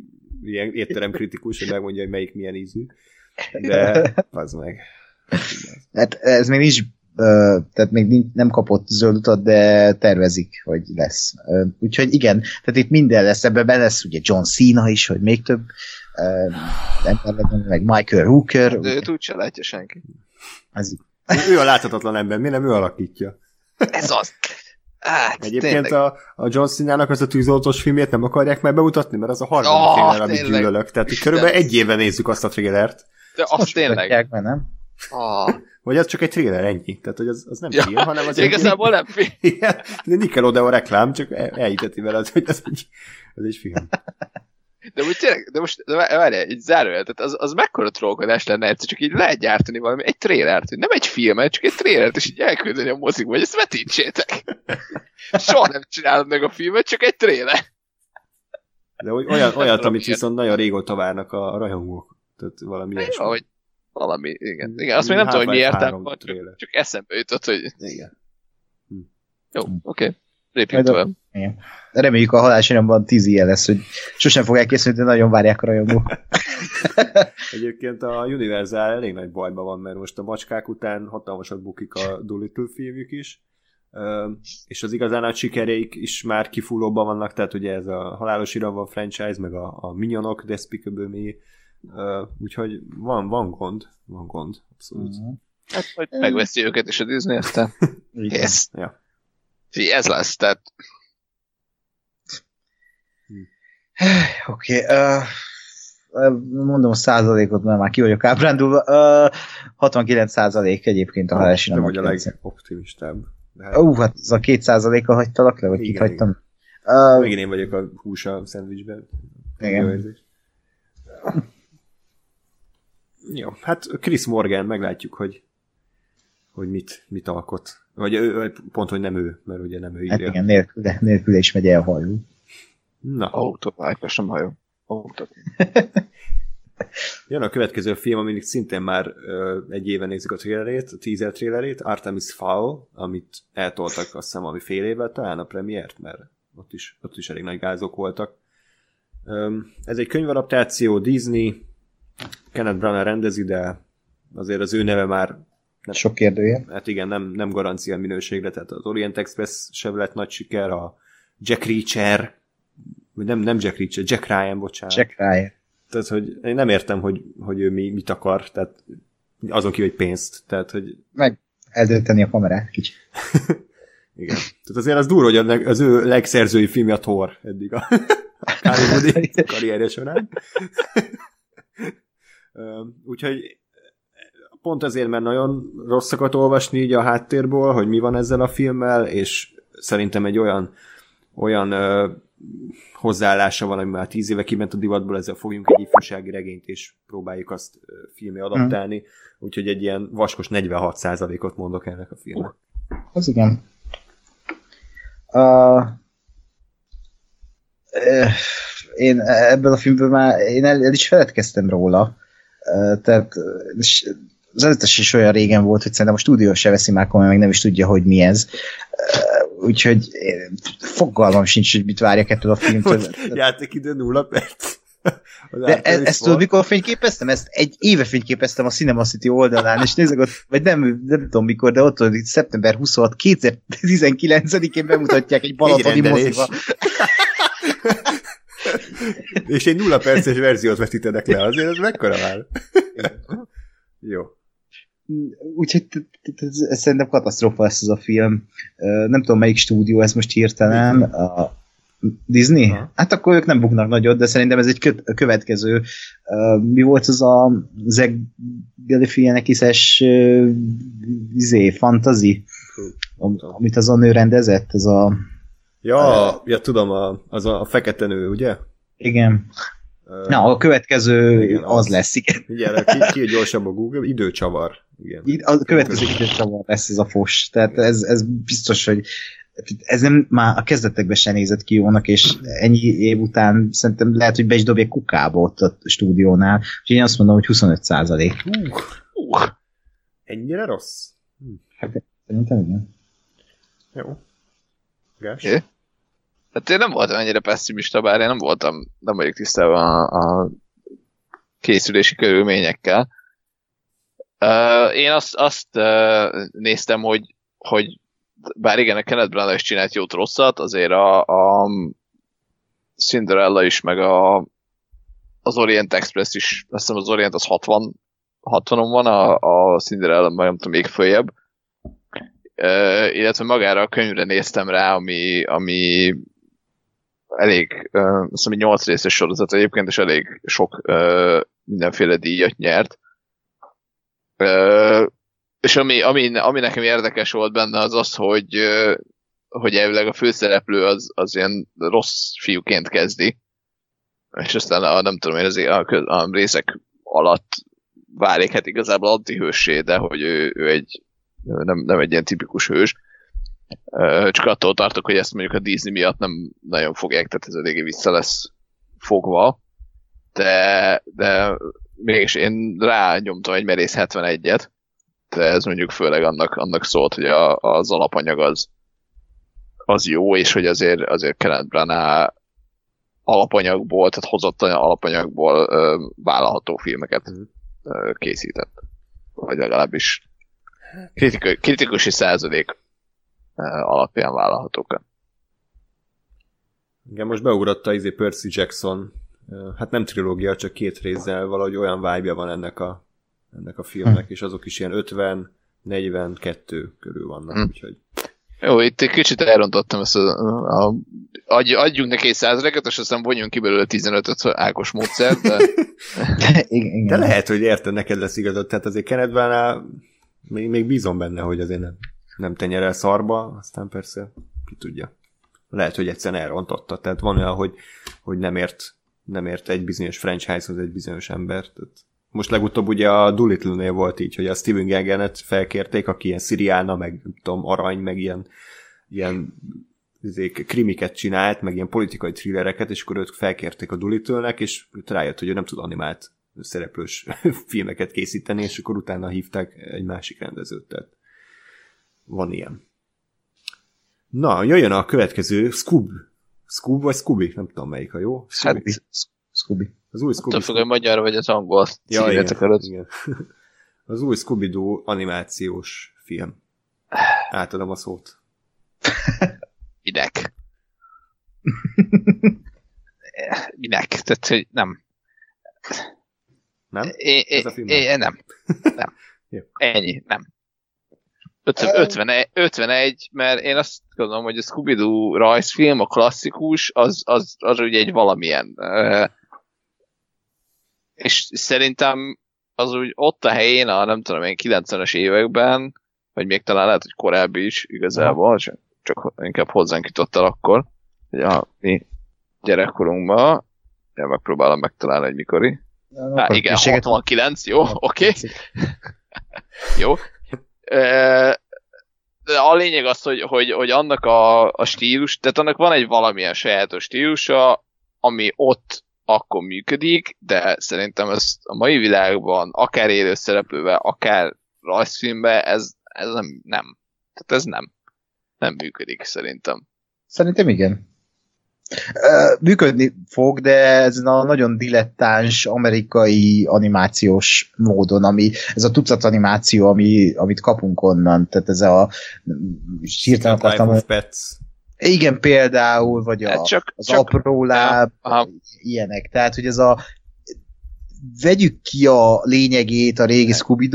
S1: ilyen étterem kritikus, hogy megmondja, hogy melyik milyen ízű. De *laughs* az meg.
S2: Hát ez még nincs tehát még nem kapott zöld utat, de tervezik, hogy lesz. Úgyhogy igen, tehát itt minden lesz, ebben be lesz ugye John Cena is, hogy még több ember meg Michael Hooker.
S3: De őt úgyse látja senki.
S2: Ez
S1: ő a láthatatlan ember, mi nem ő alakítja.
S3: Ez az. Hát,
S1: Egyébként a, a John Cena-nak az a tűzoltós filmét nem akarják már bemutatni, mert az a harmadik oh, trailer, amit gyűlölök. Tehát körülbelül egy éve nézzük azt a trailert.
S3: De azt tényleg.
S2: Meg, nem?
S1: Oh. Vagy az csak egy trailer, ennyi. Tehát, hogy az, az nem ja, film, hanem az *laughs*
S3: igazából egy... nem film. *laughs*
S1: Igen, de Nickelodeon reklám, csak elhiteti vele, az, hogy ez egy, ez egy film.
S3: De úgy tényleg, de most de várj, egy zárójel, tehát az, az mekkora trollkodás lenne egyszer, csak így lehet gyártani valami, egy trélert, nem egy filmet, csak egy trélert, és így elküldeni a mozikba, hogy ezt vetítsétek. *laughs* Soha nem csinálod meg a filmet, csak egy tréler.
S1: De olyan, olyat, amit viszont nagyon régóta várnak a rajongók. Tehát valami ilyesmi.
S3: Hogy valami, igen. Igen, azt még nem tudom, hogy miért van, csak eszembe jutott, hogy...
S1: Igen.
S3: Hm. Jó, oké. Okay. Lépjünk tovább.
S2: Igen. Reméljük a halálsiramban tíz ilyen lesz, hogy sosem fogják készülni, de nagyon várják a rajongók. *laughs*
S1: Egyébként a Universal elég nagy bajban van, mert most a macskák után hatalmasat bukik a Doolittle filmjük is, és az igazán nagy sikereik is már kifullóban vannak, tehát ugye ez a Halálos Iramban franchise, meg a, a Minyonok, Despicable Me, úgyhogy van, van gond, van gond, abszolút. Uh-huh.
S3: Hát, hogy megveszi őket is a Disney, aztán *laughs* yes.
S1: Ja.
S3: Ez lesz, tehát
S2: Oké, okay, uh, mondom a százalékot, mert már ki vagyok ábrándulva. Uh, 69 százalék egyébként a
S1: halálsin. Te vagy a legoptimistább.
S2: Hát... Uh, hát az a két százaléka hagytalak le, vagy igen, kit hagytam?
S1: Uh, Még én vagyok a hús a szendvicsben.
S2: Igen.
S1: Jó, hát Chris Morgan, meglátjuk, hogy hogy mit, mit alkot. Vagy ő, pont, hogy nem ő, mert ugye nem ő
S2: hát írja. Hát igen, nélkül, nélkül is megy el hajó.
S3: Na. Autópályás, nem hajó. Autó. *laughs*
S1: Jön a következő film, aminek szintén már ö, egy éve nézzük a trailerét, a teaser trailerét, Artemis Fowl, amit eltoltak azt hiszem, ami fél évvel talán a premiért, mert ott is, ott is elég nagy gázok voltak. Ö, ez egy könyvadaptáció, Disney, Kenneth Branagh rendezi, de azért az ő neve már
S2: nem, Sok kérdője.
S1: Hát igen, nem, nem garancia minőségre, tehát az Orient Express sem lett nagy siker, a Jack Reacher, vagy nem, nem Jack Reacher, Jack Ryan, bocsánat.
S2: Jack Ryan.
S1: Tehát, hogy én nem értem, hogy, hogy ő mi, mit akar, tehát azon kívül, hogy pénzt, tehát, hogy...
S2: Meg eldönteni a kamerát kicsit. *laughs*
S1: igen. Tehát azért az durva, hogy az ő legszerzői filmje a Thor eddig a, *laughs* a *laughs* karrierje során. Úgyhogy pont azért, mert nagyon rosszakat olvasni így a háttérből, hogy mi van ezzel a filmmel, és szerintem egy olyan olyan ö, hozzáállása van, ami már tíz éve kiment a divatból, ezzel fogjunk egy ifjúsági regényt, és próbáljuk azt filmé adaptálni, mm. úgyhogy egy ilyen vaskos 46%-ot mondok ennek a filmnek.
S2: Az igen. Uh, én ebből a filmből már én el, el is feledkeztem róla. Tehát az előttes is olyan régen volt, hogy szerintem a stúdió se veszi már komolyan, meg nem is tudja, hogy mi ez. Úgyhogy fogalmam sincs, hogy mit várjak ettől a filmtől.
S1: Játékidő nulla perc. *laughs*
S2: De e, ezt tudod, mikor fényképeztem? Ezt egy éve fényképeztem a Cinema City oldalán, és nézzük ott, vagy nem, nem tudom mikor, de ott hogy szeptember 26, 2019-én bemutatják egy balatoni moziba. *laughs*
S1: és egy nulla perces verziót vetítenek le, azért ez mekkora már? Jó.
S2: Úgyhogy szerintem katasztrófa lesz ez a film. Nem tudom, melyik stúdió ez most hirtelen. A Disney? Ha. Hát akkor ők nem buknak nagyot, de szerintem ez egy kö- következő. Mi volt az a Zeg Galifianakis-es izé, fantasy, amit az a nő rendezett, ez a...
S1: Ja, uh, ja tudom, a, az a, a fekete nő, ugye?
S2: Igen. Uh, Na, a következő igen, az, az lesz, igen.
S1: Igen, ki, ki gyorsabb a Google, időcsavar. Igen.
S2: A következő időcsavar lesz ez a fos. Tehát ez, ez biztos, hogy ez nem már a kezdetekben sem nézett ki jónak, és ennyi év után szerintem lehet, hogy be is dobják kukába ott a stúdiónál. Úgyhogy én azt mondom, hogy 25 százalék. Uh,
S1: uh, ennyire rossz?
S2: Hm. Hát szerintem igen.
S1: Jó. Gás?
S3: É? Hát én nem voltam ennyire pessimista, bár én nem voltam, nem vagyok tisztában a, a készülési körülményekkel. Uh, én azt, azt uh, néztem, hogy, hogy bár igen, a Kenneth Branagh is csinált jót rosszat, azért a, a Cinderella is, meg a, az Orient Express is, azt hiszem az Orient az 60 60-on van, a, a Cinderella majd nem tudom, még följebb. Uh, illetve magára a könyvre néztem rá, ami, ami elég, uh, azt hiszem, 8 részes sorozat egyébként, és elég sok mindenféle díjat nyert. És ami, ami, ami nekem érdekes volt benne az az, hogy, hogy elvileg a főszereplő az, az ilyen rossz fiúként kezdi, és aztán a, nem tudom én, az, a, a részek alatt válik hát igazából antihőssé, de hogy ő, ő egy nem, nem egy ilyen tipikus hős. Csak attól tartok, hogy ezt mondjuk a Disney miatt nem nagyon fogják, tehát ez eléggé vissza lesz fogva. De, de mégis én rányomtam egy merész 71-et, ez mondjuk főleg annak, annak szólt, hogy a, az alapanyag az, az jó, és hogy azért, azért Kenneth Branagh alapanyagból, tehát hozott alapanyagból ö, vállalható filmeket mm. ö, készített. Vagy legalábbis kritikus, kritikusi százalék alapján vállalhatók.
S1: Igen, most beugratta izé Percy Jackson, hát nem trilógia, csak két részzel valahogy olyan vibe van ennek a ennek a filmnek, hm. és azok is ilyen 50, 42 körül vannak, hm. úgyhogy...
S3: Jó, itt egy kicsit elrontottam ezt a, a, adj, adjunk neki egy százaléket, és aztán vonjunk ki belőle 15-öt Ákos módszer, de... *laughs*
S1: igen, de lehet, hogy érted, neked lesz igazad, tehát azért Kenneth még, még bízom benne, hogy azért nem, nem tenyer el szarba, aztán persze ki tudja. Lehet, hogy egyszerűen elrontotta, tehát van olyan, hogy, hogy nem ért nem ért egy bizonyos franchise-hoz egy bizonyos embert, tehát most legutóbb ugye a Doolittle-nél volt így, hogy a Steven Gagenet felkérték, aki ilyen Siriana, meg tudom, arany, meg ilyen, ilyen izék, krimiket csinált, meg ilyen politikai thrillereket, és akkor őt felkérték a Doolittle-nek, és rájött, hogy ő nem tud animált szereplős *laughs* filmeket készíteni, és akkor utána hívták egy másik rendezőt, tehát van ilyen. Na, jöjjön a következő, Scoob. Scoob vagy Scooby? Nem tudom melyik a jó.
S2: Scooby. Hát, Scooby.
S1: Az új Scooby...
S3: Attól függ, magyar vagy az angol
S1: ja, igen, igen. *laughs* Az új Scooby-Doo animációs film. Átadom a szót. *laughs*
S3: Minek? *laughs* Minek? Tehát, hogy nem.
S1: Nem?
S3: É, é, Ez a film é, nem. Nem. Ennyi, nem. 51, 51, mert én azt gondolom, hogy a Scooby-Doo rajzfilm, a klasszikus, az, az, az ugye egy valamilyen és szerintem az úgy ott a helyén, a nem tudom én 90-es években, vagy még talán lehet, hogy korábbi is igazából, csak, csak inkább hozzánk jutott el akkor, hogy a mi gyerekkorunkban, ja, megpróbálom megtalálni, hogy mikori. Ja, Há, igen, 69, jó, oké. Okay. *laughs* jó. De a lényeg az, hogy, hogy, hogy annak a, a stílus, tehát annak van egy valamilyen sajátos stílusa, ami ott akkor működik, de szerintem ez a mai világban, akár élő szereplővel, akár rajzfilmben, ez, ez nem, nem. Tehát ez nem. Nem működik szerintem.
S2: Szerintem igen. Működni fog, de ez a nagyon dilettáns amerikai animációs módon, ami ez a tucat animáció, ami, amit kapunk onnan, tehát ez a hirtelen
S1: Life
S2: akartam,
S1: of Pets.
S2: igen, például, vagy a,
S3: Hát csak-
S2: az
S3: csak-
S2: apró láb,
S3: Aha.
S2: ilyenek. Tehát, hogy ez a vegyük ki a lényegét a régi scooby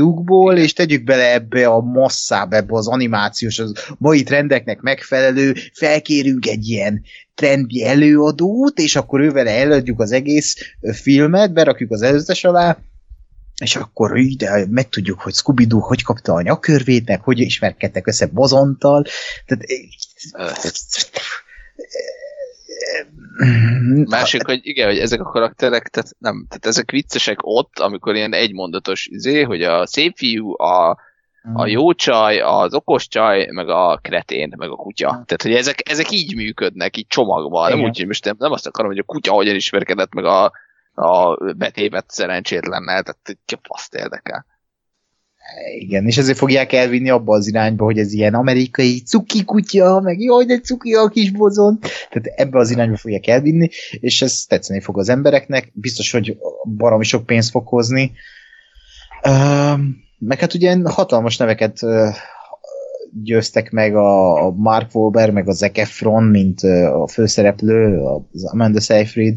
S2: és tegyük bele ebbe a masszába, ebbe az animációs, az mai trendeknek megfelelő, felkérünk egy ilyen trendi előadót, és akkor ővel eladjuk az egész filmet, berakjuk az előzetes alá, és akkor így, de megtudjuk, hogy scooby hogy kapta a nyakörvét, meg hogy ismerkedtek össze Bozonttal. Tehát,
S3: Másik, hogy igen, hogy ezek a karakterek, tehát nem, tehát ezek viccesek ott, amikor ilyen egymondatos izé, hogy a szép fiú, a, a jó csaj, az okos csaj, meg a kretén, meg a kutya. Tehát, hogy ezek, ezek így működnek, így csomagban. Nem
S2: Igen.
S3: úgy, hogy most nem, nem azt akarom, hogy a kutya hogyan ismerkedett meg a, a betévet szerencsétlennel, tehát ki a faszt érdekel.
S2: Igen, és ezért fogják elvinni abba az irányba, hogy ez ilyen amerikai cuki kutya, meg jaj, de cuki a kis bozon. Tehát ebbe az irányba fogják elvinni, és ez tetszeni fog az embereknek. Biztos, hogy baromi sok pénzt fog hozni. Meg hát ugye hatalmas neveket győztek meg a Mark Wahlberg, meg a Zac Efron, mint a főszereplő, az Amanda Seyfried.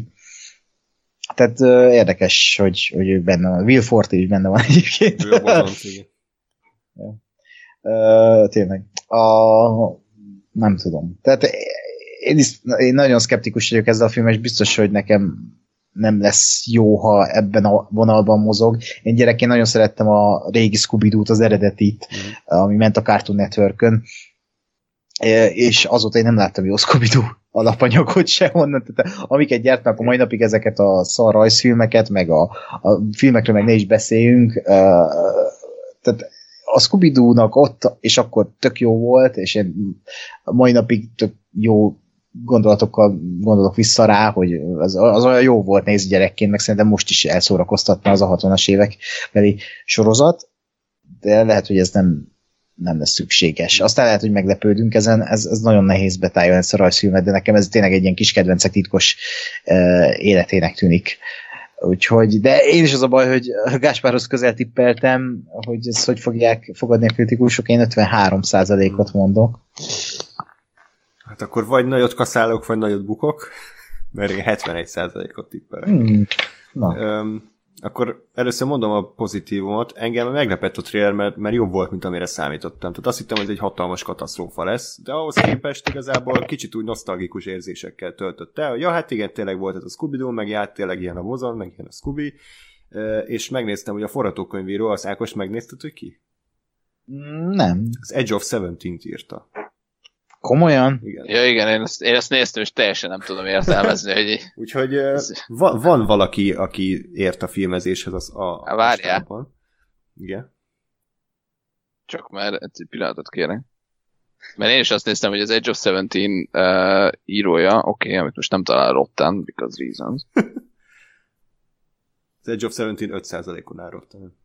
S2: Tehát érdekes, hogy, hogy ő benne van. Will Forte is benne van *laughs* egyébként.
S1: Ő a bozont, igen.
S2: Ö, tényleg. A, nem tudom. Tehát én, is, én nagyon szkeptikus vagyok ezzel a filmmel, és biztos, hogy nekem nem lesz jó, ha ebben a vonalban mozog. Én gyerekként nagyon szerettem a régi scooby az eredetit,
S1: Mhm.
S2: ami ment a Cartoon Networkön, E, és azóta én nem láttam jó scooby alapanyagot *laughs* sehonnan. Tehát amiket gyártnak a mai napig ezeket a szar rajzfilmeket, meg a, a filmekről meg ne is beszéljünk, ö, tehát a scooby ott, és akkor tök jó volt, és én mai napig tök jó gondolatokkal gondolok vissza rá, hogy az, az olyan jó volt nézni gyerekként, meg szerintem most is elszórakoztatna az a 60-as évek sorozat, de lehet, hogy ez nem, nem lesz szükséges. Aztán lehet, hogy meglepődünk ezen, ez, ez nagyon nehéz betájolni ezt a rajzfilmet, de nekem ez tényleg egy ilyen kis kedvencek titkos uh, életének tűnik. Úgyhogy, de én is az a baj, hogy Gáspárhoz közel tippeltem, hogy ezt hogy fogják fogadni a kritikusok, én 53%-ot mondok.
S1: Hát akkor vagy nagyot kaszálok, vagy nagyot bukok, mert én 71%-ot tippelek.
S2: Hmm. Na.
S1: Öm, akkor először mondom a pozitívumot. Engem meglepett a trailer, mert, mert jobb volt, mint amire számítottam. Tehát azt hittem, hogy egy hatalmas katasztrófa lesz, de ahhoz képest igazából kicsit úgy nosztalgikus érzésekkel töltött el. Ja, hát igen, tényleg volt ez a scooby meg já, tényleg ilyen a Bozon, meg ilyen a Scooby, és megnéztem, hogy a forgatókönyvíró, az Ákos megnézted, hogy ki?
S2: Nem.
S1: Az Edge of Seventeen-t írta.
S2: Komolyan?
S1: Igen.
S3: Ja igen, én ezt, én ezt néztem, és teljesen nem tudom értelmezni, hogy
S1: Úgyhogy van, van valaki, aki ért a filmezéshez az a...
S3: Há, várjál.
S1: a stábban. Igen.
S3: csak már egy pillanatot kérek. Mert én is azt néztem, hogy az Edge of Seventeen uh, írója, oké, okay, amit most nem talál Rotten, because reasons. *laughs*
S1: Az Edge of Seventeen 5%-on árultam.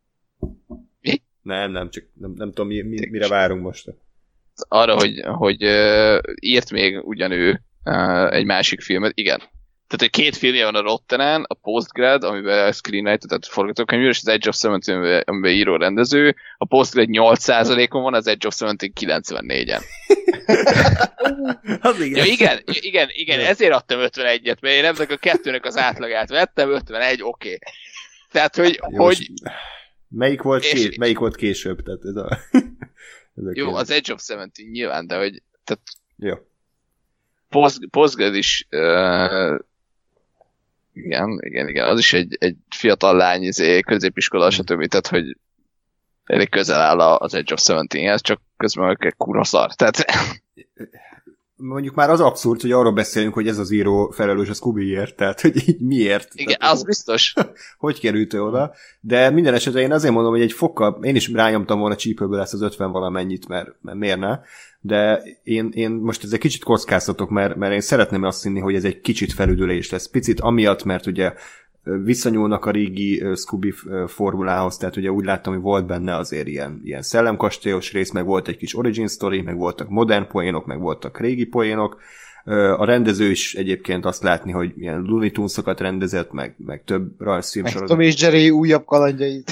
S3: Mi?
S1: Nem, nem, csak nem, nem tudom, mi, mi, mire várunk most.
S3: Arra, hogy, hogy uh, írt még ugyanő uh, egy másik filmet, igen. Tehát, hogy két filmje van a Rottenen, a Postgrad, amiben screenwriter, tehát forgatókönyvíró, és az Edge of Seventeen, amiben, író rendező. A Postgrad 8%-on van, az Edge of Seventeen 94-en.
S1: Az igen.
S3: Ja, igen, igen, igen, ezért adtam 51-et, mert én ennek a kettőnek az átlagát vettem, 51, oké. Okay. Tehát, hogy,
S1: Jó,
S3: hogy
S1: Melyik volt,
S3: És-
S1: ké, melyik volt később? Tehát ez a... ez a
S3: jó, az Edge of Seventeen nyilván, de hogy tehát
S1: Jó.
S3: Post, Postgrad is uh, igen, igen, igen, az is egy, egy fiatal lány, izé, középiskola, stb. Tehát, hogy elég közel áll az Edge of Seventeen-hez, csak közben egy kurva szar. Tehát, *laughs*
S1: mondjuk már az abszurd, hogy arról beszélünk, hogy ez az író felelős a Scoobyért, tehát hogy így miért.
S3: Igen,
S1: tehát,
S3: az biztos. *laughs*
S1: hogy került ő oda, de minden esetre én azért mondom, hogy egy fokkal, én is rányomtam volna csípőből ezt az 50 valamennyit, mert, mert miért ne, de én, én most ezzel kicsit kockáztatok, mert, mert én szeretném azt hinni, hogy ez egy kicsit felüdülés lesz. Picit amiatt, mert ugye visszanyúlnak a régi Scooby formulához, tehát ugye úgy láttam, hogy volt benne azért ilyen, ilyen szellemkastélyos rész, meg volt egy kis origin story, meg voltak modern poénok, meg voltak régi poénok. A rendező is egyébként azt látni, hogy ilyen Looney Tunes-okat rendezett, meg, meg több rajzfilm
S2: Meg Tom és Jerry újabb kalandjait.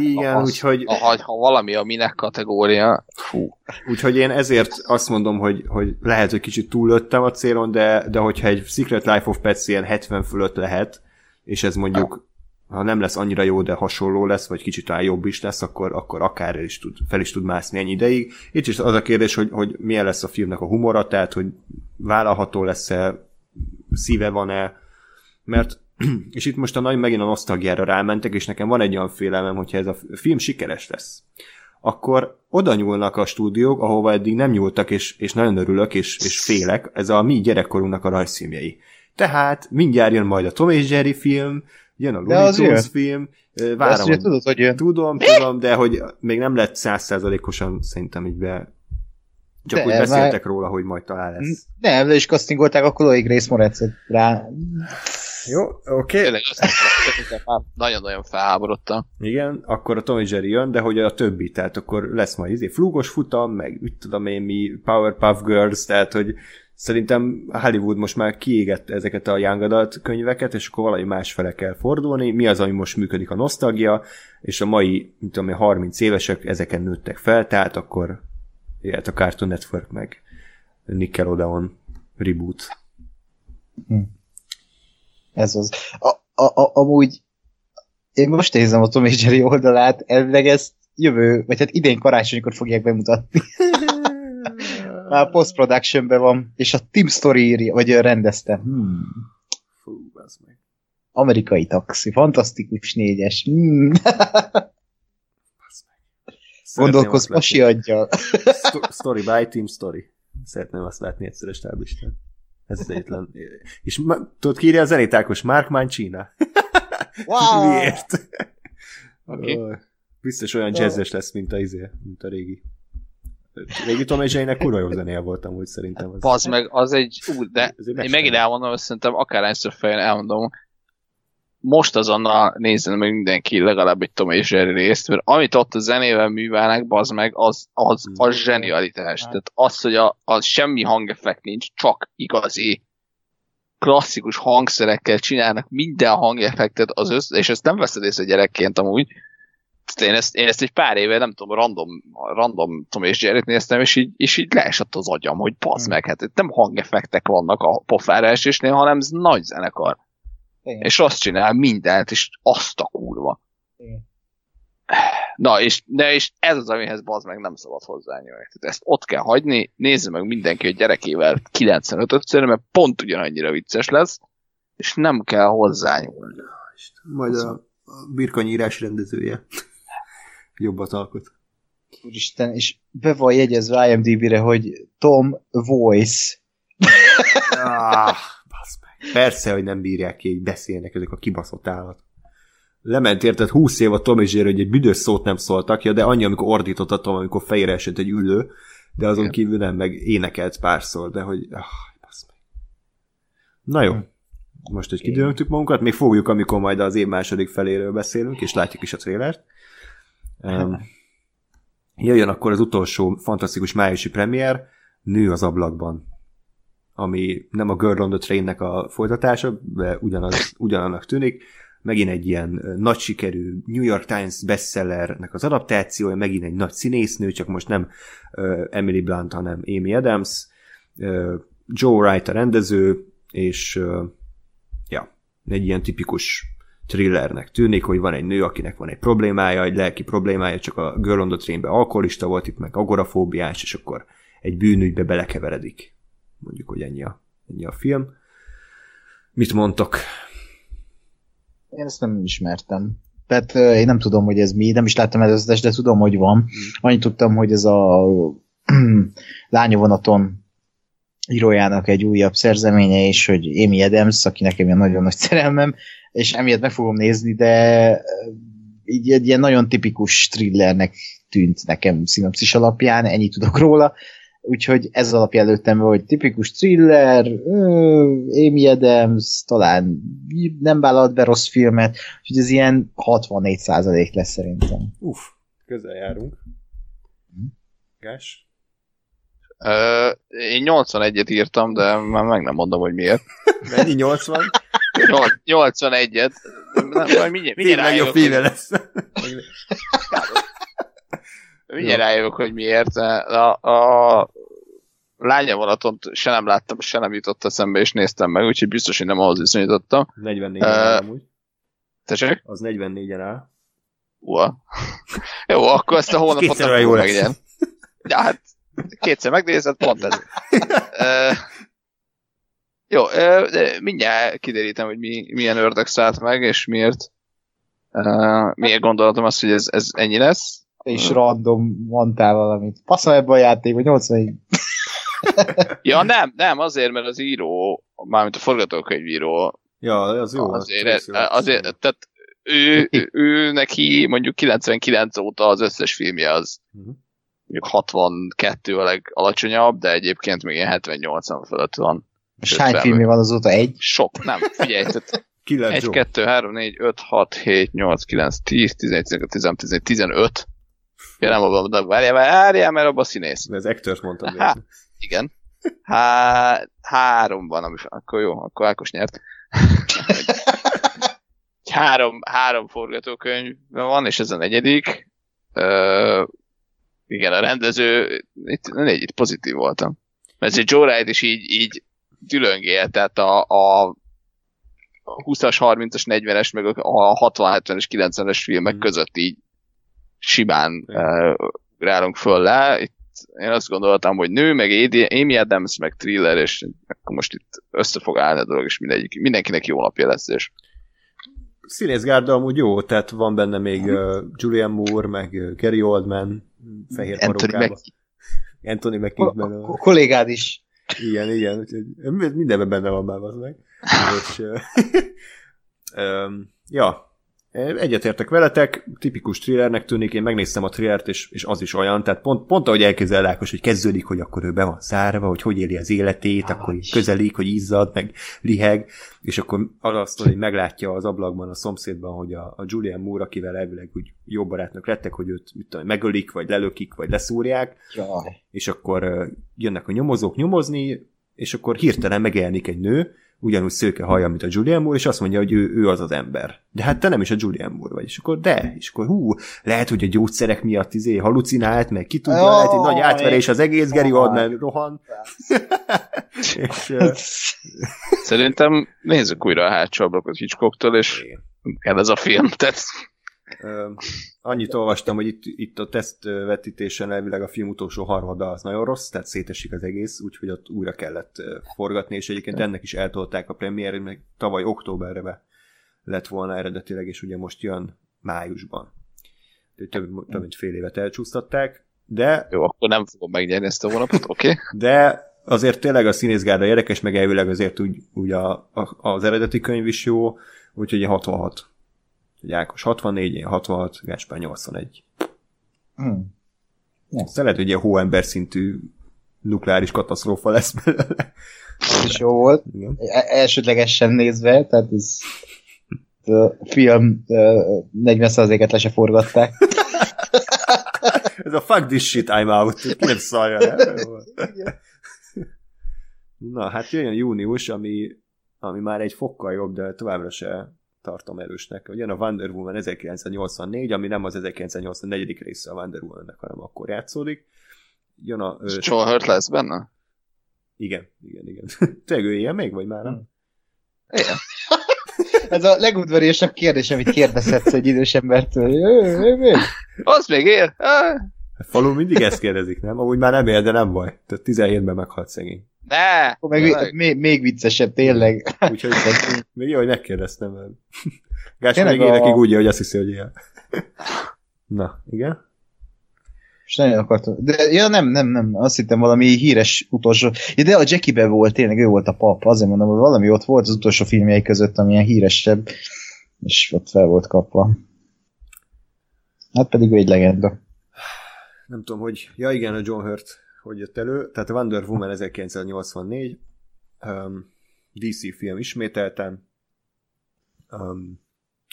S1: Igen, *laughs*
S3: Az-
S1: úgyhogy,
S3: Ha, ha valami a minek kategória, fú.
S1: úgyhogy én ezért azt mondom, hogy, hogy lehet, hogy kicsit túllöttem a célon, de, de hogyha egy Secret Life of Pets ilyen 70 fölött lehet, és ez mondjuk ha nem lesz annyira jó, de hasonló lesz, vagy kicsit talán jobb is lesz, akkor, akkor akár is tud, fel is tud mászni ennyi ideig. Itt is az a kérdés, hogy, hogy milyen lesz a filmnek a humora, tehát hogy vállalható lesz-e, szíve van-e, mert *clears throat* és itt most a nagy megint a nosztalgiára rámentek, és nekem van egy olyan félelmem, hogyha ez a film sikeres lesz, akkor oda nyúlnak a stúdiók, ahova eddig nem nyúltak, és, és nagyon örülök, és, és félek, ez a mi gyerekkorunknak a rajzfilmjei. Tehát mindjárt jön majd a Tom és Jerry film, jön a Looney Tunes
S2: jön.
S1: film, várom,
S2: azt ugye tudod, hogy jön.
S1: Tudom, tudom, de hogy még nem lett százszázalékosan szerintem így be... Csak
S2: De
S1: úgy
S2: már-
S1: beszéltek róla, hogy majd talán lesz.
S2: Nem, de is castingolták a Chloe Grace Moretzet rá.
S1: Jó, oké.
S3: Már nagyon-nagyon felháborodtam.
S1: Igen, akkor a Tom és Jerry jön, de hogy a többi, tehát akkor lesz majd izé flúgos futam, meg mit tudom én mi, Powerpuff Girls, tehát hogy szerintem Hollywood most már kiégette ezeket a Young Adult könyveket, és akkor valami más fele kell fordulni. Mi az, ami most működik a nosztalgia, és a mai, mit tudom én, 30 évesek ezeken nőttek fel, tehát akkor jöhet a Cartoon Network meg Nickelodeon reboot.
S2: Ez az. A, a, a, amúgy én most nézem a Tom és Jerry oldalát, elvileg ezt jövő, vagy hát idén karácsonykor fogják bemutatni. *laughs* Már post-productionben van, és a Team Story írja, vagy ő rendezte. Hmm.
S1: Fú, az meg.
S2: Amerikai taxi, fantasztikus négyes. Hmm. Gondolkozz, pasi adja.
S1: Sto- story by Team Story. Szeretném azt látni egyszer stáblistán. Ez az egyetlen. És ma, tudod, ki írja a zenét, Ákos? Mark Mancina.
S2: Wow! *laughs*
S1: Miért?
S3: Oké.
S1: Ö, Biztos olyan jazzes lesz, mint a, izé, mint a régi. Régi Tom és Jerrynek kurva jó zenéje voltam, úgy szerintem. Az.
S3: Bazd meg, az egy, ú, de
S1: egy
S3: én megint elmondom, azt szerintem akárhányszor fejön elmondom, most azonnal nézzen meg mindenki legalább egy Tom és Jerry részt, mert amit ott a zenével művelnek, bazd meg, az, az, az zsenialitás. Tehát az, hogy a, az semmi hangeffekt nincs, csak igazi klasszikus hangszerekkel csinálnak minden hangeffektet, az össz, és ezt nem veszed észre gyerekként amúgy. Én ezt, én ezt egy pár éve, nem tudom, random, random Tom és Jerry-t néztem, és így, és így leesett az agyam, hogy bazd meg, hát itt nem hangeffektek vannak a pofára esésnél, hanem ez nagy zenekar.
S2: Igen.
S3: És azt csinál mindent, és azt a kurva.
S2: Igen.
S3: Na, és, de és ez az, amihez bazd meg nem szabad hozzányúlni. Tehát ezt ott kell hagyni, nézze meg mindenki a gyerekével 95-ször, mert pont ugyanannyira vicces lesz, és nem kell hozzányúlni.
S1: Majd a, a birkanyírás rendezője. Jobbat alkot.
S2: Úristen, és be van jegyezve IMDb-re, hogy Tom Voice.
S1: Ah, meg. Persze, hogy nem bírják ki, hogy beszélnek ezek a kibaszott állat. Lement érted 20 év a Tom és Jerry, hogy egy büdös szót nem szóltak, ja, de annyi, amikor ordított a Tom, amikor fejére esett egy ülő, de azon kívül nem, meg énekelt párszor, de hogy... Ah, meg. Na jó. Most egy kidőltük magunkat, még fogjuk, amikor majd az év második feléről beszélünk, és látjuk is a trélert. Um, jöjjön akkor az utolsó fantasztikus májusi premier, Nő az ablakban ami nem a Girl on the Train-nek a folytatása, de ugyanaz, ugyanannak tűnik. Megint egy ilyen nagy sikerű New York Times bestsellernek az adaptációja, megint egy nagy színésznő, csak most nem Emily Blunt, hanem Amy Adams, Joe Wright a rendező, és ja, egy ilyen tipikus thrillernek tűnik, hogy van egy nő, akinek van egy problémája, egy lelki problémája, csak a Girl on the alkoholista volt, itt meg agorafóbiás, és akkor egy bűnügybe belekeveredik. Mondjuk, hogy ennyi a, ennyi a film. Mit mondtok?
S2: Én ezt nem ismertem. Tehát én nem tudom, hogy ez mi, nem is láttam előzetes, de tudom, hogy van. Annyit tudtam, hogy ez a *clears throat* lányovonaton írójának egy újabb szerzeménye is, hogy Amy Adams, aki nekem ilyen nagyon nagy szerelmem, és emiatt meg fogom nézni, de így egy ilyen nagyon tipikus thrillernek tűnt nekem szinopszis alapján, ennyit tudok róla, úgyhogy ez alapján lőttem hogy tipikus thriller, Amy Adams, talán nem vállalt be rossz filmet, úgyhogy ez ilyen 64% lesz szerintem.
S1: Uff, közel járunk. Gás?
S3: Uh, én 81-et írtam, de már meg nem mondom, hogy miért.
S1: Mennyi 80?
S3: 81-et. Majd mindjárt, mindjárt
S1: legjobb filme lesz.
S3: mindjárt rájövök, hogy miért. A, a lányavonatot se nem láttam, se nem jutott eszembe, és néztem meg, úgyhogy biztos, hogy nem ahhoz viszonyítottam.
S1: 44 uh, áll amúgy.
S3: Tessék?
S1: Az 44-en áll.
S3: Ua. Jó, akkor ezt a hónapot
S1: olyan jó
S3: megegyen. Ja, hát kétszer megnézed, pont ez. uh, jó, uh, de mindjárt kiderítem, hogy mi, milyen ördög szállt meg, és miért uh, miért gondolatom azt, hogy ez, ez ennyi lesz.
S2: És random mondtál valamit. Passzol ebbe a játékba, 80 *laughs*
S3: ja, nem, nem, azért, mert az író, mármint a forgatókönyvíró,
S1: Ja, az jó.
S3: azért, az azért tehát ő, ő, ő, neki mondjuk 99 óta az összes filmje az uh-huh. Mondjuk 62 a legalacsonyabb, de egyébként még ilyen 70-80 fölött van.
S2: És hány filmje van azóta? Egy?
S3: Sok, nem, figyelj, tehát 1, 2, 3, 4, 5, 6, 7, 8, 9, 10, 11, 12, 13, 14, 15. Ja, nem abban, de várjál, várjál, mert abban színész.
S1: Ez Ektört mondtam.
S3: Há, igen. Há, három van, ami, akkor jó, akkor Ákos nyert. *laughs* három, három forgatókönyv van, és ez a negyedik. Uh, igen, a rendező, itt, négy, itt pozitív voltam. Mert ez Joe Wright is így, így dülöngél, tehát a, a 20-as, 30-as, 40-es, meg a 60-70-es, 90-es filmek mm. között így simán uh, rálunk föl le. Itt én azt gondoltam, hogy nő, meg Amy Adams, meg thriller, és akkor most itt össze fog állni a dolog, és mindegyik, mindenkinek jó napja lesz, és
S1: Színészgárda amúgy jó, tehát van benne még uh, Julian Moore, meg Gary Oldman, fehér parókába. Anthony Mackie.
S2: benne van. kollégád is.
S1: Igen, igen, úgyhogy mindenben benne van már az meg. *laughs* és, *laughs* ja, Egyetértek veletek, tipikus thrillernek tűnik, én megnéztem a thrillert, és, és az is olyan, tehát pont, pont ahogy elképzel Ákos, hogy kezdődik, hogy akkor ő be van szárva, hogy hogy éli az életét, akkor így közelik, hogy izzad, meg liheg, és akkor azt, hogy meglátja az ablakban, a szomszédban, hogy a, a Julian Moore, akivel elvileg úgy jó barátnak lettek, hogy őt mit tudom, megölik, vagy lelökik, vagy leszúrják,
S2: Jaj.
S1: és akkor jönnek a nyomozók nyomozni, és akkor hirtelen megjelenik egy nő, ugyanúgy szőke haja, mint a Julian Moore, és azt mondja, hogy ő, ő az az ember. De hát te nem is a Julian Moore vagy. És akkor de, és akkor hú, lehet, hogy a gyógyszerek miatt izé halucinált, meg ki tudja, oh, lehet egy nagy átverés az egész Gary Oldman rohan. *laughs*
S3: és, uh... Szerintem nézzük újra a hátsó ablakot Hitchcocktól, és kell ez a film, tehát
S1: annyit olvastam, hogy itt, itt a tesztvetítésen elvileg a film utolsó harmada az nagyon rossz, tehát szétesik az egész, úgyhogy ott újra kellett forgatni, és egyébként ennek is eltolták a premiér, meg tavaly októberre be lett volna eredetileg, és ugye most jön májusban. Több, több mint fél évet elcsúsztatták, de...
S3: Jó, akkor nem fogom megnyerni ezt a hónapot, *laughs* oké? Okay?
S1: De azért tényleg a színészgárda érdekes, meg elvileg azért úgy, úgy a, a, az eredeti könyv is jó, úgyhogy 66 hogy Ákos 64, én 66, Gáspár 81. Hmm. Ja. lehet, hogy egy hóember szintű nukleáris katasztrófa lesz belőle.
S2: Is jó volt. Igen. E- elsődlegesen nézve, tehát ez a film 40%-et le se forgatták. *laughs*
S1: ez a fuck this shit, I'm out. Nem szarja? Na, hát jöjjön június, ami, ami már egy fokkal jobb, de továbbra se tartom erősnek. Jön a Wonder Woman 1984, ami nem az 1984. része a Wonder Woman-nek, hanem akkor játszódik. Jön a...
S3: Ö... Joel Hurt lesz benne?
S1: Igen, igen, igen. *laughs* Tényleg ő ilyen még, vagy már nem?
S3: Igen.
S2: Ez a legudvariasabb kérdés, amit kérdezhetsz egy idős embertől. Ő, még?
S3: Az még él?
S1: A falu mindig ezt kérdezik, nem? Amúgy már nem él, de nem baj. Tehát 17-ben meghalt szegény.
S3: Ne!
S2: Meg, még, még viccesebb, tényleg.
S1: Úgyhogy még jó, hogy megkérdeztem. Gás még évekig a... úgy, hogy azt hiszi, hogy ilyen. Na, igen.
S2: És nagyon akartam. De ja, nem, nem, nem. Azt hittem valami híres utolsó. Ja, de a Jackie volt, tényleg ő volt a pap. Azért mondom, hogy valami ott volt az utolsó filmjei között, amilyen híresebb. És ott fel volt kapva. Hát pedig ő egy legenda.
S1: Nem tudom, hogy... Ja igen, a John Hurt hogy jött elő. Tehát Wonder Woman 1984. Um, DC film ismételten. Um,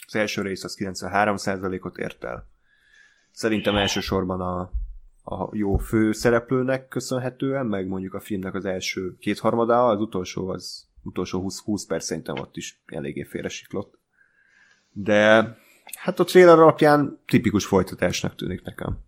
S1: az első rész az 93%-ot ért el. Szerintem elsősorban a, a jó fő szereplőnek köszönhetően, meg mondjuk a filmnek az első kétharmadára, az utolsó az utolsó 20, 20 perc szerintem ott is eléggé félresiklott. De hát a trailer alapján tipikus folytatásnak tűnik nekem.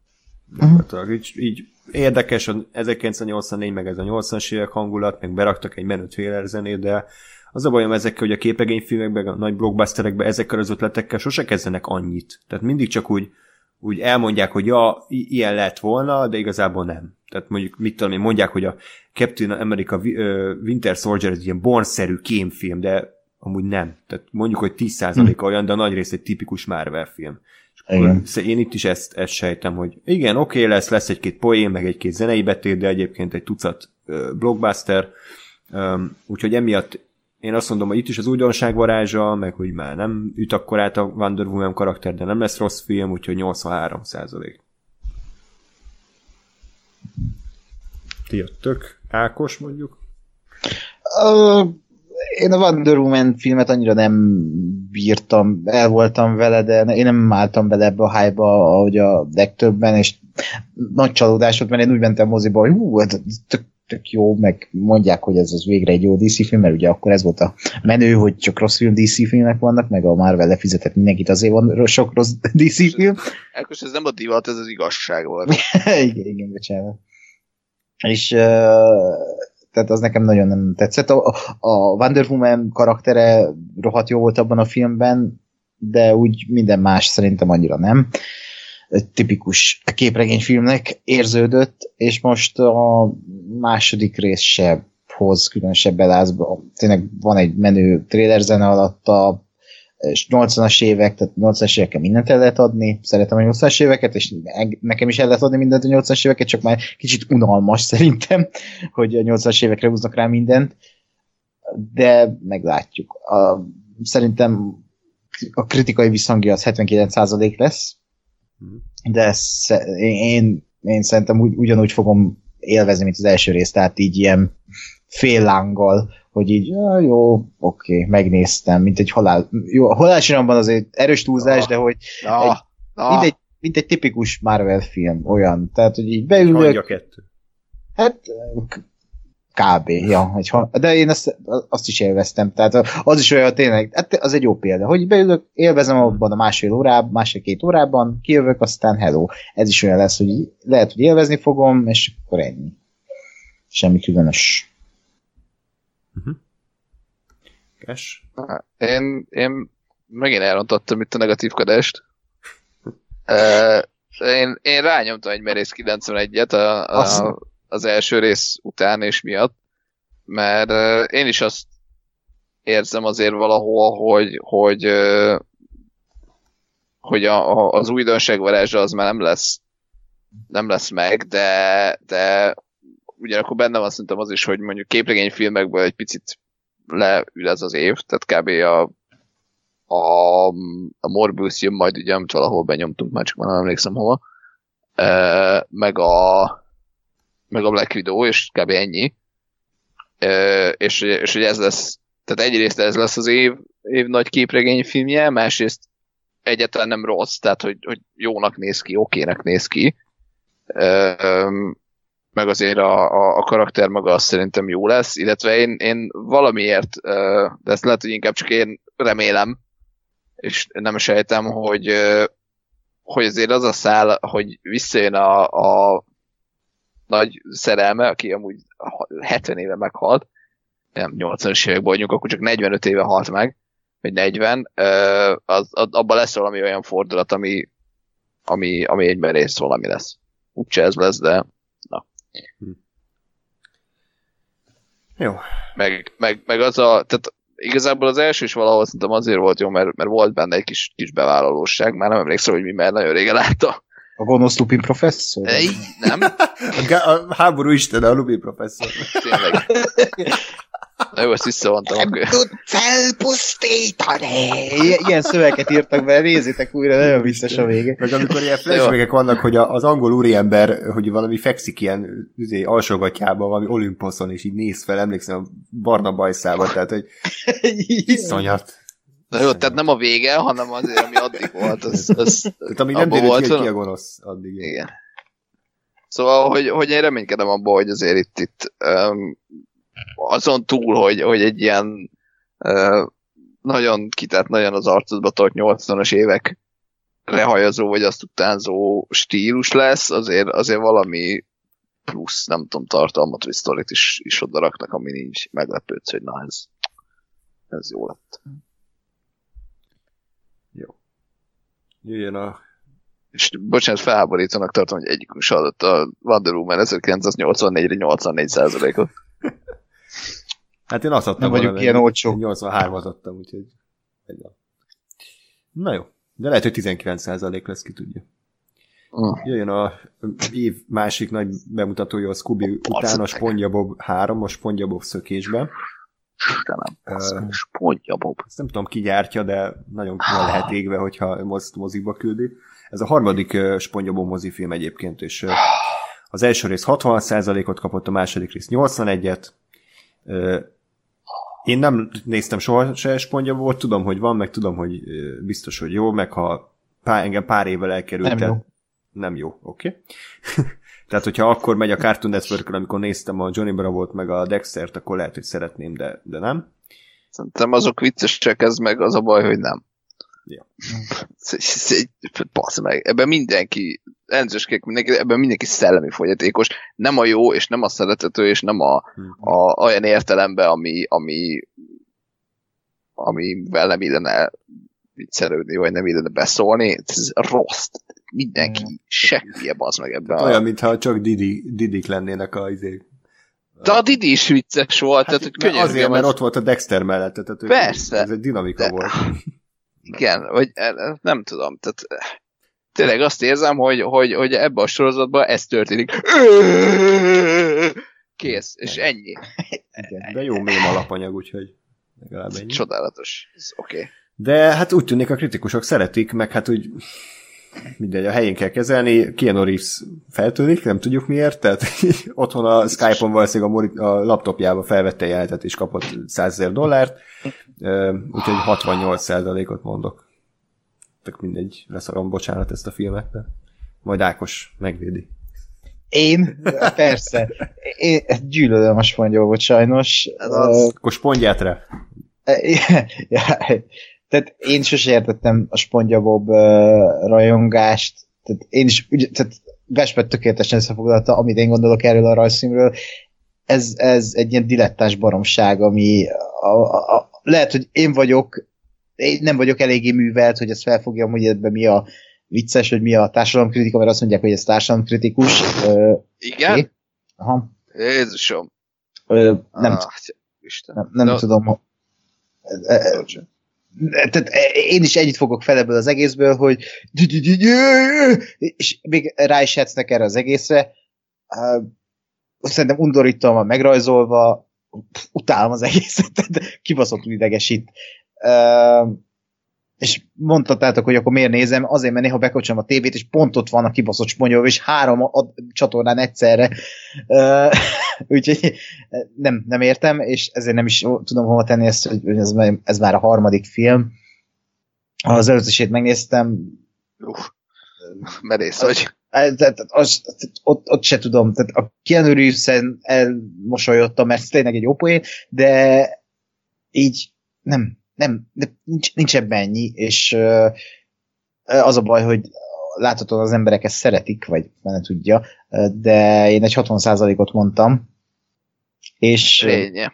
S1: Uh-huh. Így, így érdekes, a 1984 meg ez a 80-as évek hangulat, meg beraktak egy menő trailer zenét, de az a bajom ezekkel, hogy a képregényfilmekben, a nagy blockbusterekben ezekkel az ötletekkel sose kezdenek annyit. Tehát mindig csak úgy, úgy elmondják, hogy ja, ilyen lett volna, de igazából nem. Tehát mondjuk, mit tudom én, mondják, hogy a Captain America Winter Soldier egy ilyen bornszerű kémfilm, de amúgy nem. Tehát mondjuk, hogy 10% hm. olyan, de a nagy rész egy tipikus Marvel film. Igen. Én itt is ezt, ezt sejtem, hogy igen, oké okay, lesz, lesz egy-két poén, meg egy-két zenei betét, de egyébként egy tucat blockbuster, úgyhogy emiatt én azt mondom, hogy itt is az újdonság varázsa, meg hogy már nem üt akkor át a Wonder Woman karakter, de nem lesz rossz film, úgyhogy 83 százalék. Ti jöttök? Ákos mondjuk?
S2: Uh, én a Wonder Woman filmet annyira nem bírtam, el voltam vele, de én nem álltam bele ebbe a hype ahogy a legtöbben, és nagy csalódás volt, mert én úgy mentem moziba, hogy hú, ez tök tök jó, meg mondják, hogy ez, ez végre egy jó DC film, mert ugye akkor ez volt a menő, hogy csak rossz film DC filmek vannak, meg a Marvel lefizetett mindenkit, azért van sok rossz DC film.
S3: Ekkor ez nem a divat, ez az igazság volt. *laughs*
S2: igen, igen, bocsánat. És uh, tehát az nekem nagyon nem tetszett. A, a Wonder Woman karaktere rohadt jó volt abban a filmben, de úgy minden más szerintem annyira nem. Uh, tipikus képregényfilmnek érződött, és most a második rész se hoz különösebb belázba. Tényleg van egy menő trailer zene alatta, és 80-as évek, tehát 80-as évekkel mindent el lehet adni, szeretem a 80-as éveket, és nekem is el lehet adni mindent a 80-as éveket, csak már kicsit unalmas *laughs* szerintem, hogy a 80-as évekre húznak rá mindent, de meglátjuk. A, szerintem a kritikai visszhangja az 79% lesz, de ezt, én, én szerintem úgy, ugyanúgy fogom élvezni, mint az első rész, tehát így ilyen fél lánggal, hogy így, ja, jó, oké, megnéztem, mint egy halál, jó, a halálsiramban azért erős túlzás, ah, de hogy ah, egy, ah. Mint, egy, mint egy tipikus Marvel film, olyan, tehát, hogy így beülök. kettő. Hát Kb. Ja, egy, de én azt, azt is élveztem. Tehát az is olyan tényleg, hát az egy jó példa, hogy beülök, élvezem abban a másfél órában, másfél-két órában, kijövök, aztán hello. Ez is olyan lesz, hogy lehet, hogy élvezni fogom, és akkor ennyi. Semmi különös.
S1: Uh-huh. Kes?
S3: Én, én megint elrontottam itt a negatív kadást. uh, én, én rányomtam egy merész 91-et a, a, az első rész után és miatt, mert uh, én is azt érzem azért valahol, hogy, hogy, uh, hogy a, a, az újdonság varázsa az már nem lesz nem lesz meg, de, de ugyanakkor benne van szerintem az is, hogy mondjuk képregényfilmekből egy picit leül ez az év, tehát kb. a, a, a Morbius jön majd ugye, amit valahol benyomtunk, már csak már nem emlékszem hova, uh, meg a meg a Black Widow, és kb. ennyi. E, és, és hogy ez lesz, tehát egyrészt ez lesz az év, év nagy képregény filmje, másrészt egyáltalán nem rossz, tehát hogy, hogy jónak néz ki, okének néz ki. E, meg azért a, a, a karakter maga azt szerintem jó lesz, illetve én, én valamiért, de ezt lehet, hogy inkább csak én remélem, és nem sejtem, hogy, hogy azért az a szál, hogy visszajön a, a nagy szerelme, aki amúgy 70 éve meghalt, nem 80-as években vagyunk, akkor csak 45 éve halt meg, vagy 40, az, az, abban lesz valami olyan fordulat, ami, ami, ami egyben rész valami lesz. Úgyse ez lesz, de. Hm.
S1: Jó.
S3: Meg, meg, meg az a, tehát igazából az első is valahol szerintem azért volt jó, mert, mert volt benne egy kis, kis bevállalóság, már nem emlékszem, hogy mi, mert nagyon régen látta.
S2: A gonosz Lupin professzor?
S3: Ej, nem?
S1: A, háború isten, a Lubin professzor.
S3: Tényleg. Na jó, ezt visszavontam
S2: Nem
S3: akkor.
S2: tud felpusztítani! I- ilyen szöveket írtak be, nézzétek újra, nagyon vicces a vége.
S1: Meg amikor ilyen flashbackek vannak, hogy az angol úriember, hogy valami fekszik ilyen üzé, alsógatjában, valami Olymposzon, és így néz fel, emlékszem a barna bajszába, tehát hogy *laughs* iszonyat.
S3: Na jó, tehát nem a vége, hanem azért, ami addig volt. Az, az,
S1: Tehát amíg nem derült ki, ki a gonosz, addig. Igen.
S3: Igen. Szóval, hogy, hogy én reménykedem abban, hogy azért itt, itt um, azon túl, hogy, hogy egy ilyen uh, nagyon kitett, nagyon az arcodba tart 80-as évek rehajazó, vagy azt utánzó stílus lesz, azért, azért valami plusz, nem tudom, tartalmat, vagy sztorit is, is oda raknak, ami nincs meglepődsz, hogy na ez, ez jó lett.
S1: Jöjjön a...
S3: És bocsánat, felháborítónak tartom, hogy egyikünk se adott a Wonder Woman 1984-re 84 százalékot. *laughs*
S1: Hát én azt adtam
S2: Nem
S1: volna,
S2: ilyen
S1: én
S2: olcsók.
S1: 83-at adtam, úgyhogy... egy nap. Na jó. De lehet, hogy 19% lesz, ki tudja.
S3: Mm.
S1: Jöjjön a év másik nagy bemutatója a Scooby után, a. SpongeBob 3, a SpongeBob szökésben.
S3: Istenem, uh.
S1: Ezt nem tudom, ki gyártja, de nagyon ki lehet égve, hogyha most moziba küldi. Ez a harmadik uh, SpongeBob mozifilm egyébként, és uh, az első rész 60%-ot kapott, a második rész 81-et. Én nem néztem soha se SpongeBobot, tudom, hogy van, meg tudom, hogy biztos, hogy jó, meg ha pár, engem pár évvel elkerült.
S2: Nem jó.
S1: Nem jó, oké. Okay. *laughs* Tehát, hogyha akkor megy a Cartoon network amikor néztem a Johnny Bravo-t, meg a Dextert, akkor lehet, hogy szeretném, de, de nem.
S3: Szerintem azok viccesek, ez meg az a baj, hogy nem.
S1: Ja. *laughs*
S3: Ez egy- meg, ebben mindenki, elnézést mindenki, ebben mindenki szellemi fogyatékos, nem a jó, és nem a szeretető, és nem a, a olyan értelemben, ami, ami amivel nem illene viccelődni, vagy nem illene beszólni, ez rossz. Mindenki
S2: Mm.
S3: az meg ebben.
S1: Olyan,
S3: A...
S1: mintha csak Didi, Didik lennének a izé.
S3: De a Didi is vicces volt,
S1: Hát,
S3: tehát hogy könyörgöm,
S1: azért, mert ott volt a Dexter mellett, tehát
S3: Persze.
S1: ez egy dinamika
S3: De-
S1: volt. *laughs*
S3: Igen, vagy eh, nem tudom, tehát eh, tényleg azt érzem, hogy, hogy, hogy ebben a sorozatban ez történik. Kész, és ennyi.
S1: Igen, de jó mém alapanyag, úgyhogy legalább ennyi.
S3: Csodálatos. Oké. Okay.
S1: De hát úgy tűnik a kritikusok szeretik, meg hát úgy mindegy, a helyén kell kezelni. Keanu Reeves feltűnik, nem tudjuk miért, tehát *laughs* otthon a Skype-on valószínűleg a, moni- a laptopjába felvette jelenetet és kapott 100 ezer dollárt, úgyhogy 68%-ot mondok. Tök mindegy, leszarom, bocsánat ezt a filmet, de majd Ákos megvédi.
S2: Én? Persze. Én gyűlölöm a spongyolvot sajnos.
S3: Az.
S1: Akkor spondját rá. *laughs*
S2: Ja, tehát én sose értettem a SpongeBob uh, rajongást. Tehát én is, ugye, tehát Gáspár tökéletesen összefoglalta, amit én gondolok erről a rajzfilmről. Ez, ez egy ilyen dilettáns baromság, ami a, a, a, lehet, hogy én vagyok, én nem vagyok eléggé művelt, hogy ezt felfogjam, hogy ebben mi a vicces, hogy mi a társadalomkritika, mert azt mondják, hogy ez társadalomkritikus. Uh,
S3: Igen?
S2: Oké. aha.
S3: Jézusom.
S2: Ö, nem,
S3: ah, Isten.
S2: nem, nem
S3: No.
S2: tudom. ho- Tehát én is ennyit fogok fel ebből az egészből, hogy és még rá is hetsznek erre az egészre. Szerintem undorítom van megrajzolva, utálom az egészet, kibaszottul idegesít. Uh, és mondhatátok, hogy akkor miért nézem, azért, mert néha bekapcsolom a tévét, és pont ott van a kibaszott sponyol, és három a, a csatornán egyszerre. Uh, *laughs* úgyhogy nem, nem értem, és ezért nem is tudom hova tenni ezt, hogy ez, már- ez már a harmadik film. Az előzősét megnéztem,
S3: Uff. Merész vagy.
S2: tehát az, ott, ott se tudom, tehát a Keanu Reeves-en elmosolyodtam, mert tényleg egy poén, de így nem, nem, de nincs, nincs ebben ennyi, és ö, az a baj, hogy láthatóan az emberek ezt szeretik, vagy nem tudja, de én egy 60%-ot mondtam, és,
S3: Lénye.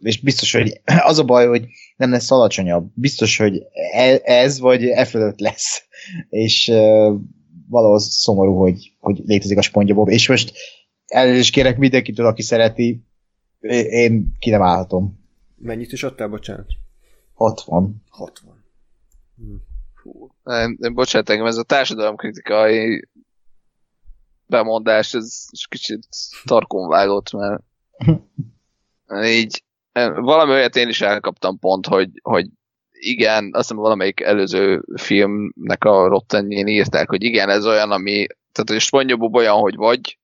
S2: és biztos, hogy *clears throat* az a baj, hogy nem lesz alacsonyabb. Biztos, hogy e- ez vagy e fölött lesz. *laughs* És valahol szomorú, hogy, hogy létezik a SpongeBob. És most elnézést kérek mindenkitől, aki szereti, én ki nem állhatom.
S1: Mennyit is adtál, bocsánat?
S2: 60.
S1: 60. Hm.
S3: Fú, nem, nem, bocsánat, engem ez a társadalomkritikai bemondás, ez kicsit tarkon vágott, mert így valami olyat én is elkaptam pont, hogy, hogy igen, azt hiszem valamelyik előző filmnek a rottenjén írták, hogy igen, ez olyan, ami, tehát hogy SpongeBob olyan, hogy vagy,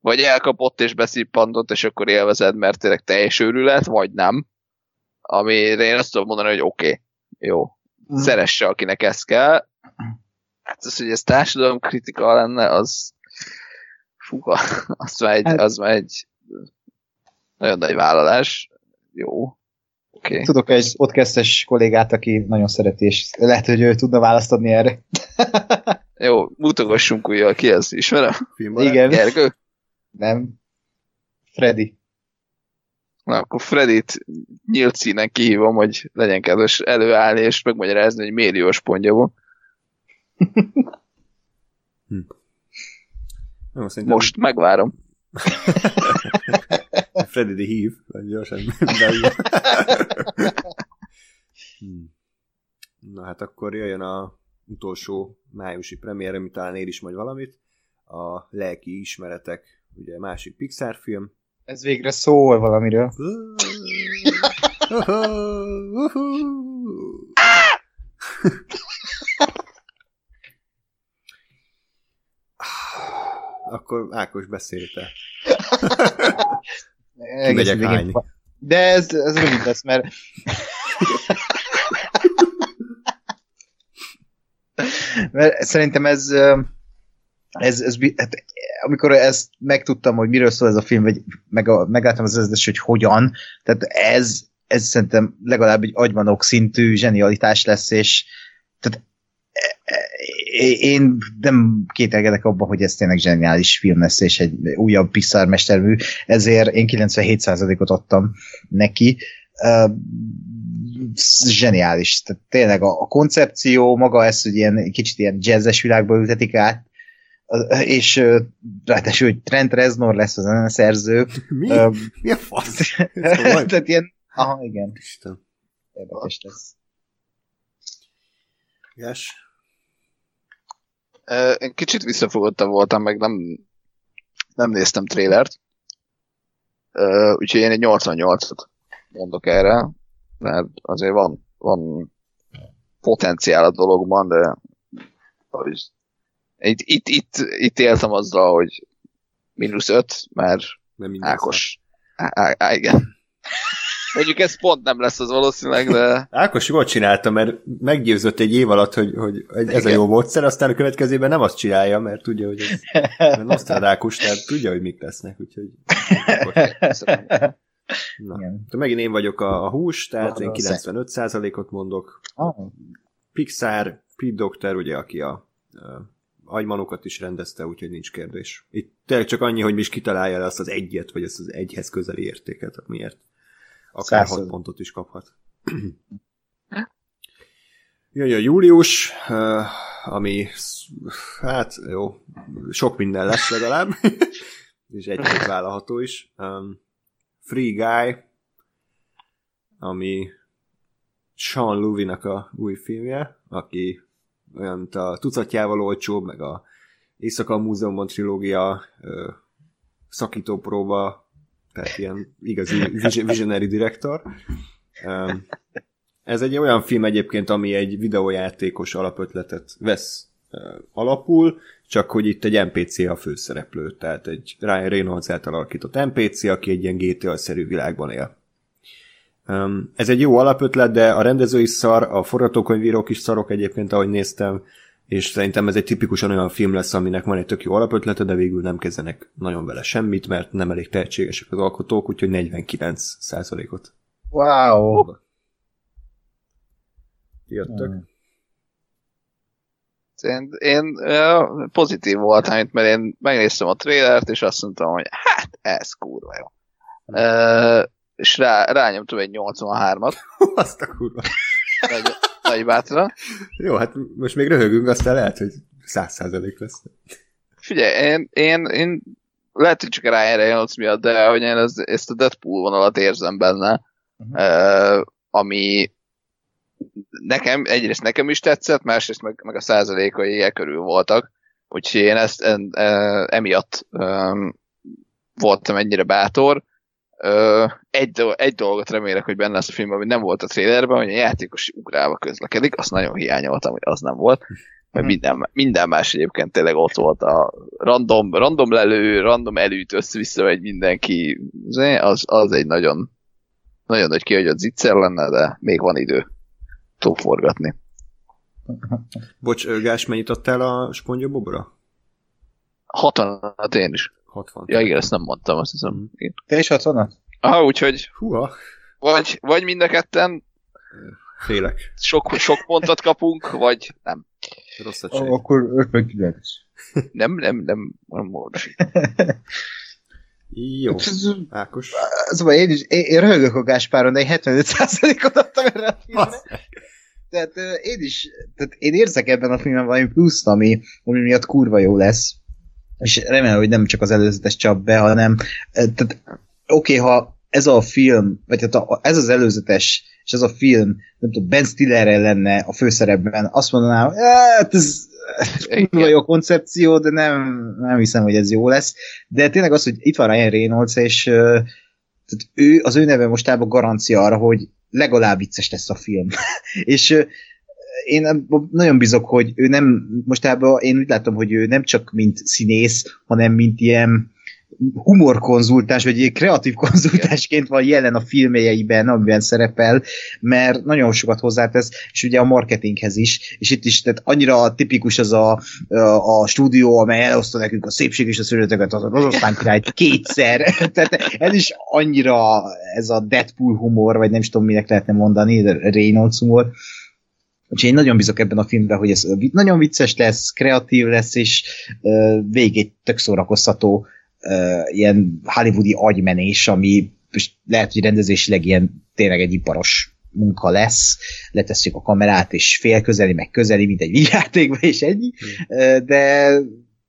S3: vagy elkapott és beszippantott, és akkor élvezed, mert tényleg teljes őrület, vagy nem. Amire én azt tudom mondani, hogy oké, okay, jó, mm. szeresse, akinek ez kell. Hát az, hogy ez társadalom kritika lenne, az fuga, *laughs* az már egy, hát... az már egy nagyon nagy vállalás. Jó.
S2: Okay. Tudok egy podcastes kollégát, aki nagyon szereti, és lehet, hogy ő tudna választani erre. *laughs*
S3: Jó, mutogassunk újra, ki ez? Ismerem?
S2: Filmbarát? Igen.
S3: Gergő?
S2: Nem. Freddy.
S3: Na, akkor Fredit nyílt színen kihívom, hogy legyen kedves előállni és megmagyarázni, hogy miért jó pontja hm. Jó, szerintem... Most megvárom. *laughs*
S1: Freddy hív, vagy gyorsan. hmm. Na hát akkor jöjjön a utolsó májusi premiér, ami talán ér is majd valamit. A Lelki Ismeretek, ugye másik Pixar film.
S2: Ez végre szól valamiről. *laughs*
S1: Akkor Ákos beszélte.
S2: Kimegyek hányni. De ez, ez rövid lesz, mert *laughs* mert szerintem ez, ez, ez hát, amikor ezt megtudtam, hogy miről szól ez a film, vagy meg a, megláttam az ezres, hogy hogyan, tehát ez, ez szerintem legalább egy agymanok szintű zsenialitás lesz, és tehát én nem kételkedek abban, hogy ez tényleg zseniális film lesz, és egy újabb Pixar mestermű, ezért én 97%-ot adtam neki. Uh, zseniális. Tehát tényleg a, a koncepció, maga ez, hogy ilyen kicsit ilyen jazzes világba ültetik át, és ráadásul, hogy Trent Reznor lesz az szerző.
S1: Mi? Uh, Mi a fasz? *laughs*
S2: Tehát ilyen, aha, igen. Isten. Érdekes lesz.
S1: Yes.
S3: Én kicsit visszafogottam voltam, meg nem, nem néztem trélert. Úgyhogy én egy 88-at mondok erre, mert azért van, van potenciál a dologban, de itt, itt, itt, itt éltem azzal, hogy mínusz 5, mert Ákos. Á, á, á, igen. Mondjuk ez pont nem lesz az valószínűleg, de...
S1: Ákos jól csinálta, mert meggyőzött egy év alatt, hogy, hogy ez a jó módszer, aztán a következőben nem azt csinálja, mert tudja, hogy ez Nostradamus, tehát tudja, hogy mik lesznek, úgyhogy... Na, de megint én vagyok a, a hús, tehát én 95%-ot mondok. Ah. Pixar, Pete Doctor, ugye, aki a, a agymanokat is rendezte, úgyhogy nincs kérdés. Itt tényleg csak annyi, hogy mi is kitalálja le azt az egyet, vagy azt az egyhez közeli értéket, miért Akár 6 pontot is kaphat. *clears throat* Jön a július, ami hát jó, sok minden lesz legalább, *laughs* és egy vállalható is. Free Guy, ami Sean Luvinak a új filmje, aki olyan a tucatjával olcsóbb, meg a Éjszaka Múzeumban trilógia szakítópróba tehát ilyen igazi visionary director. Ez egy olyan film egyébként, ami egy videójátékos alapötletet vesz alapul, csak hogy itt egy NPC a főszereplő, tehát egy Ryan Reynolds által alakított NPC, aki egy ilyen GTA-szerű világban él. Ez egy jó alapötlet, de a rendező is szar, a forgatókönyvírók is szarok egyébként, ahogy néztem, és szerintem ez egy tipikusan olyan film lesz, aminek van egy tök jó alapötlete, de végül nem kezdenek nagyon vele semmit, mert nem elég tehetségesek az alkotók, úgyhogy 49 százalékot.
S2: Wow!
S1: Jöttök? Hmm.
S3: Én, én pozitív voltam itt, mert én megnéztem a trailert, és azt mondtam, hogy hát ez kurva jó. Uh, és rá, rányomtam egy 83-at. *laughs*
S1: azt a kurva
S3: nagy bátran.
S1: Jó, hát most még röhögünk, aztán lehet, hogy száz százalék lesz.
S3: Figyelj, én, én, én lehet, hogy csak a Ryan Reynolds miatt, de hogy én ez, ezt a Deadpool vonalat érzem benne, uh-huh. uh, ami nekem, egyrészt nekem is tetszett, másrészt meg, meg a százalékai ilyen körül voltak, úgyhogy én ezt en, en, emiatt um, voltam ennyire bátor. Uh, egy, do- egy dolgot remélek, hogy benne lesz a filmben, ami nem volt a trailerben, hogy a játékos ugrálva közlekedik, azt nagyon hiányoltam, hogy az nem volt. Mert minden, minden más egyébként tényleg ott volt a random, random lelő, random elűt, össze-vissza megy mindenki, az, az egy nagyon, nagyon nagy kihagyott zicser lenne, de még van idő túl forgatni.
S1: Bocs, Gás, mennyit adtál a SpongeBobra?
S3: 60 hát én is.
S1: 60.
S3: Ja igen, ezt nem mondtam, azt hiszem. Én.
S2: Te is 60
S3: Aha, úgyhogy
S1: Húha,
S3: vagy, vagy mind a ketten
S1: félek.
S3: sok, sok pontot kapunk, vagy nem.
S1: Rosszat
S2: oh,
S1: sejt.
S2: Akkor 59.
S3: Nem, nem, nem, nem módos. *laughs*
S1: Jó, Ákos.
S2: Szóval én is, én, én röhögök a Gáspáron, de én 75%-ot adtam erre a filmre. Tehát én is, tehát én érzek ebben a filmben valami pluszt, ami, ami miatt kurva jó lesz. És remélem, hogy nem csak az előzetes csap be, hanem ö, tehát oké, okay, ha ez a film, vagy hát a, ez az előzetes, és ez a film, nem tudom, Ben Stillerrel lenne a főszerepben, azt mondanám, hogy hát ez kurva jó koncepció, de nem, nem hiszem, hogy ez jó lesz. De tényleg az, hogy itt van Ryan Reynolds, és uh, tehát ő, az ő neve mostában garancia arra, hogy legalább vicces lesz a film. *laughs* és én nagyon bizok, hogy ő nem, mostában én úgy látom, hogy ő nem csak mint színész, hanem mint ilyen humorkonzultáns, vagy egy kreatív konzultánsként van jelen a filmjeiben, amiben szerepel, mert nagyon sokat hozzátesz, és ugye a marketinghez is, és itt is, tehát annyira tipikus az a, a, a stúdió, amely elosztja nekünk a szépség és a szőleteket, az oroszlán királyt kétszer, *laughs* tehát ez is annyira ez a Deadpool humor, vagy nem is tudom, minek lehetne mondani, Reynolds humor, Úgyhogy én nagyon bízok ebben a filmben, hogy ez nagyon vicces lesz, kreatív lesz, és végig tök szórakoztató ilyen hollywoodi agymenés, ami lehet, hogy rendezésileg ilyen tényleg egy iparos munka lesz, letesszük a kamerát, és félközeli, meg közeli, mint egy vígjátékban, és ennyi, uh, de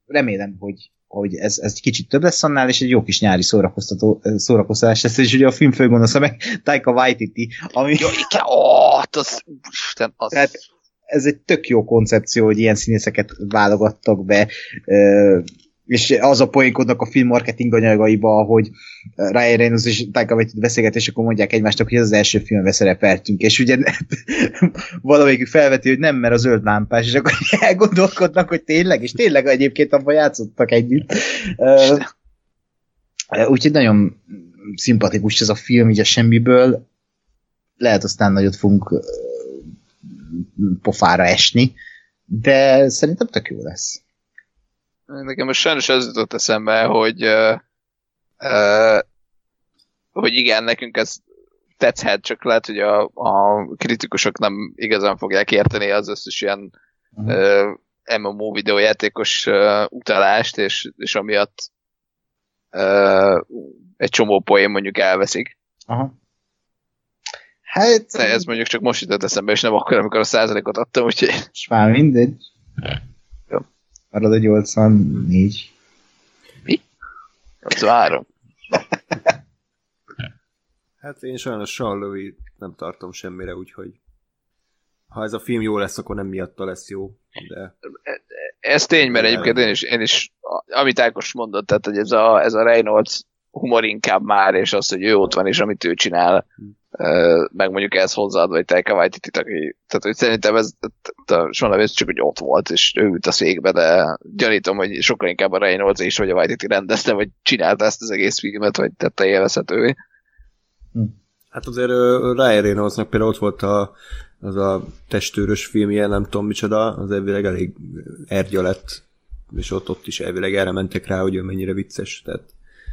S2: remélem, hogy hogy ez, ez egy kicsit több lesz annál, és egy jó kis nyári szórakoztató, szórakoztatás lesz, és ugye a film főgonosza meg Taika Waititi, ami...
S3: Jó, igen, ó, az, Isten, az...
S2: Tehát ez egy tök jó koncepció, hogy ilyen színészeket válogattak be, és az a poénkodnak a film marketing anyagaiba, hogy Ryan Reynolds és Taika Waititi beszélget, és akkor mondják egymásnak, hogy ez az első filmbe szerepeltünk, és ugye *laughs* valamelyikük felveti, hogy nem, mert a zöld lámpás, és akkor *laughs* elgondolkodnak, hogy tényleg, és tényleg egyébként abban játszottak együtt. Úgyhogy nagyon szimpatikus ez a film, így a semmiből. Lehet aztán nagyot fogunk pofára esni, de szerintem tök jó lesz.
S3: Nekem most sajnos az jutott eszembe, hogy uh, uh, hogy igen, nekünk ez tetszhet, csak lehet, hogy a, a kritikusok nem igazán fogják érteni az összes ilyen uh-huh. uh, MMO videójátékos uh, utalást, és, és amiatt uh, egy csomó poén mondjuk elveszik.
S2: Aha. Hát...
S3: Ez mondjuk csak most jutott eszembe, és nem akkor, amikor a százalékot adtam, úgyhogy...
S2: És már mindegy.
S3: Jó.
S2: Marad a 84.
S3: Mi? 83.
S1: Hát én sajnos Sean nem tartom semmire, úgyhogy ha ez a film jó lesz, akkor nem miatta lesz jó, de...
S3: Ez tény, mert egyébként én is, én is amit Ákos mondott, tehát hogy ez a, ez a Reynolds humor inkább már, és az, hogy ő ott van, és amit ő csinál, hmm. meg mondjuk ez hozzáadva egy Taika waititi aki, tehát hogy szerintem ez, soha ez csak, hogy ott volt, és ő ült a székbe, de gyanítom, hogy sokkal inkább a Reynolds és vagy a Waititi rendezte, vagy csinálta ezt az egész filmet, vagy tette élvezhetővé.
S1: Hm. Hát azért Ryan Reynoldsnak például ott volt a, az a testőrös filmje, nem tudom micsoda, az elvileg elég ergya lett, és ott, ott is elvileg erre mentek rá, hogy ő mennyire vicces, tehát.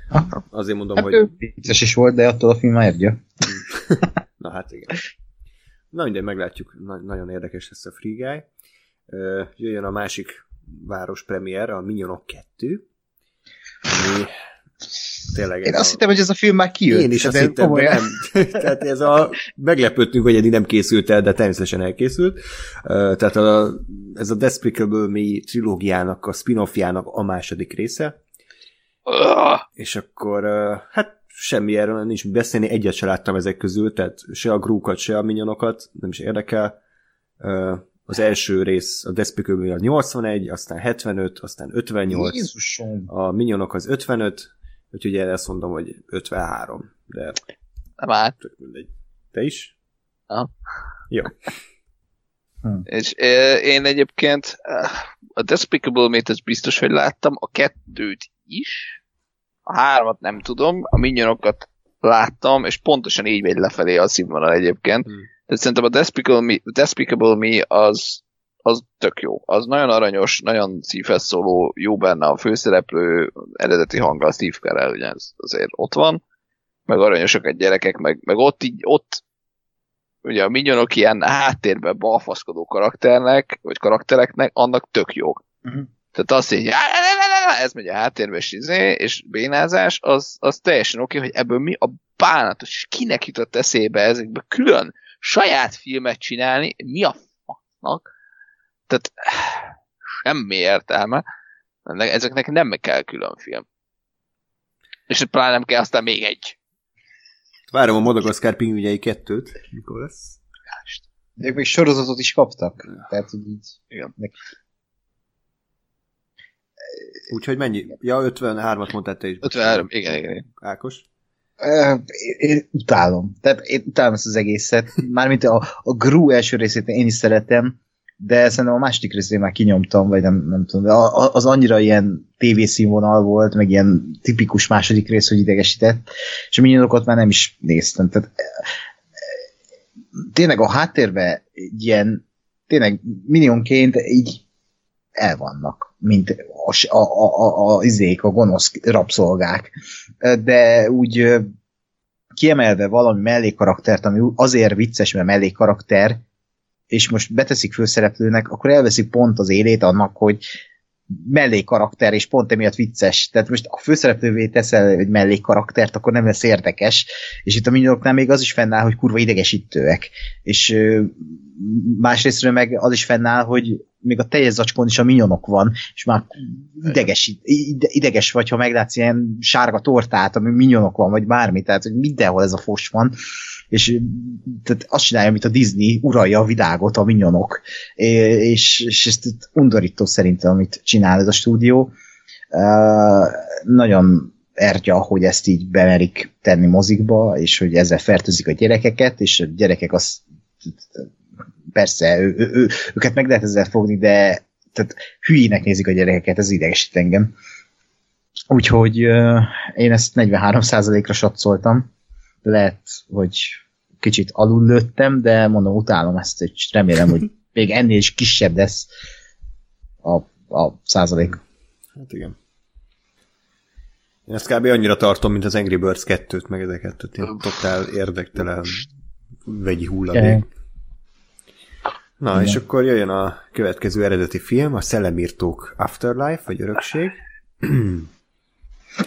S1: *laughs* azért mondom,
S2: hát
S1: hogy...
S2: Vicces is volt, de attól a film ergya. *laughs*
S1: Na hát igen. Na minden, meglátjuk, Na, nagyon érdekes lesz a Free Guy. Jöjjön a másik város premier, a Minyonok 2, ami tényleg
S2: Én azt a... hittem, hogy ez a film már kijött.
S1: Én is azt hittem, hogy nem. *laughs* Tehát ez a... Meglepődtünk, hogy eddig nem készült el, de természetesen elkészült. Tehát a, ez a Despicable Me trilógiának, a spin-offjának a második része. És akkor hát semmi erről nincs beszélni, egyet se láttam ezek közül, tehát se a grúkat, se a minyonokat, nem is érdekel. Az első rész a Despicable a 81, aztán 75, aztán 58,
S2: Jézusom.
S1: a minyonok az 55, úgyhogy erre azt mondom, hogy 53, de
S3: Nem áll.
S1: mindegy. Te is?
S3: Aha.
S1: Jó.
S3: És eh, én egyébként a Despicable Me-t ezt biztos, hogy láttam, a kettőt is, a hármat nem tudom, a minyonokat láttam, és pontosan így megy lefelé a színvonal egyébként.
S1: Hmm.
S3: Tehát szerintem a Despicable Me, Despicable Me az, az tök jó. Az nagyon aranyos, nagyon szívhez szóló, jó benne a főszereplő, eredeti hanggal a Steve Carell, ugye ez azért ott van, meg aranyosak a gyerekek, meg, meg ott így, ott ugye a minyonok ilyen háttérben balfaszkodó karakternek, vagy karaktereknek, annak tök jó.
S2: Mhm.
S3: Tehát azt így, ez megy a háttérbe, és, izé, és bénázás, az, az teljesen oké, hogy ebből mi a bánatos, és kinek jutott eszébe ezekbe külön saját filmet csinálni, mi a fasznak? Tehát semmi értelme. Ezeknek nem kell külön film. És pláne nem kell aztán még egy.
S1: Várom a Madagaszkár pingvinjei kettőt. Mikor lesz?
S2: Ők még sorozatot is kaptak. Tehát, hogy így...
S3: Igen.
S1: Úgyhogy mennyi? Ja, 53-at mondtál te is.
S3: 53, igen, igen, igen.
S1: Ákos?
S2: Én, utálom. Tehát én utálom ezt az egészet. Mármint a, a Gru első részét én is szeretem, de szerintem a második részét már kinyomtam, vagy nem, nem tudom. De az annyira ilyen tévészínvonal volt, meg ilyen tipikus második rész, hogy idegesített, és a minyonokat már nem is néztem. Tehát eh, tényleg a háttérben egy ilyen, tényleg minionként így el vannak, mint a, a, a, a, izék, a gonosz rabszolgák. De úgy kiemelve valami mellékkaraktert, ami azért vicces, mert mellékkarakter, és most beteszik főszereplőnek, akkor elveszik pont az élét annak, hogy mellékkarakter, és pont emiatt vicces. Tehát most a főszereplővé teszel egy mellékkaraktert, akkor nem lesz érdekes, és itt a minyonoknál még az is fennáll, hogy kurva idegesítőek. És másrésztről meg az is fennáll, hogy még a teljes zacskón is a minyonok van, és már idegesít, ide, ideges vagy, ha meglátsz ilyen sárga tortát, ami minyonok van, vagy bármi, tehát hogy mindenhol ez a fos van, és tehát azt csinálja, mint a Disney, uralja a világot, a minyonok, és, és ez undorító szerintem, amit csinál ez a stúdió. Nagyon ertya, hogy ezt így bemerik tenni mozikba, és hogy ezzel fertőzik a gyerekeket, és a gyerekek azt persze, ő, ő, ő, őket meg lehet ezzel fogni, de tehát hülyének nézik a gyerekeket, ez idegesít engem. Úgyhogy uh, én ezt 43%-ra satszoltam. Lehet, hogy kicsit alul lőttem, de mondom, utálom ezt, és remélem, hogy *laughs* még ennél is kisebb lesz a, a százalék.
S1: Hát igen. Én ezt kb. annyira tartom, mint az Angry Birds 2-t, meg ezeket, tehát ilyen totál érdektelen vegyi hulladék. Na,
S2: Igen.
S1: és akkor jöjjön a következő eredeti film, a Szellemírtók Afterlife, vagy Örökség, *clears throat*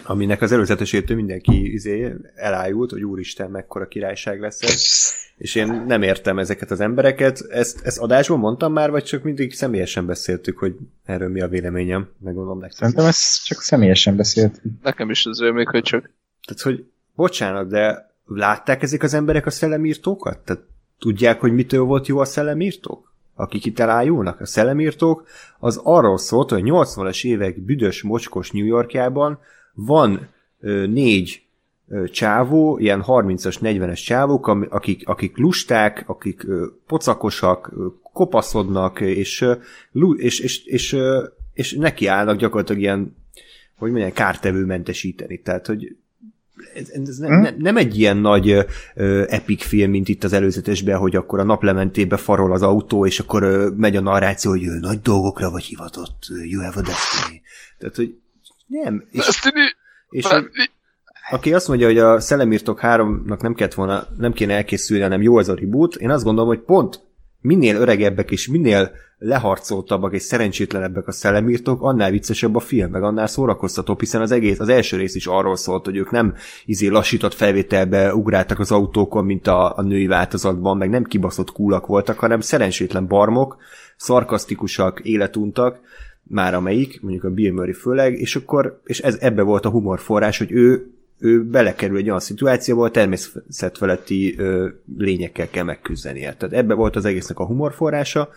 S1: aminek az előzetesétől mindenki izé elájult, hogy úristen, mekkora királyság lesz ez. És én nem értem ezeket az embereket. Ezt, ezt adásban mondtam már, vagy csak mindig személyesen beszéltük, hogy erről mi a véleményem, megmondom nektek.
S2: Szerintem ezt csak személyesen beszélt.
S3: Nekem is az ő még, hogy csak
S1: Tehát, hogy bocsánat, de látták ezek az emberek a szellemírtókat? Tehát tudják, hogy mitől volt jó a szellemírtók? Akik itt elájulnak? A szellemírtók az arról szólt, hogy a 80-as évek büdös, mocskos New Yorkjában van ö, négy ö, csávó, ilyen 30-as, 40-es csávók, akik, akik lusták, akik ö, pocakosak, ö, kopaszodnak, és, ö, és, és, és, és, és nekiállnak gyakorlatilag ilyen, hogy mondjam, kártevő mentesíteni. Tehát, hogy ez, ez nem, nem, nem egy ilyen nagy ö, epic film, mint itt az előzetesben, hogy akkor a naplementébe farol az autó, és akkor ö, megy a narráció, hogy ö, nagy dolgokra vagy hivatott, you have a destiny. Tehát, hogy nem. És,
S3: Destiny!
S1: és aki azt mondja, hogy a Szellemírtok 3-nak nem, kellett volna, nem kéne elkészülni, hanem jó ez a reboot, én azt gondolom, hogy pont minél öregebbek és minél leharcoltabbak és szerencsétlenebbek a szellemírtók, annál viccesebb a film, meg annál szórakoztatóbb, hiszen az egész, az első rész is arról szólt, hogy ők nem izé lassított felvételbe ugráltak az autókon, mint a, a női változatban, meg nem kibaszott kúlak voltak, hanem szerencsétlen barmok, szarkasztikusak, életuntak, már amelyik, mondjuk a Bill Murray főleg, és akkor, és ez ebbe volt a humorforrás, hogy ő ő belekerül egy olyan szituációba, a természetfeletti ö, lényekkel kell megküzdenie. Tehát ebbe volt az egésznek a humorforrása,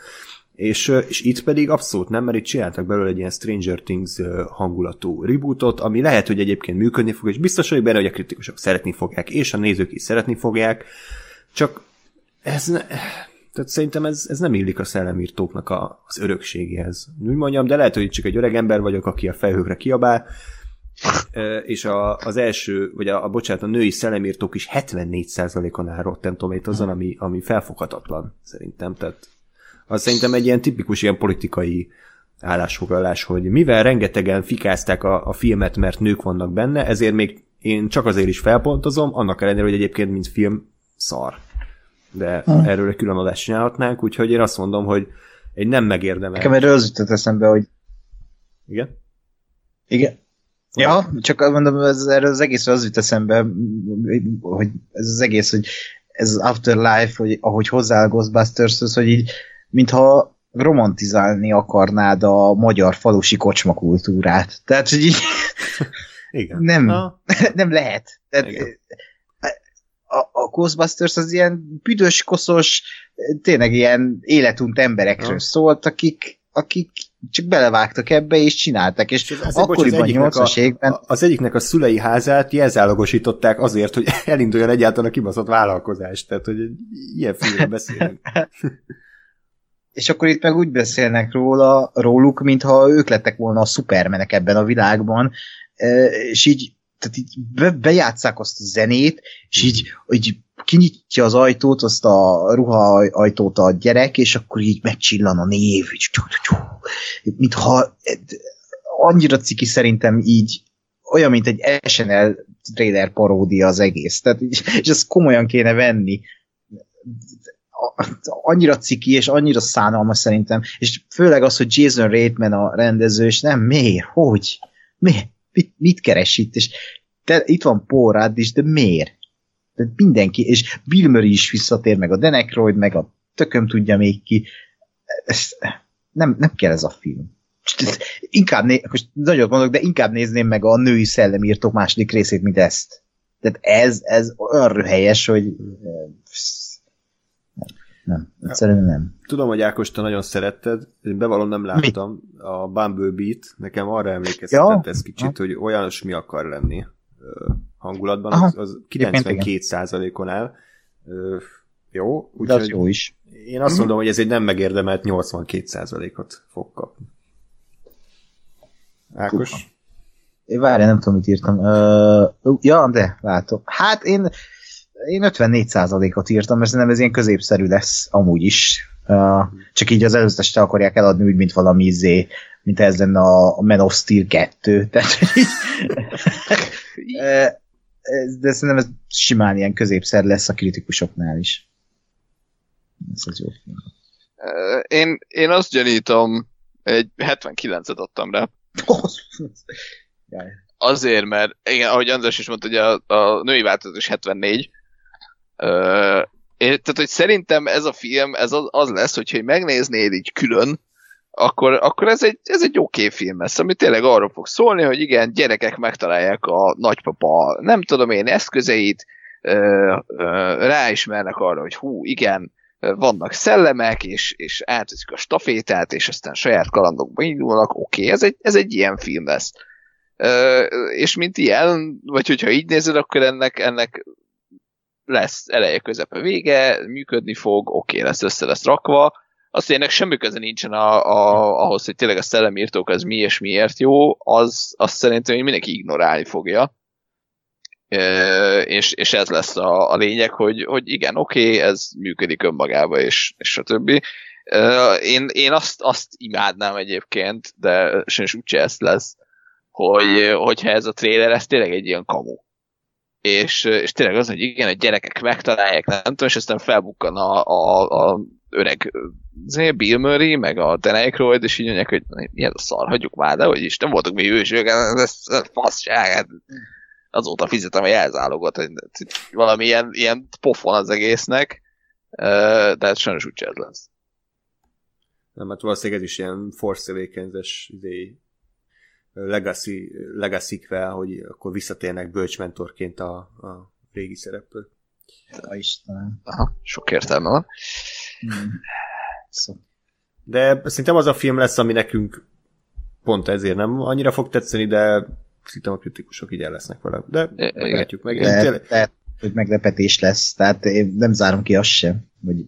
S1: és, és itt pedig abszolút nem, mert itt csináltak belőle egy ilyen Stranger Things hangulatú rebootot, ami lehet, hogy egyébként működni fog, és biztos vagyok benne, hogy a kritikusok szeretni fogják, és a nézők is szeretni fogják, csak ez ne, tehát szerintem ez, ez nem illik a szellemírtóknak a, az örökségéhez. Úgy mondjam, de lehet, hogy csak egy öreg ember vagyok, aki a felhőkre kiabál, és a, az első, vagy a, a bocsánat, a női szellemírtók is 74%-on áll Rotten tomatoes ami, ami felfoghatatlan szerintem. Tehát az szerintem egy ilyen tipikus ilyen politikai állásfoglalás, hogy mivel rengetegen fikázták a, a filmet, mert nők vannak benne, ezért még én csak azért is felpontozom, annak ellenére, hogy egyébként mint film szar. De hmm. erről egy külön adást csinálhatnánk, úgyhogy én azt mondom, hogy egy nem megérdemel.
S2: Nekem erről az jutott eszembe, hogy...
S1: Igen?
S2: Igen. Ja, csak mondom, ez, erről az egész az jut eszembe, hogy ez az egész, hogy ez az Afterlife, hogy ahogy hozzá a Ghostbusters, hogy így mintha romantizálni akarnád a magyar falusi kocsma kultúrát. Tehát, hogy így *laughs* Igen. Nem, *laughs* nem lehet. Tehát, Igen. A, a Ghostbusters az ilyen büdös, koszos, tényleg ilyen életunt emberekről ha. szólt, akik, akik csak belevágtak ebbe, és csináltak, és, és az, akkoriban az 80-as évben...
S1: Az egyiknek a szülei házát jelzálogosították azért, hogy *laughs* elinduljon egyáltalán a kibaszott vállalkozás, tehát, hogy ilyen filmről beszélünk.
S2: És akkor itt meg úgy beszélnek róla, róluk, mintha ők lettek volna a szupermenek ebben a világban, és így, tehát így be, bejátszák azt a zenét, és így, így kinyitja az ajtót, azt a ruha ajtót a gyerek, és akkor így megcsillan a név, így, mintha annyira ciki szerintem így, olyan, mint egy SNL trailer paródia az egész. Tehát, és ezt komolyan kéne venni annyira ciki és annyira szánalmas szerintem, és főleg az, hogy Jason Reitman a rendező, és nem, miért, hogy, miért, mit, mit keres itt, és te, itt van Paul Rudd is, de miért? De mindenki, és Bill Murray is visszatér, meg a Denekroyd, meg a tököm tudja még ki. Ez, nem, nem kell ez a film. Inkább, né- most nagyon mondok, de inkább nézném meg a női szellemírtók második részét, mint ezt. Tehát ez, ez olyan röhelyes, hogy nem, egyszerűen nem.
S1: Tudom, hogy Ákos, te nagyon szeretted, én bevallom nem láttam mi? a Bumblebee-t, nekem arra emlékeztetett ja? ez kicsit, ha? hogy olyanos mi akar lenni hangulatban, Aha. az, az 92 on áll. Jó,
S2: úgyhogy az jó is.
S1: Én azt mondom, hogy ez egy nem megérdemelt 82% ot fog kapni. Ákos?
S2: Én várjál, nem tudom, mit írtam. Uh, ja, de látom. Hát én én 54%-ot írtam, mert szerintem ez ilyen középszerű lesz amúgy is. Uh, csak így az előzetest akarják eladni úgy, mint valami izé, mint ez lenne a Man of Steel 2. *laughs* Tehát, *laughs* de szerintem ez simán ilyen középszer lesz a kritikusoknál is. Ez az jó film.
S3: Én, én azt gyanítom, egy 79-et adtam rá. *laughs* Azért, mert igen, ahogy András is mondta, hogy a, a női változat is 74, Ö, tehát, hogy szerintem ez a film, ez az, az lesz, hogyha megnéznéd így külön, akkor, akkor ez egy, ez egy oké film lesz, ami tényleg arról fog szólni, hogy igen, gyerekek megtalálják a nagypapa, nem tudom én, eszközeit, ö, ö, ráismernek arra, hogy hú, igen, vannak szellemek, és, és átveszik a stafétát, és aztán saját kalandokba indulnak, oké, okay, ez, egy, ez egy ilyen film lesz. Ö, és mint ilyen, vagy hogyha így nézed, akkor ennek, ennek lesz eleje, közepe, vége, működni fog, oké, okay, lesz össze lesz rakva, azt ennek semmi köze nincsen a, a, ahhoz, hogy tényleg a szellemírtók az mi és miért jó, az, azt szerintem hogy mindenki ignorálni fogja. E, és, és ez lesz a, a lényeg, hogy, hogy igen, oké, ez működik önmagába, és, és a többi. E, én, én azt, azt imádnám egyébként, de sajnos úgyse ez lesz, hogy, hogyha ez a trailer, ez tényleg egy ilyen kamu és, és tényleg az, hogy igen, a gyerekek megtalálják, nem tudom, és aztán felbukkan a, a, a öreg Bill Murray, meg a Dan Aykroyd, és így mondják, hogy mi ez a szar, hagyjuk már, de hogy is nem voltunk mi ősök, ez, ez, ez faszság, hát azóta fizetem a jelzálogot, hogy valami ilyen, ilyen pofon az egésznek, de ez sajnos úgy lesz.
S1: Nem, hát valószínűleg ez is ilyen force awakens izé, legacy, legacy hogy akkor visszatérnek bölcsmentorként a, a régi szereplők.
S2: Ja, Istenem.
S3: Aha, sok értelme van.
S2: Hmm. Szóval.
S1: De szerintem az a film lesz, ami nekünk pont ezért nem annyira fog tetszeni, de szerintem a kritikusok így el lesznek vele. De meglátjuk meg. Tényleg-
S2: lehet, hogy meglepetés lesz, tehát én nem zárom ki azt sem, hogy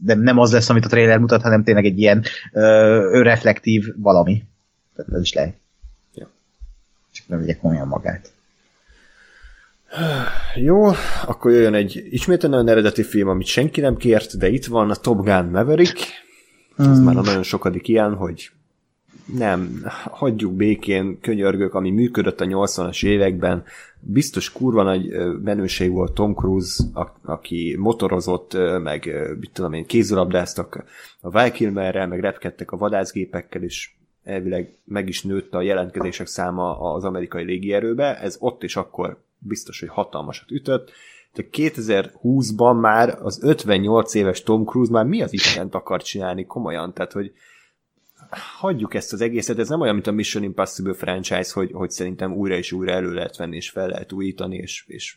S2: de nem az lesz, amit a trailer mutat, hanem tényleg egy ilyen ö, önreflektív valami. Tehát ez is lehet. Csak nem vegyek komolyan magát. *sighs*
S1: Jó, akkor jöjjön egy ismételten olyan eredeti film, amit senki nem kért, de itt van a Top Gun Maverick. Ez már a nagyon sokadik ilyen, hogy nem, hagyjuk békén, könyörgök, ami működött a 80-as években. Biztos kurva nagy menőség volt Tom Cruise, a, aki motorozott, meg mit tudom én, kézilabdáztak a Val meg repkedtek a vadászgépekkel, és elvileg meg is nőtt a jelentkezések száma az amerikai légierőbe. Ez ott és akkor biztos, hogy hatalmasat ütött. De 2020-ban már az 58 éves Tom Cruise már mi az Istent akar csinálni komolyan, tehát hogy hagyjuk ezt az egészet, ez nem olyan, mint a Mission Impossible franchise, hogy, hogy szerintem újra és újra elő lehet venni, és fel lehet újítani, és, és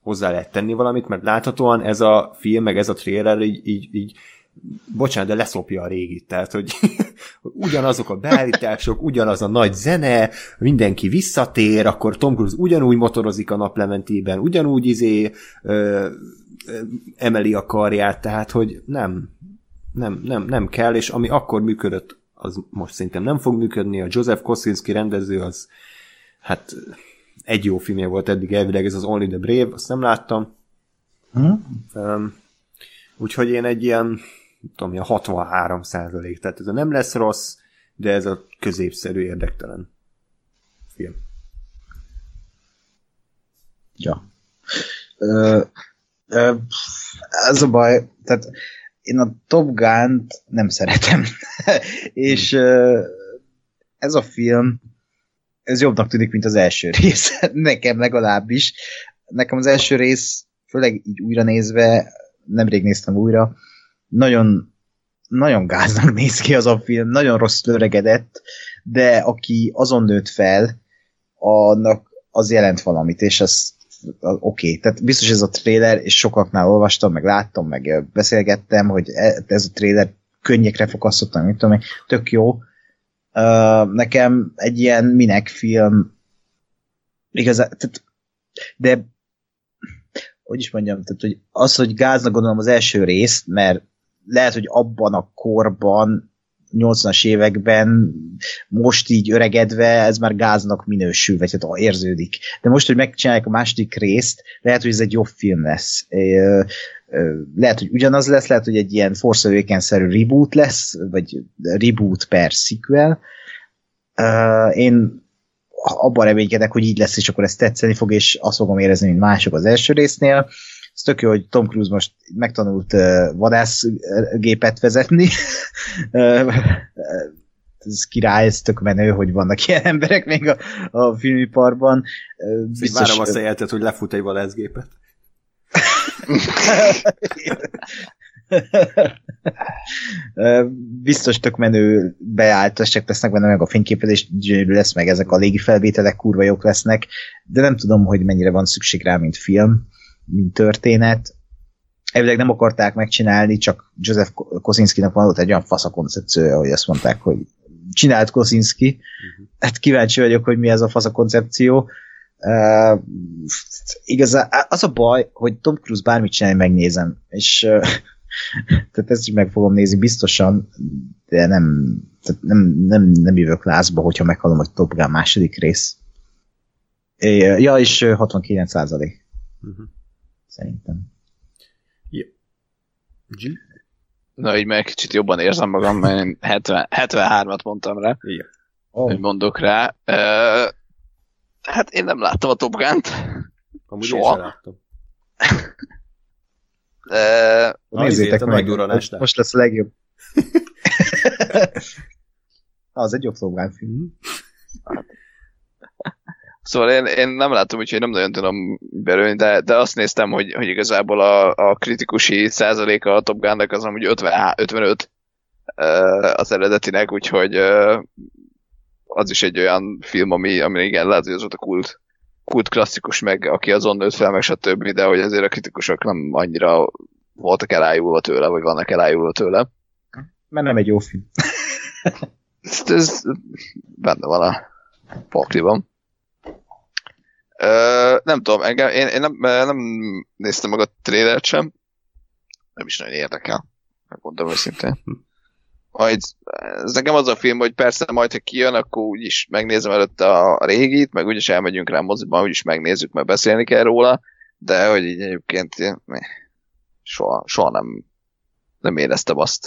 S1: hozzá lehet tenni valamit, mert láthatóan ez a film, meg ez a trailer így, így, így bocsánat, de leszopja a régit, tehát, hogy ugyanazok a beállítások, ugyanaz a nagy zene, mindenki visszatér, akkor Tom Cruise ugyanúgy motorozik a naplementében, ugyanúgy izé ö, ö, emeli a karját, tehát, hogy nem, nem, nem, nem kell, és ami akkor működött, az most szerintem nem fog működni. A Joseph Kosinski rendező az, hát egy jó filmje volt eddig elvileg, ez az Only the Brave, azt nem láttam.
S2: Hm?
S1: Um, úgyhogy én egy ilyen, tudom, ilyen 63 százalék, tehát ez a nem lesz rossz, de ez a középszerű érdektelen film.
S2: Ja. Ez a baj, tehát én a Top Gun-t nem szeretem. *laughs* és ez a film, ez jobbnak tűnik, mint az első rész. *laughs* Nekem legalábbis. Nekem az első rész, főleg így újra nézve, nemrég néztem újra, nagyon, nagyon gáznak néz ki az a film, nagyon rossz öregedett, de aki azon nőtt fel, annak az jelent valamit, és az oké. Okay. Tehát biztos ez a trailer, és sokaknál olvastam, meg láttam, meg beszélgettem, hogy e- ez a trailer könnyekre fogasztottam, mit tudom tök jó. Nekem egy ilyen minek film igazán, tehát, de hogy is mondjam, tehát, hogy az, hogy gáznak gondolom az első részt, mert lehet, hogy abban a korban 80-as években most így öregedve ez már gáznak minősül, vagy hát érződik. De most, hogy megcsinálják a második részt, lehet, hogy ez egy jobb film lesz. Lehet, hogy ugyanaz lesz, lehet, hogy egy ilyen Force Awakens-szerű reboot lesz, vagy reboot per sequel. Én abban reménykedek, hogy így lesz, és akkor ez tetszeni fog, és azt fogom érezni, mint mások az első résznél. Ez tök jó, hogy Tom Cruise most megtanult vadászgépet vezetni. *laughs* ez király, ez tök menő, hogy vannak ilyen *laughs* emberek még a, a filmiparban.
S1: Biztos, Várom azt a jeltet, hogy lefut egy vadászgépet.
S2: Biztos tök menő beállítások lesznek benne, meg a fényképezés gyönyörű lesz, meg ezek a légi felvételek kurva jók lesznek, de nem tudom, hogy mennyire van szükség rá, mint film, mint történet. Elvileg nem akarták megcsinálni, csak Joseph Kosinskinak van ott egy olyan fasz a koncepciója, hogy azt mondták, hogy csinált Kosinski. Hát kíváncsi vagyok, hogy mi ez a fasz a koncepció. Uh, igazán az a baj, hogy Tom Cruise bármit csinálni, megnézem, és uh, *laughs* tehát ezt is meg fogom nézni biztosan, de nem, tehát nem, nem, nem jövök lázba, hogyha meghallom, hogy Top Gun második rész. É, Ja, és ö, 69 százalék.
S1: Uh-huh.
S2: Szerintem.
S1: G?
S3: Na, így meg kicsit jobban érzem magam, mert én 70, 73-at mondtam rá,
S1: Igen.
S3: hogy mondok rá. Uh, hát én nem láttam a Top Gun-t.
S1: Amúgy
S3: Soha.
S1: én sem láttam.
S3: Uh,
S1: Na,
S2: Nézzétek
S1: a
S2: meg,
S1: megduranásnál.
S2: most lesz a legjobb. *laughs* az egy jobb Top Gun film.
S3: Szóval én, én nem látom, úgyhogy nem nagyon tudom belőni, de, de azt néztem, hogy, hogy igazából a, a kritikusi százaléka a Top Gun-nak az amúgy 50, 55 uh, az eredetinek, úgyhogy az is egy olyan film, ami, ami igen, lehet, hogy az volt a kult, kult klasszikus meg, aki azon nőtt fel, meg stb., de hogy azért a kritikusok nem annyira voltak elájulva tőle, vagy vannak elájulva tőle.
S2: Mert nem egy jó film.
S3: ez, ez benne van a pakliban. Nem tudom, engem, én, én nem, nem néztem meg a trailert sem, nem is nagyon érdekel, megmondom őszintén. Majd, ez nekem az a film, hogy persze majd, ha kijön, akkor úgyis megnézem előtte a régit, meg úgyis elmegyünk rá moziban, úgyis megnézzük, mert beszélni kell róla, de hogy így egyébként soha, soha nem, nem éreztem azt,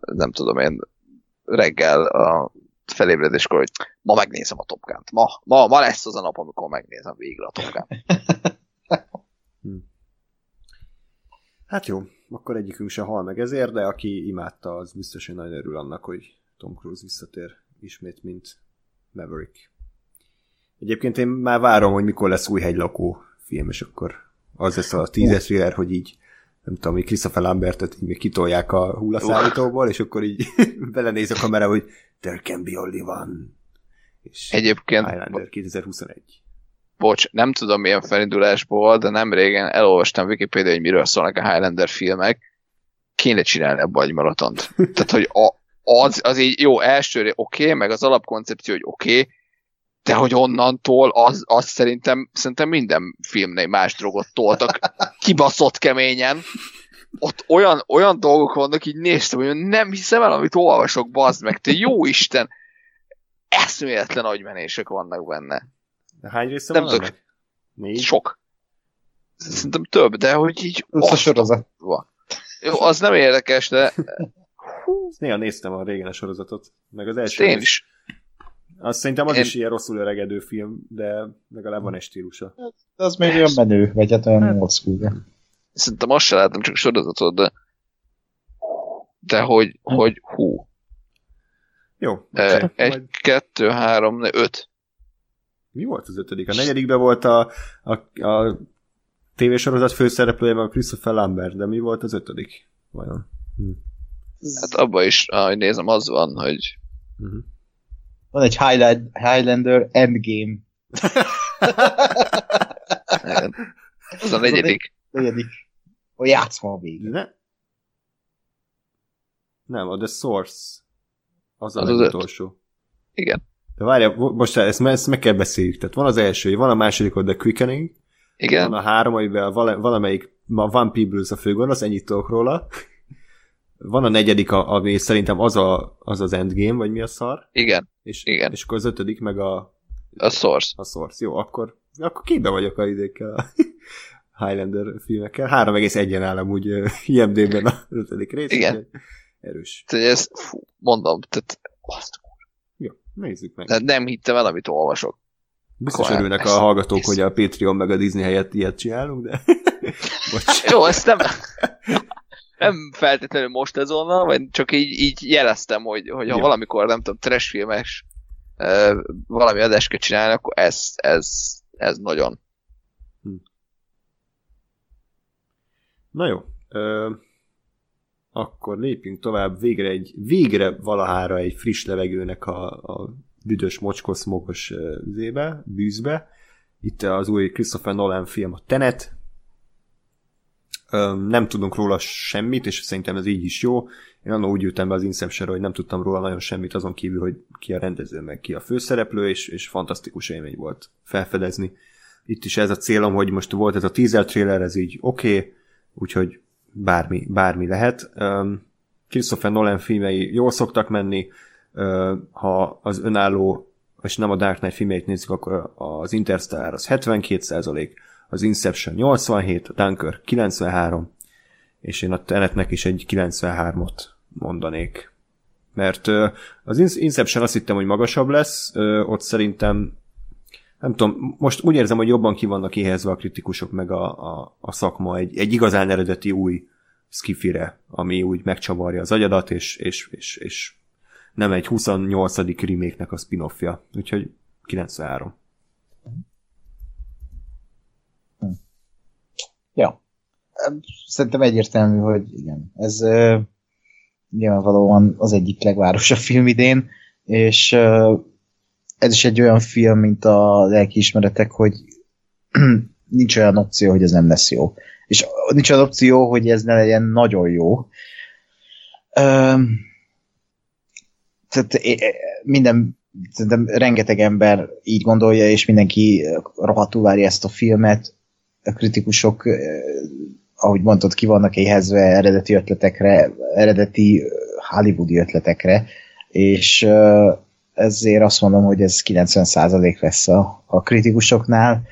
S3: nem tudom én, reggel a felébredéskor, hogy ma megnézem a Top Gun-t. Ma, ma, ma lesz az a nap, amikor megnézem végre a Top Gun. *laughs*
S1: Hát jó, akkor egyikünk se hal meg ezért, de aki imádta, az biztos, hogy nagyon örül annak, hogy Tom Cruise visszatér ismét, mint Maverick. Egyébként én már várom, hogy mikor lesz új hegylakó film, és akkor az lesz a tízes thriller, hogy így nem tudom, hogy Christopher Lambertet így még kitolják a hullaszállítóból, és akkor így *laughs* belenéz a kamera, hogy there can be only one. És
S3: Egyébként...
S1: Highlander 2021.
S3: Bocs, nem tudom milyen felindulásból, de nem régen elolvastam Wikipedia, hogy miről szólnak a Highlander filmek. Kéne csinálni a maratont. *laughs* Tehát, hogy a, az, az így jó, elsőre oké, okay, meg az alapkoncepció, hogy oké, okay, de hogy onnantól az, az szerintem, szerintem minden filmnél más drogot toltak *laughs* kibaszott keményen. Ott olyan, olyan dolgok vannak, így néztem, hogy nem hiszem el, amit olvasok, bazd meg, te jó Isten! Eszméletlen agymenések vannak benne.
S1: De hány része
S3: nem
S1: van
S3: tudok.
S1: Négy?
S3: Sok. Szerintem több, de hogy így...
S2: Ez a sorozat.
S3: Jó, az nem érdekes, de...
S1: Néha néztem a régen a sorozatot, meg az első.
S3: Én is.
S1: Azt szerintem az
S3: Én-
S1: is ilyen rosszul öregedő film, de legalább van egy stílusa.
S2: De az még olyan menő, vagy hát olyan old school.
S3: Szerintem azt se láttam, csak sorozatot, de... De hogy, hogy hú.
S1: Jó. Akkor
S3: Egy,
S1: majd-
S3: kettő, három, ne, öt.
S1: Mi volt az ötödik? A negyedikben volt a, a, a tévésorozat főszereplője, meg a Christopher Lambert, de mi volt az ötödik? Vajon? Hm.
S3: Hát abban is, ahogy nézem, az van, hogy
S1: Uh-huh.
S2: Van egy Highland, Highlander Endgame. *laughs*
S3: az a negyedik.
S2: Negyedik. A játszma végén.
S1: Ne? Nem, a The Source. Az a
S3: Az az
S1: legutolsó.
S3: Igen.
S1: De várjál, mo- most ezt, ezt meg kell beszéljük. Tehát van az első, van a második, a The Quickening,
S3: Igen.
S1: van a három, amiben vala, valamelyik, ma Van Peebles a főgonosz, ennyit tudok róla. Van a negyedik, ami szerintem az, a, az az Endgame, vagy mi a szar,
S3: Igen.
S1: és,
S3: Igen.
S1: és akkor az ötödik, meg a,
S3: A Source.
S1: a Source. Jó, akkor, akkor képbe vagyok a idékkel Highlander filmekkel. 3,1-en áll amúgy IMD-ben az ötödik rész.
S3: Igen.
S1: Erős.
S3: Tehát ez, fú, mondom, tehát azt,
S1: Jó, nézzük meg.
S3: tehát nem hittem el, amit olvasok.
S1: Biztos
S3: Akkor
S1: örülnek a
S3: ezt-
S1: hallgatók,
S3: ezt-
S1: hogy a Patreon meg a Disney helyett ilyet csinálunk, de... *laughs*
S3: Jó, ezt nem, nem feltétlenül most ezonnal, vagy csak így, így jeleztem, hogy, hogy ha
S1: Ja.
S3: valamikor, nem tudom, trash filmes uh, valami adást kell csinálni, akkor ez, ez, ez nagyon.
S1: Na jó. Ö, akkor lépjünk tovább. Végre egy, végre valahára egy friss levegőnek a, a büdös, mocskos, mogos zébe, bűzbe. Itt az új Christopher Nolan film, a Tenet. Ö, nem tudunk róla semmit, és szerintem ez így is jó. Én annól úgy ültem be az inception hogy nem tudtam róla nagyon semmit, azon kívül, hogy ki a rendező, meg ki a főszereplő, és, és fantasztikus élmény volt felfedezni. Itt is ez a célom, hogy most volt ez a teaser trailer, ez így oké, okay, úgyhogy bármi, bármi lehet. Christopher Nolan filmei jól szoktak menni, ha az önálló, és nem a Dark Knight filmeit nézzük, akkor az Interstellar az 72%, az Inception 87, a Dunkirk 93, és én a Tenetnek is egy 93-ot mondanék. Mert az In- Inception azt hittem, hogy magasabb lesz, ott szerintem nem tudom, most úgy érzem, hogy jobban ki vannak éhezve a kritikusok meg a, a, a szakma egy, egy igazán eredeti új skifire, ami úgy megcsavarja az agyadat, és, és, és, és nem egy 28. remake-nek a spin-offja. Úgyhogy 93.
S2: Ja. Szerintem egyértelmű, hogy igen. Ez uh, nyilvánvalóan az egyik legvárosabb film idén, és ez is egy olyan film, mint a lelkiismeretek, hogy *clears throat* nincs olyan opció, hogy ez nem lesz jó. És nincs olyan opció, hogy ez ne legyen nagyon jó. Öm, tehát minden, szerintem rengeteg ember így gondolja, és mindenki rohadtul várja ezt a filmet. A kritikusok, ahogy mondtad, ki vannak éhezve eredeti ötletekre, eredeti hollywoodi ötletekre, és ezért azt mondom, hogy ez 90% lesz a, a kritikusoknál.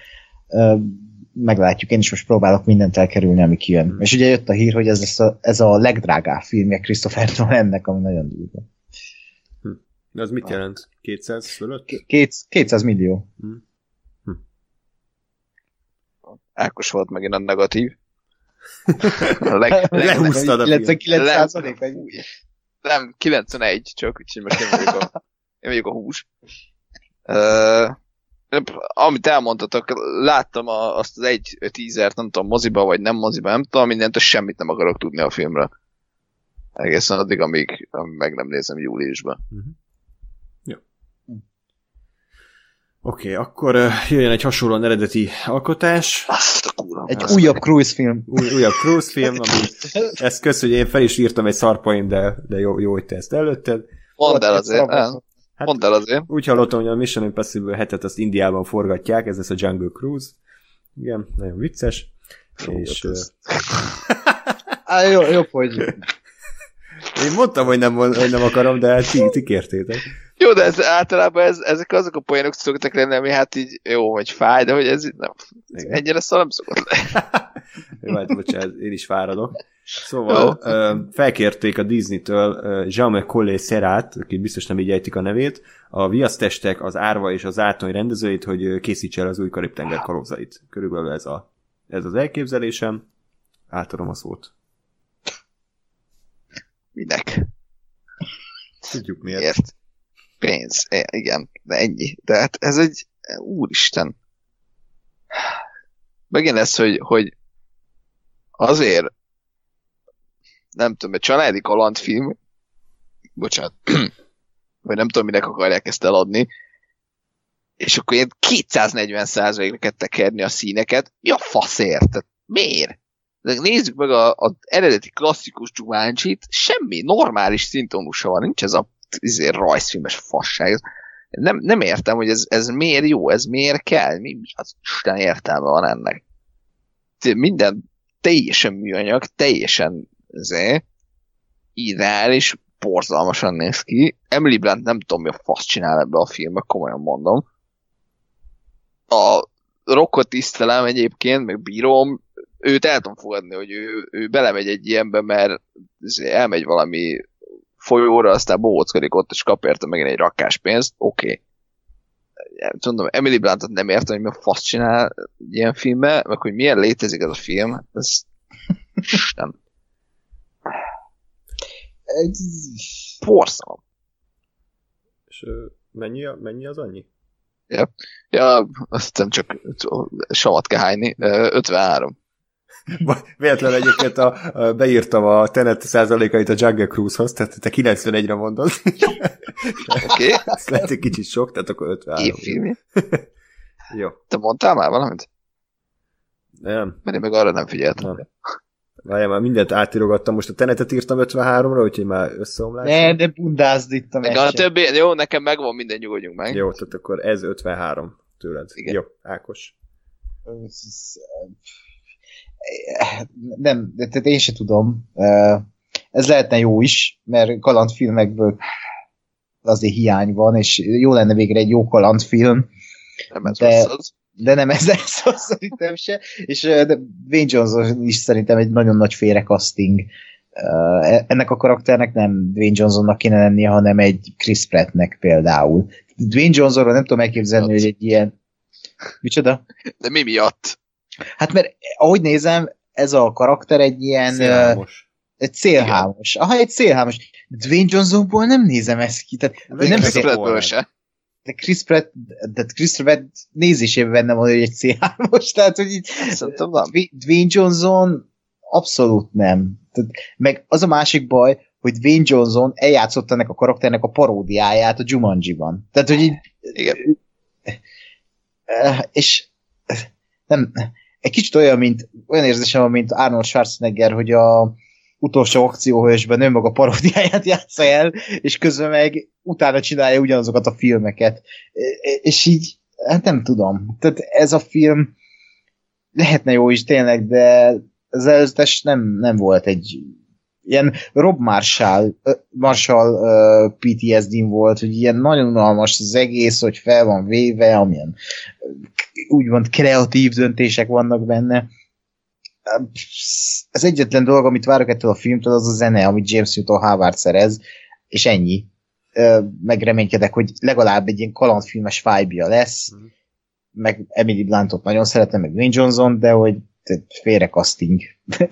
S2: Meglátjuk, én is most próbálok mindent elkerülni, ami kijön. És ugye jött a hír, hogy ez, lesz a, ez a legdrágább filmje Christopher Nolannek, ami nagyon durva.
S1: Hm. De az mit jelent? 200 fölött?
S2: 200 millió. Hm.
S3: Hm. Ákos volt megint a negatív. *laughs*
S1: A leg, leg, Lehúztad a
S2: 99
S3: Nem, 91 csak, úgyhogy most vagyok a *laughs* én vagyok a hús. Uh, amit elmondtatok, láttam a, azt az egy tízert, nem tudom, moziba vagy nem moziba, nem tudom, mindent, semmit nem akarok tudni a filmről. Egészen addig, amíg, amíg meg nem nézem júliusban. Uh-huh.
S1: Jó. Oké, okay, akkor jöjjön egy hasonlóan eredeti alkotás.
S3: Azt a kúra.
S2: Egy azt újabb cruise film.
S1: Új, újabb cruise film, ami ezt kösz, hogy én fel is írtam egy szarpaim, de, de jó, jó, hogy te ezt előtted.
S3: Mondd el azért. Hát, Mondd el azért.
S1: Úgy hallottam, hogy a Mission Impossible hetet azt Indiában forgatják, ez lesz a Jungle Cruise. Igen, nagyon vicces. Fú, és... *laughs*
S2: Á, jó, jobb, hogy...
S1: Én mondtam, hogy nem, hogy nem akarom, de hát ti, ti kértétek.
S3: Jó, de ez, általában ez, ezek azok a poénok szoktak lenni, ami hát így jó, hogy fáj, de hogy ez nem, ennyire szó nem szokott lenni. *laughs*
S1: hát bocsánat, én is fáradok. Szóval felkérték a Disney-től Jaume Collé Szerát, aki biztos nem így ejtik a nevét, a viasztestek, az árva és az átony rendezőit, hogy készítse el az új Karib-tenger kalózait. Körülbelül ez, a, ez az elképzelésem. Átadom a szót.
S3: Minek?
S1: Tudjuk miért.
S3: Miért? Pénz. Igen, de ennyi. De hát ez egy... Úristen. Megint ez, hogy, hogy azért nem tudom, egy családi kalandfilm, bocsánat, *clears throat* vagy nem tudom, minek akarják ezt eladni, és akkor ilyen 240%-ra kell tekerni a színeket, mi a faszért? Tehát miért? De nézzük meg az eredeti klasszikus Jumancsit, semmi normális szintonusa van, nincs ez a izé, rajzfilmes fasság. Nem, nem értem, hogy ez, ez miért jó, ez miért kell, mi, mi az Isten értelme van ennek. Minden teljesen műanyag, teljesen zé, ideális, borzalmasan néz ki. Emily Blunt nem tudom, mi a fasz csinál ebbe a filmbe, komolyan mondom. A rockot tisztelem egyébként, meg bírom, őt el tudom fogadni, hogy ő, ő belemegy egy ilyenbe, mert elmegy valami folyóra, aztán bohóckodik ott, és kap érte megint egy rakás pénzt, oké. Okay. Tudom, Emily Bluntot nem értem, hogy mi a fasz csinál ilyen filmbe, meg hogy milyen létezik ez a film, ez nem. Porszalom.
S1: És mennyi, mennyi az annyi?
S3: Ja, ja azt nem csak savat kell hányni. 53.
S1: Véletlenül egyébként a, a, beírtam a tenet százalékait a Jungle Cruise-hoz, tehát te 91-re mondod.
S3: Oké. Okay.
S1: Ez lehet egy kicsit sok, tehát akkor 53.
S3: Évfilmje.
S1: Jó.
S3: Te mondtál már valamit?
S1: Nem.
S3: Mert én meg arra nem figyeltem. Nem.
S1: Várjál, már mindent átírogattam, most a tenetet írtam 53-ra, úgyhogy már összeomlás.
S2: Ne, de bundázd itt a
S3: a többi, jó, nekem megvan, minden nyugodjunk meg.
S1: Jó, tehát akkor ez 53 tőled. Igen. Jó, Ákos.
S2: Nem, de tehát én se tudom. Ez lehetne jó is, mert kalandfilmekből azért hiány van, és jó lenne végre egy jó kalandfilm.
S3: Nem ez de, az
S2: de nem ez szó *laughs* szerintem se, és de Wayne Johnson is szerintem egy nagyon nagy félrekaszting. E, ennek a karakternek nem Dwayne Johnsonnak kéne lennie, hanem egy Chris Prattnek például. Dwayne Johnsonról nem tudom elképzelni, hogy egy ilyen... Micsoda?
S3: De mi miatt?
S2: Hát mert ahogy nézem, ez a karakter egy ilyen... Szélhámos. Egy szélhámos. Aha, egy szélhámos. Dwayne Johnsonból nem nézem ezt ki. Tehát, nem
S3: Chris Prattből se
S2: de Chris Pratt, de Chris Pratt nézésében benne van, hogy egy C3-os, tehát, hogy így, Dwayne Johnson abszolút nem. Tehát, meg az a másik baj, hogy Dwayne Johnson eljátszott ennek a karakternek a paródiáját a Jumanji-ban. Tehát, hogy így...
S3: Igen.
S2: És nem, egy kicsit olyan, mint, olyan érzésem van, mint Arnold Schwarzenegger, hogy a utolsó akcióhősben maga paródiáját játsza el, és közben meg utána csinálja ugyanazokat a filmeket. És így, hát nem tudom. Tehát ez a film lehetne jó is tényleg, de az előzetes nem, nem volt egy ilyen Rob Marshall, Marshall PTSD-n volt, hogy ilyen nagyon unalmas az egész, hogy fel van véve, amilyen úgymond kreatív döntések vannak benne. Ez egyetlen dolog, amit várok ettől a filmtől, az a zene, amit James Newton Howard szerez, és ennyi. Megreménykedek, hogy legalább egy ilyen kalandfilmes vibe lesz, mm. meg Emily Blantot nagyon szeretem, meg Wayne Johnson, de hogy félre casting. *laughs*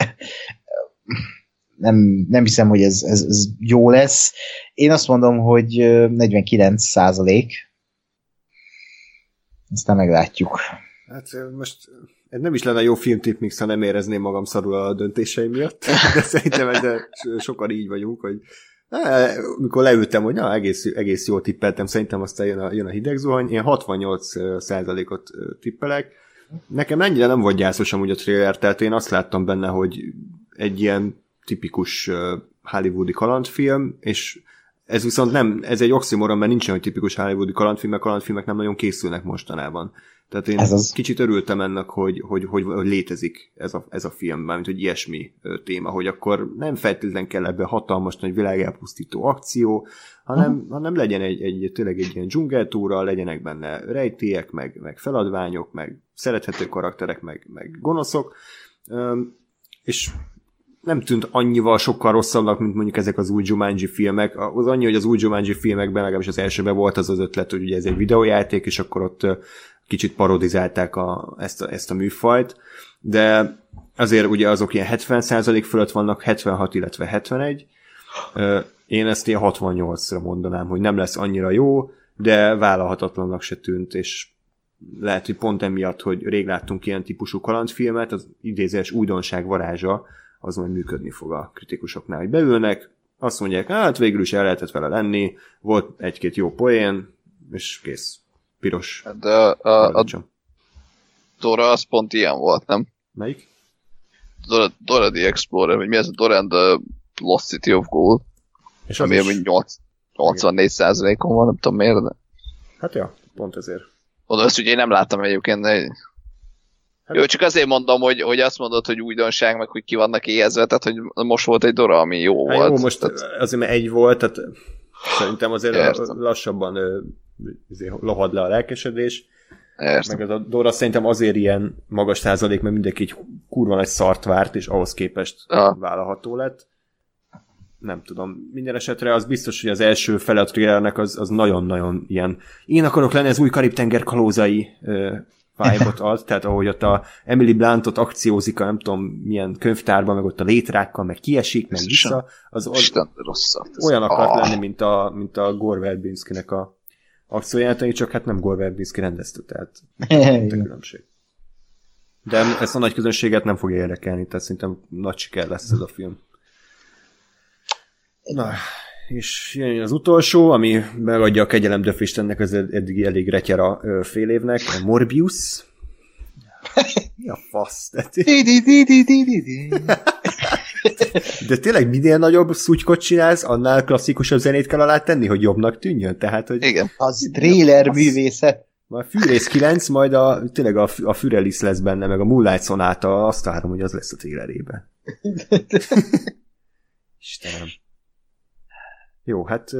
S2: nem, nem hiszem, hogy ez, ez, ez jó lesz. Én azt mondom, hogy 49 százalék. Aztán meglátjuk.
S1: Hát most ez nem is lenne jó filmtip mix, ha nem érezném magam szarul a döntéseim miatt, *laughs* de szerintem ezzel sokan így vagyunk, hogy mikor leültem, hogy na, egész, egész jól tippeltem, szerintem aztán jön a, jön a hideg zuhany, én 68 százalékot tippelek. Nekem ennyire nem volt gyászos amúgy a trailer, tehát én azt láttam benne, hogy egy ilyen tipikus hollywoodi kalandfilm, és ez viszont nem, ez egy oxymoron, mert nincsen egy tipikus hollywoodi kalandfilm, mert kalandfilmek nem nagyon készülnek mostanában. Tehát én ez az... kicsit örültem ennek, hogy, hogy, hogy, hogy létezik ez a, ez a film, mármint hogy ilyesmi téma, hogy akkor nem feltétlenül kell ebbe hatalmas nagy világelpusztító akció, hanem, uh-huh. hanem legyen egy, egy, tényleg egy ilyen dzsungeltúra, legyenek benne rejtélyek, meg, meg feladványok, meg szerethető karakterek, meg, meg gonoszok, és nem tűnt annyival sokkal rosszabbnak, mint mondjuk ezek az új Jumanji filmek. Az annyi, hogy az új Jumanji filmekben, legalábbis az elsőben volt az az ötlet, hogy ugye ez egy videójáték, és akkor ott kicsit parodizálták a, ezt, a, ezt a műfajt, de azért ugye azok ilyen 70% fölött vannak, 76, illetve 71. Én ezt ilyen 68-ra mondanám, hogy nem lesz annyira jó, de vállalhatatlannak se tűnt, és lehet, hogy pont emiatt, hogy rég láttunk ilyen típusú kalandfilmet, az idézés újdonság varázsa, az majd működni fog a kritikusoknál, hogy beülnek, azt mondják, hát végül is el lehetett vele lenni, volt egy-két jó poén, és kész. Piros.
S3: Hát de a, a, a Dora az pont ilyen volt, nem?
S1: Melyik?
S3: Dora, Dora the Explorer, vagy mi ez a Dora and the Lost City of Gold. És ami is... 8, 84 százalékon van, nem tudom miért, de...
S1: Hát ja, pont ezért.
S3: Oda azt ugye én nem láttam egyébként, de Hát... Jó, csak azért mondom, hogy, hogy azt mondod, hogy újdonság, meg hogy ki vannak éhezve, tehát hogy most volt egy Dora, ami jó hát volt.
S1: Jó, most tehát... azért mert egy volt, tehát szerintem azért Értem. lassabban azért lohad le a lelkesedés. Értem. Meg ez a Dora szerintem azért ilyen magas százalék, mert mindenki egy kurva nagy szart várt, és ahhoz képest Aha. vállalható lett. Nem tudom. Minden esetre az biztos, hogy az első fele a az, az nagyon-nagyon ilyen én akarok lenni az új Karib-tenger kalózai vibe-ot ad, tehát ahogy ott a Emily Blantot akciózik a nem tudom milyen könyvtárban, meg ott a létrákkal, meg kiesik, meg vissza, az, az
S3: Isten, rosszat,
S1: olyan akart ah. lenni, mint a, mint a Gore Verbinski-nek a akciójátani, csak hát nem Gore Verbinski rendezte, tehát *laughs* a különbség. De ezt a nagy közönséget nem fogja érdekelni, tehát szerintem nagy siker lesz ez a film. Na, és jön az utolsó, ami megadja a kegyelem döfést ennek az eddigi elég retyera fél évnek, a Morbius. *laughs* Mi a fasz? De tényleg minél nagyobb szutykot csinálsz, annál klasszikusabb zenét kell alá tenni, hogy jobbnak tűnjön. Tehát, hogy
S2: Igen. Az trailer művészet.
S1: Majd Fűrész 9, majd a, tényleg a, a Fürelis lesz benne, meg a Moonlight Sonata, azt várom, hogy az lesz a trailerében. *laughs* Istenem. Jó, hát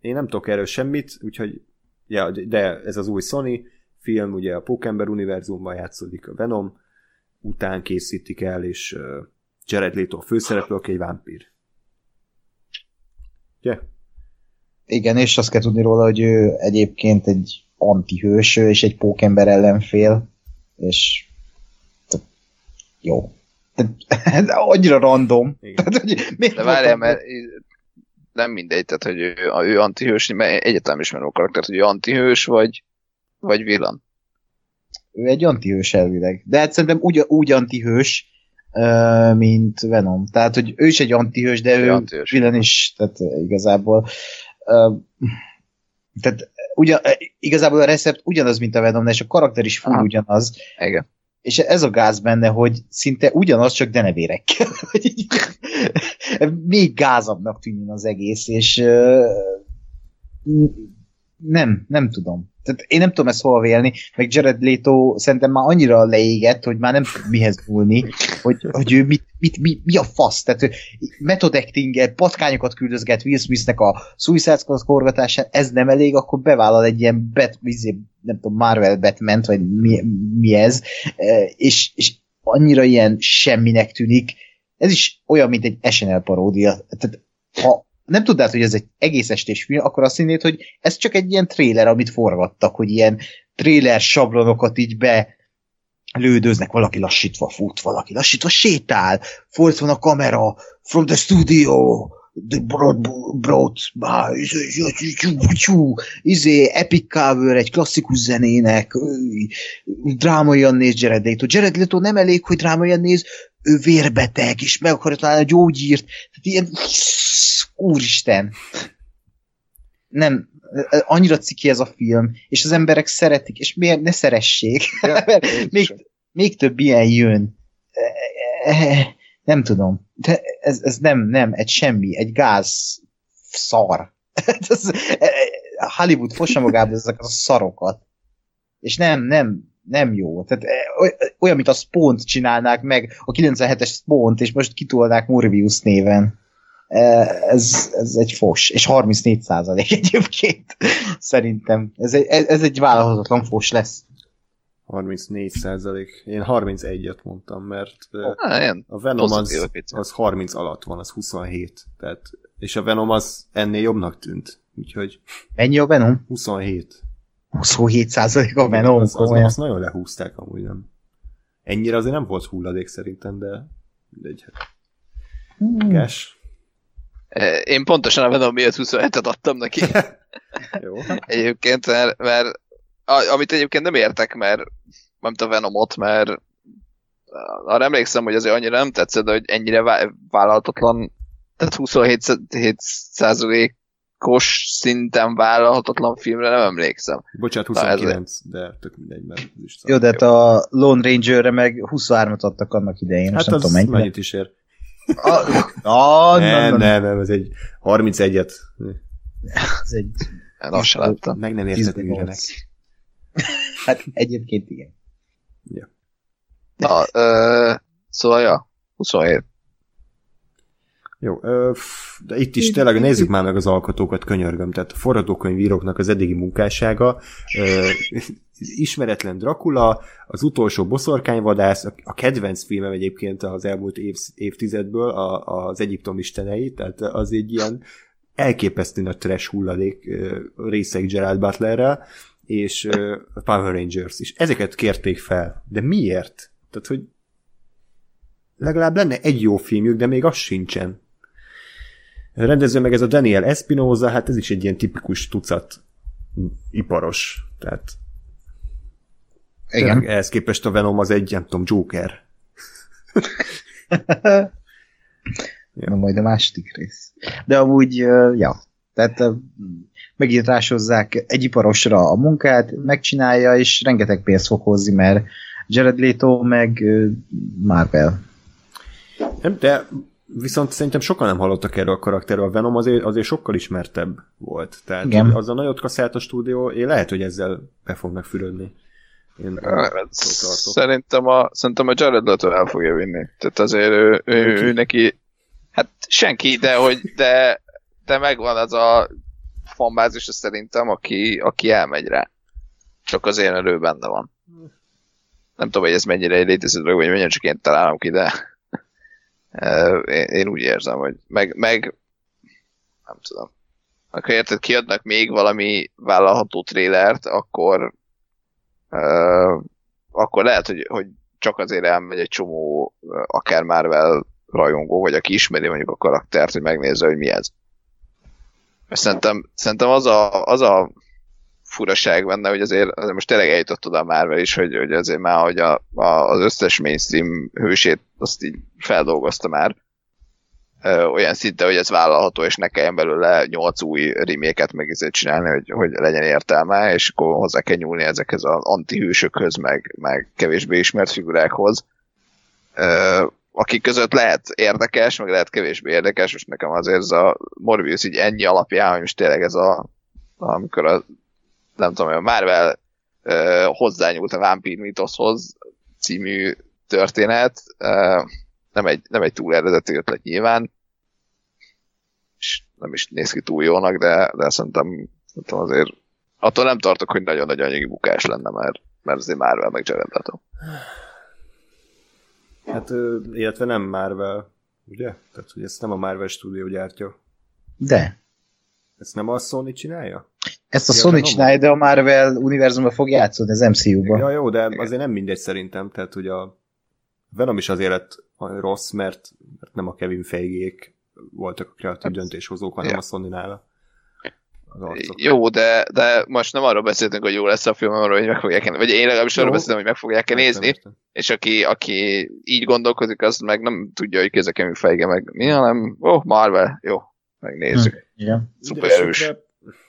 S1: én nem tudok erről semmit, úgyhogy ja, de ez az új Sony film, ugye a Pókember univerzumban játszódik a Venom, után készítik el, és Jared Leto a főszereplő, aki egy vámpír. Ugye?
S2: Igen, és azt kell tudni róla, hogy ő egyébként egy antihős, és egy pókember ellenfél, és jó. *laughs* Tehát, annyira random. Tehát, hogy
S3: miért De várjál, mert nem mindegy, tehát hogy ő, ő antihős, mert egyetem ismerem a karaktert, hogy ő antihős vagy, vagy villan.
S2: Ő egy antihős elvileg. De hát szerintem úgy, úgy antihős, mint Venom. Tehát, hogy ő is egy antihős, de ő
S3: antihős.
S2: villan is, tehát igazából tehát ugyan, igazából a recept ugyanaz, mint a Venom, és a karakter is full
S3: Aha.
S2: ugyanaz,
S3: Igen.
S2: és ez a gáz benne, hogy szinte ugyanaz, csak denevérekkel. *laughs* Még gázabbnak tűnjön az egész, és nem, nem tudom. Tehát én nem tudom ezt hova vélni, meg Jared Leto szerintem már annyira leégett, hogy már nem tud mihez nyúlni, hogy, hogy ő mit, mit, mi, mi a fasz, tehát ő method acting patkányokat küldözget Will Smithnek a Suicide Squad forgatásán, ez nem elég, akkor bevállal egy ilyen bet, izé, nem tudom, Marvel batman vagy mi, mi ez, és, és annyira ilyen semminek tűnik, ez is olyan, mint egy SNL paródia. Tehát ha nem tudnád, hogy ez egy egész estés film, akkor azt hinnéd, hogy ez csak egy ilyen tréler, amit forgattak, hogy ilyen tréler sablonokat így be lődöznek, valaki lassítva fut, valaki lassítva sétál, forc van a kamera, from the studio, the broad, broad, izé, epic cover egy klasszikus zenének, drámaian néz Jared Leto. Jared Leto nem elég, hogy drámaian néz, ő vérbeteg, és meg akarja találni a gyógyírt. Tehát ilyen, úristen. Nem, annyira ciki ez a film, és az emberek szeretik, és miért ne szeressék? *laughs* Mert még, még több ilyen jön. Nem tudom. De ez, ez nem, nem, egy semmi, egy gáz szar. *laughs* Hollywood fossa magába ezeket a szarokat. És nem, nem, nem jó. Tehát olyan, mint a Spawn-t csinálnák meg, a 97-es Spawn-t, és most kitolnák Morbius néven. Ez, ez egy fos, és 34 százalék *laughs* egyébként. Szerintem. Ez egy, ez egy vállalhatatlan fos lesz.
S1: 34 százalék. Én 31-et mondtam, mert
S3: Há,
S1: a Venom az, az 30 alatt van, az 27. Tehát, és a Venom az ennél jobbnak tűnt. Úgyhogy
S2: Mennyi a Venom?
S1: 27.
S2: 27 százalék a Venom.
S1: az, az, azt nagyon lehúzták amúgy nem. Ennyire azért nem volt hulladék szerintem, de mindegy.
S2: Hmm.
S1: Cash.
S3: Eh, Én pontosan a Venom miatt 27-et adtam neki. *laughs*
S1: Jó.
S3: Egyébként, mert, mert a, amit egyébként nem értek, mert nem a Venomot, mert arra emlékszem, hogy azért annyira nem tetszett, de hogy ennyire vá- vállalhatatlan, tehát 27 százalékos szinten vállalhatatlan filmre nem emlékszem.
S1: Bocsánat,
S3: Na, ez-
S1: 29, de tök mindegy, mert is.
S2: Jó, de hát a Lone Rangerre meg 23-at adtak annak idején, most
S1: Hát
S2: nem
S1: az
S2: tudom mennyire.
S1: mennyit is ér.
S2: Ah, *laughs* ah,
S1: Nem,
S2: nem, nem,
S1: nem, nem, ez egy 31-et.
S2: Ez egy
S3: azt sem láttam.
S1: Meg nem érted
S2: 18.
S1: műrenek.
S2: Hát egyébként igen.
S3: Na, ö, szóval, ja, 27.
S1: Jó, ö, de itt is tényleg nézzük már meg az alkotókat, könyörgöm. Tehát a forradókönyvíróknak az eddigi munkássága, ö, ismeretlen Dracula, az utolsó boszorkányvadász, a- kedvenc filmem egyébként az elmúlt év, évtizedből, a, az Egyiptom istenei, tehát az egy ilyen elképesztő nagy trash hulladék részek Gerald Butlerrel, és a Power Rangers is. Ezeket kérték fel. De miért? Tehát, hogy legalább lenne egy jó filmjük, de még az sincsen. Rendező meg ez a Daniel Espinosa, hát ez is egy ilyen tipikus tucat iparos. Tehát
S2: Igen.
S1: ehhez képest a Venom az egy, nem tudom, Joker. *laughs*
S2: Na majd a második rész. De amúgy, ja, tehát megint rásozzák egy iparosra a munkát, megcsinálja, és rengeteg pénzt fog hozni, mert Jared Leto meg Marvel.
S1: Nem, de viszont szerintem sokan nem hallottak erről a karakterről. A Venom azért, azért sokkal ismertebb volt. Tehát
S2: Igen.
S1: az a nagyot kaszált a stúdió, én lehet, hogy ezzel be fognak fürödni. Én.
S3: Szerintem a, szerintem a Jared Leto el fogja vinni. Tehát azért ő, ő, ő, ő neki, hát senki, de hogy, de, de megvan az a fanbázis szerintem, aki, aki elmegy rá. Csak az én erő benne van. Nem tudom, hogy ez mennyire egy létező dolog, vagy mennyire csak én találom ki, de én, én úgy érzem, hogy meg, meg nem tudom. Akkor érted, kiadnak még valami vállalható trélert, akkor uh, akkor lehet, hogy, hogy csak azért elmegy egy csomó akár Marvel rajongó, vagy aki ismeri mondjuk a karaktert, hogy megnézze, hogy mi ez. Szerintem, szerintem az a, az a furaság benne, hogy azért, azért most tényleg eljutott oda már is, hogy, hogy azért már hogy a, a, az összes mainstream hősét azt így feldolgozta már ö, olyan szinte, hogy ez vállalható, és ne kelljen belőle nyolc új reméket meg ezért csinálni, hogy, hogy legyen értelme, és akkor hozzá kell nyúlni ezekhez az antihősökhöz, meg, meg kevésbé ismert figurákhoz. Ö, akik között lehet érdekes, meg lehet kevésbé érdekes, most nekem azért ez a Morbius így ennyi alapján, hogy most tényleg ez a amikor a nem tudom, a Marvel uh, hozzányúlt a Vampire Mythoshoz című történet, uh, nem, egy, nem egy túl eredeti ötlet nyilván, és nem is néz ki túl jónak, de, de szerintem, szerintem azért attól nem tartok, hogy nagyon nagy anyagi bukás lenne, mert, mert azért Marvel meg Jared Leto.
S1: Hát, illetve nem Marvel, ugye? Tehát, hogy ezt nem a Marvel stúdió gyártja.
S2: De.
S1: Ezt nem a Sony csinálja?
S2: Ezt a ja, Sony csinálja, de a Marvel univerzumban fog játszani, az MCU-ban.
S1: Ja, jó, de azért nem mindegy szerintem, tehát hogy a Venom is azért lett rossz, mert, mert nem a Kevin Feigék voltak a kreatív hát, döntéshozók, hanem ja. a sony nála.
S3: Jó, de, de most nem arról beszéltünk, hogy jó lesz a film, arról, hogy meg fogják vagy én legalábbis arról beszéltem, hogy meg fogják nézni, értem. és aki, aki így gondolkodik, az meg nem tudja, hogy kézzel Kevin Feige meg mi, hanem, ó, oh, Marvel, jó, megnézzük. Hm,
S2: igen.
S3: Szuper erős. De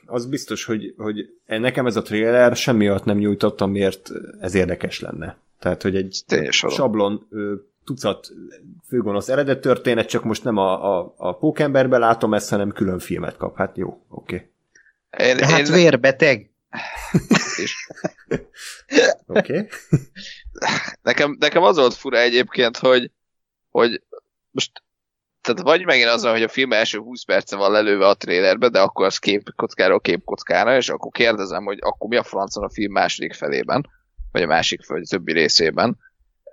S1: az biztos, hogy, hogy nekem ez a trailer semmi alatt nem nyújtott, amiért ez érdekes lenne. Tehát, hogy egy
S3: Tényleg
S1: sablon tucat főgonosz eredet történet, csak most nem a, a, a pókemberbe látom ezt, hanem külön filmet kap. Hát jó, oké.
S2: Okay. Én, hát én... vérbeteg. *laughs*
S1: Oké. Okay.
S3: nekem, nekem az volt fura egyébként, hogy, hogy most tehát vagy megint az, hogy a film első 20 perce van lelőve a trailerbe, de akkor az képkockáról képkockára, és akkor kérdezem, hogy akkor mi a francon a film második felében, vagy a másik, vagy a többi részében.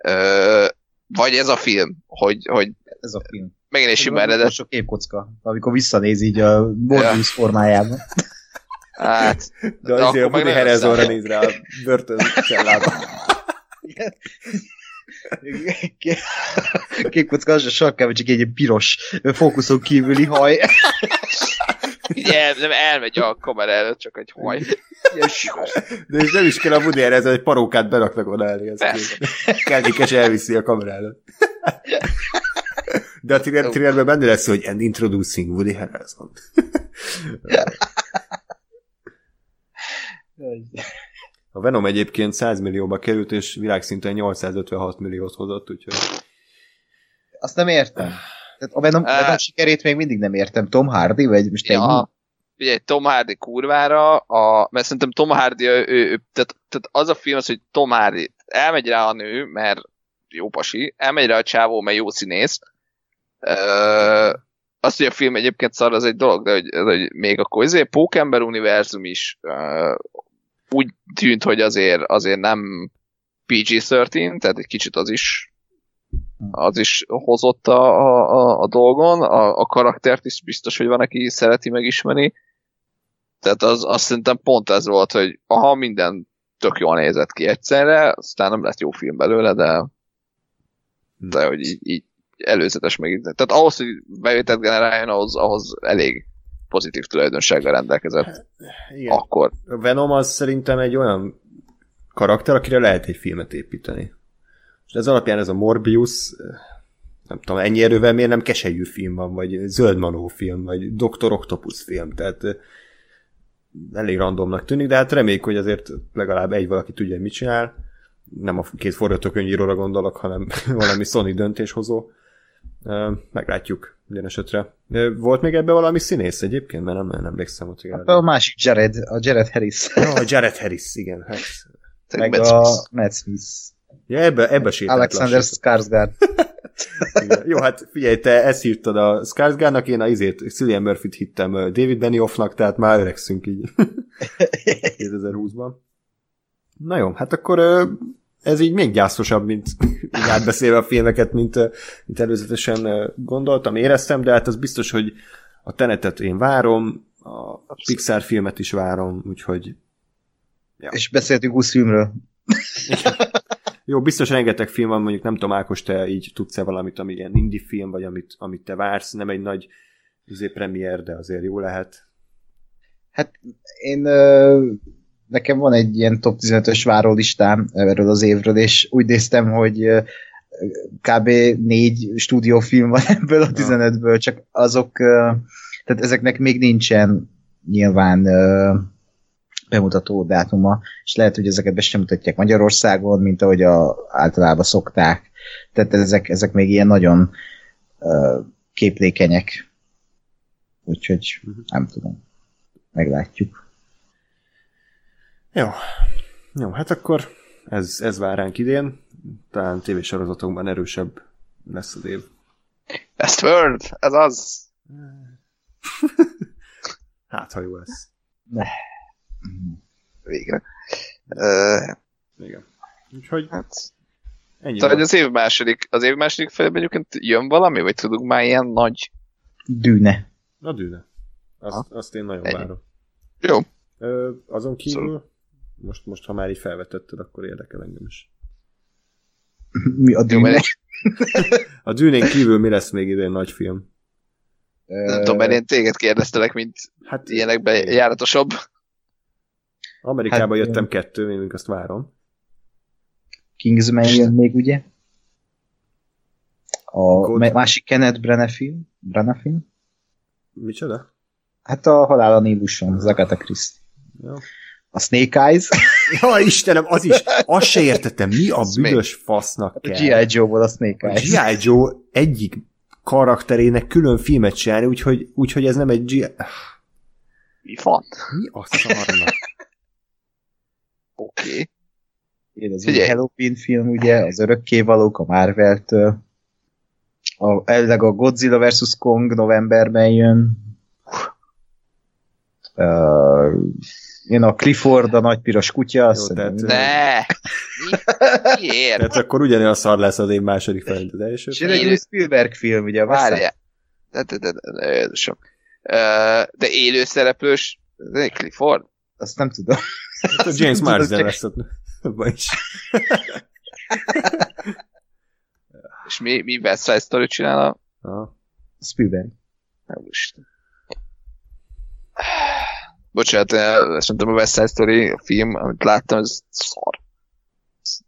S3: Ö, vagy ez a film, hogy, hogy
S2: ez a film.
S3: Megint egy sima eredet.
S2: Sok képkocka, amikor visszanéz így a Morbius ja. formájában.
S3: Hát,
S1: de, de azért a Woody Harrelsonra néz rá a börtön *laughs* cellában.
S2: Kék kocka az a sarkában csak egy piros fókuszon kívüli haj.
S3: Igen, nem elmegy a kamera előtt, csak egy haj.
S1: De és nem is kell a Woody ez egy parókát beraknak oda elé. Kellékes elviszi a kamera előtt. De a trailerben benne lesz, hogy and introducing Woody Harrelson. A Venom egyébként 100 millióba került, és világszinten 856 milliót hozott, úgyhogy...
S2: Azt nem értem. Tehát a Venom, uh, Venom sikerét még mindig nem értem. Tom Hardy, vagy most ja,
S3: egy... Ugye, Tom Hardy kurvára, a, mert szerintem Tom Hardy, ő, ő, ő, tehát, tehát az a film az, hogy Tom Hardy elmegy rá a nő, mert jó pasi, elmegy rá a csávó, mert jó színész, uh, azt, hogy a film egyébként szar, az egy dolog, de hogy, hogy még akkor azért Pókember univerzum is uh, úgy tűnt, hogy azért, azért nem PG-13, tehát egy kicsit az is az is hozott a, a, a dolgon, a, a karaktert is biztos, hogy van, aki szereti megismeri. Tehát az, azt szerintem pont ez volt, hogy aha, minden tök jól nézett ki egyszerre, aztán nem lett jó film belőle, de de hogy így, így előzetes meg. Tehát ahhoz, hogy bevételt generáljon, ahhoz, ahhoz elég pozitív tulajdonsággal rendelkezett hát, Igen. akkor.
S1: A Venom az szerintem egy olyan karakter, akire lehet egy filmet építeni. És ez alapján ez a Morbius, nem tudom, ennyi erővel miért nem keselyű film van, vagy zöld manó film, vagy Dr. Octopus film, tehát elég randomnak tűnik, de hát reméljük, hogy azért legalább egy valaki tudja, hogy mit csinál. Nem a két forgatókönyvíróra gondolok, hanem *laughs* valami Sony döntéshozó. Meglátjuk minden esetre. Volt még ebben valami színész egyébként? Mert nem, nem emlékszem. Hogy
S2: hát a másik Jared, a Jared Harris.
S1: Ja, a Jared Harris, igen. Hát.
S2: Meg Matt a Matt Smith.
S1: Ja, ebbe, ebbe sétált
S2: Alexander Skarsgård. *laughs*
S1: Jó, hát figyelj, te ezt hívtad a Skarsgårdnak, én a izét, Cillian Murphy-t hittem David Benioffnak, tehát már öregszünk így *laughs* *laughs* 2020-ban. Na jó, hát akkor ez így még gyászosabb, mint *laughs* átbeszélve a filmeket, mint, mint előzetesen gondoltam, éreztem, de hát az biztos, hogy a Tenetet én várom, a Pixar filmet is várom, úgyhogy...
S2: Ja. És beszéltünk 20 filmről.
S1: Jó, biztos rengeteg film van, mondjuk nem tudom, Ákos, te így tudsz-e valamit, ami ilyen indie film, vagy amit, amit te vársz, nem egy nagy izé, premier, de azért jó lehet.
S2: Hát én uh, nekem van egy ilyen top 15-ös várólistám erről az évről, és úgy néztem, hogy kb. négy stúdiófilm van *laughs* ebből a 15-ből, csak azok, tehát ezeknek még nincsen nyilván bemutató dátuma, és lehet, hogy ezeket be sem mutatják Magyarországon, mint ahogy a, általában szokták. Tehát ezek, ezek még ilyen nagyon ö, képlékenyek. Úgyhogy nem tudom. Meglátjuk.
S1: Jó. Jó, hát akkor ez, ez vár ránk idén. Talán tévésorozatokban erősebb lesz az év.
S3: Westworld, ez az. *laughs*
S1: Hát, ha jó lesz.
S3: Végre. Uh,
S1: Igen. Úgyhogy
S3: hát,
S1: ennyi
S3: tehát
S1: volt.
S3: az év második, az év második felében egyébként jön valami, vagy tudunk már ilyen nagy...
S2: Dűne.
S1: A dűne. Azt, azt én nagyon
S3: Ennyi.
S1: várom.
S3: Jó.
S1: Ö, azon kívül,
S3: Szóval-
S1: most, most ha már így felvetetted, akkor érdekel engem is.
S2: Mi a dűne?
S3: mert
S1: A dűnén kívül mi lesz még idén nagy film?
S3: nem tudom, mert én téged kérdeztelek, mint
S1: Hát
S3: ilyenekben járatosabb.
S1: Amerikába
S2: Hát,
S1: jöttem kettő, én még azt várom.
S2: Kingsman jön még, ugye? A
S1: God.
S2: másik Kenneth Branagh film. Branagh film?
S1: Micsoda?
S2: Hát a Halál a Níluson, Agatha Christie.
S1: Jó.
S2: A Snake Eyes, *laughs*
S1: Ja, Istenem, az is, azt se értettem, mi a büdös fasznak
S2: a
S1: kell.
S2: G.I. Joe-ból a Snake
S1: A
S2: Eyes.
S1: G.I. Joe egyik karakterének külön filmet csinálni, úgyhogy, úgyhogy ez nem egy G...
S3: Mi van?
S1: Mi a szarnak? *laughs*
S3: Oké. Okay.
S2: Igen, az
S3: Figyelj.
S2: új Halloween film, ugye, az örökkévalók a Marvel-től. A, elvileg a Godzilla vs. Kong novemberben jön. Uh, jön a Clifford, a nagy piros kutya. azt
S1: Jó, tehát-
S3: Ne! Mi? Miért?
S1: Tehát akkor ugyanilyen szar lesz az én második felé, az első.
S2: És egy Spielberg film, ugye, a West Side
S3: Várjál. De, de, de, de, de, élő szereplős Clifford?
S2: azt nem tudom.
S1: Hát a James Marsden lesz ott. *laughs* Abban is. *laughs*
S3: És mi, mi West Side Story csinál a...
S2: Spielberg.
S3: Nem Isten. Bocsánat, eh, szerintem a West Side Story a film, amit láttam, ez szar.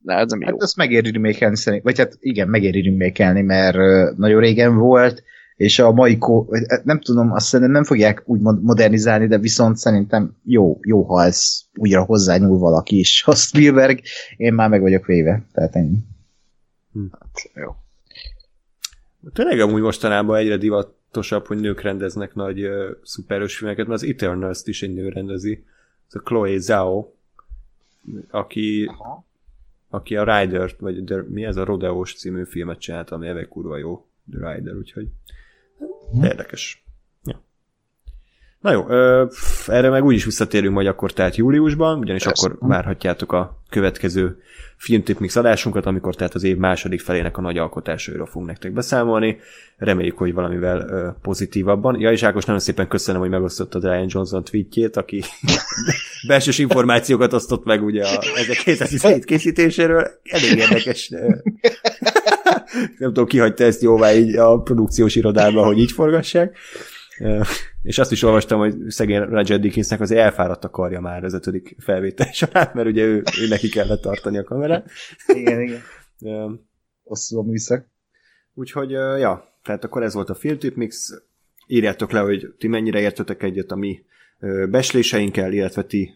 S3: Ne, ez nem jó.
S2: Hát azt megéri remékelni szerintem. Vagy hát igen, megéri remékelni, mert ö, nagyon régen volt, és a mai kó, hát nem tudom, azt szerintem nem fogják úgy mod- modernizálni, de viszont szerintem jó, jó, ha ez újra hozzányúl valaki is. A Spielberg, én már meg vagyok véve, tehát ennyi.
S3: Jó.
S1: Tényleg amúgy mostanában egyre divatosabb, hogy nők rendeznek nagy uh, szuperős filmeket, mert az Eternals-t is egy nő rendezi. Ez a Chloe Zhao, aki, aki a Rider, vagy the, mi ez a Rodeos című filmet csinált, ami eleve kurva jó, The Rider, úgyhogy érdekes. Ja. Na jó, ö, erre meg úgyis visszatérünk majd akkor tehát júliusban, ugyanis
S3: Persze.
S1: akkor várhatjátok a következő filmtip mix adásunkat, amikor tehát az év második felének a nagy alkotásairól fogunk nektek beszámolni. Reméljük, hogy valamivel ö, pozitívabban. Ja, és Ákos, nagyon szépen köszönöm, hogy megosztottad Ryan Johnson tweetjét, aki *laughs* belsős információkat osztott meg ugye a 1917 készítéséről. Elég érdekes. *laughs* nem tudom, ki hagyta ezt jóvá így a produkciós irodában, hogy így forgassák. És azt is olvastam, hogy szegény Roger Dickinsnek azért elfáradt a karja már az ötödik felvétel *laughs* során, mert ugye ő, ő neki kellett tartani a kamerát.
S2: Igen, igen. A műszak.
S1: Úgyhogy, ja, tehát akkor ez volt a Filmtip Mix. Írjátok le, hogy ti mennyire értetek egyet a mi ö, besléseinkkel, illetve ti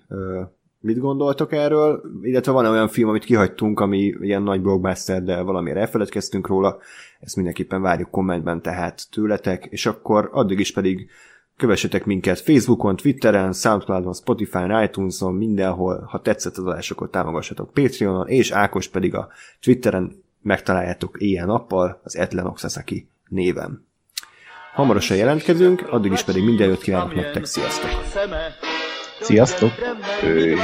S1: mit gondoltok erről, illetve van olyan film, amit kihagytunk, ami ilyen nagy blockbuster, de valamiért elfeledkeztünk róla, ezt mindenképpen várjuk kommentben tehát tőletek, és akkor addig is pedig kövessetek minket Facebookon, Twitteren, Soundcloudon, Spotify-on, iTunes-on, mindenhol, ha tetszett az adás, akkor támogassatok Patreonon, és Ákos pedig a Twitteren megtaláljátok éjjel-nappal az Etlenox Sasaki néven. Hamarosan jelentkezünk, addig is pedig mindenütt kívánok nektek, sziasztok!
S2: Sziasztok!
S3: Öy.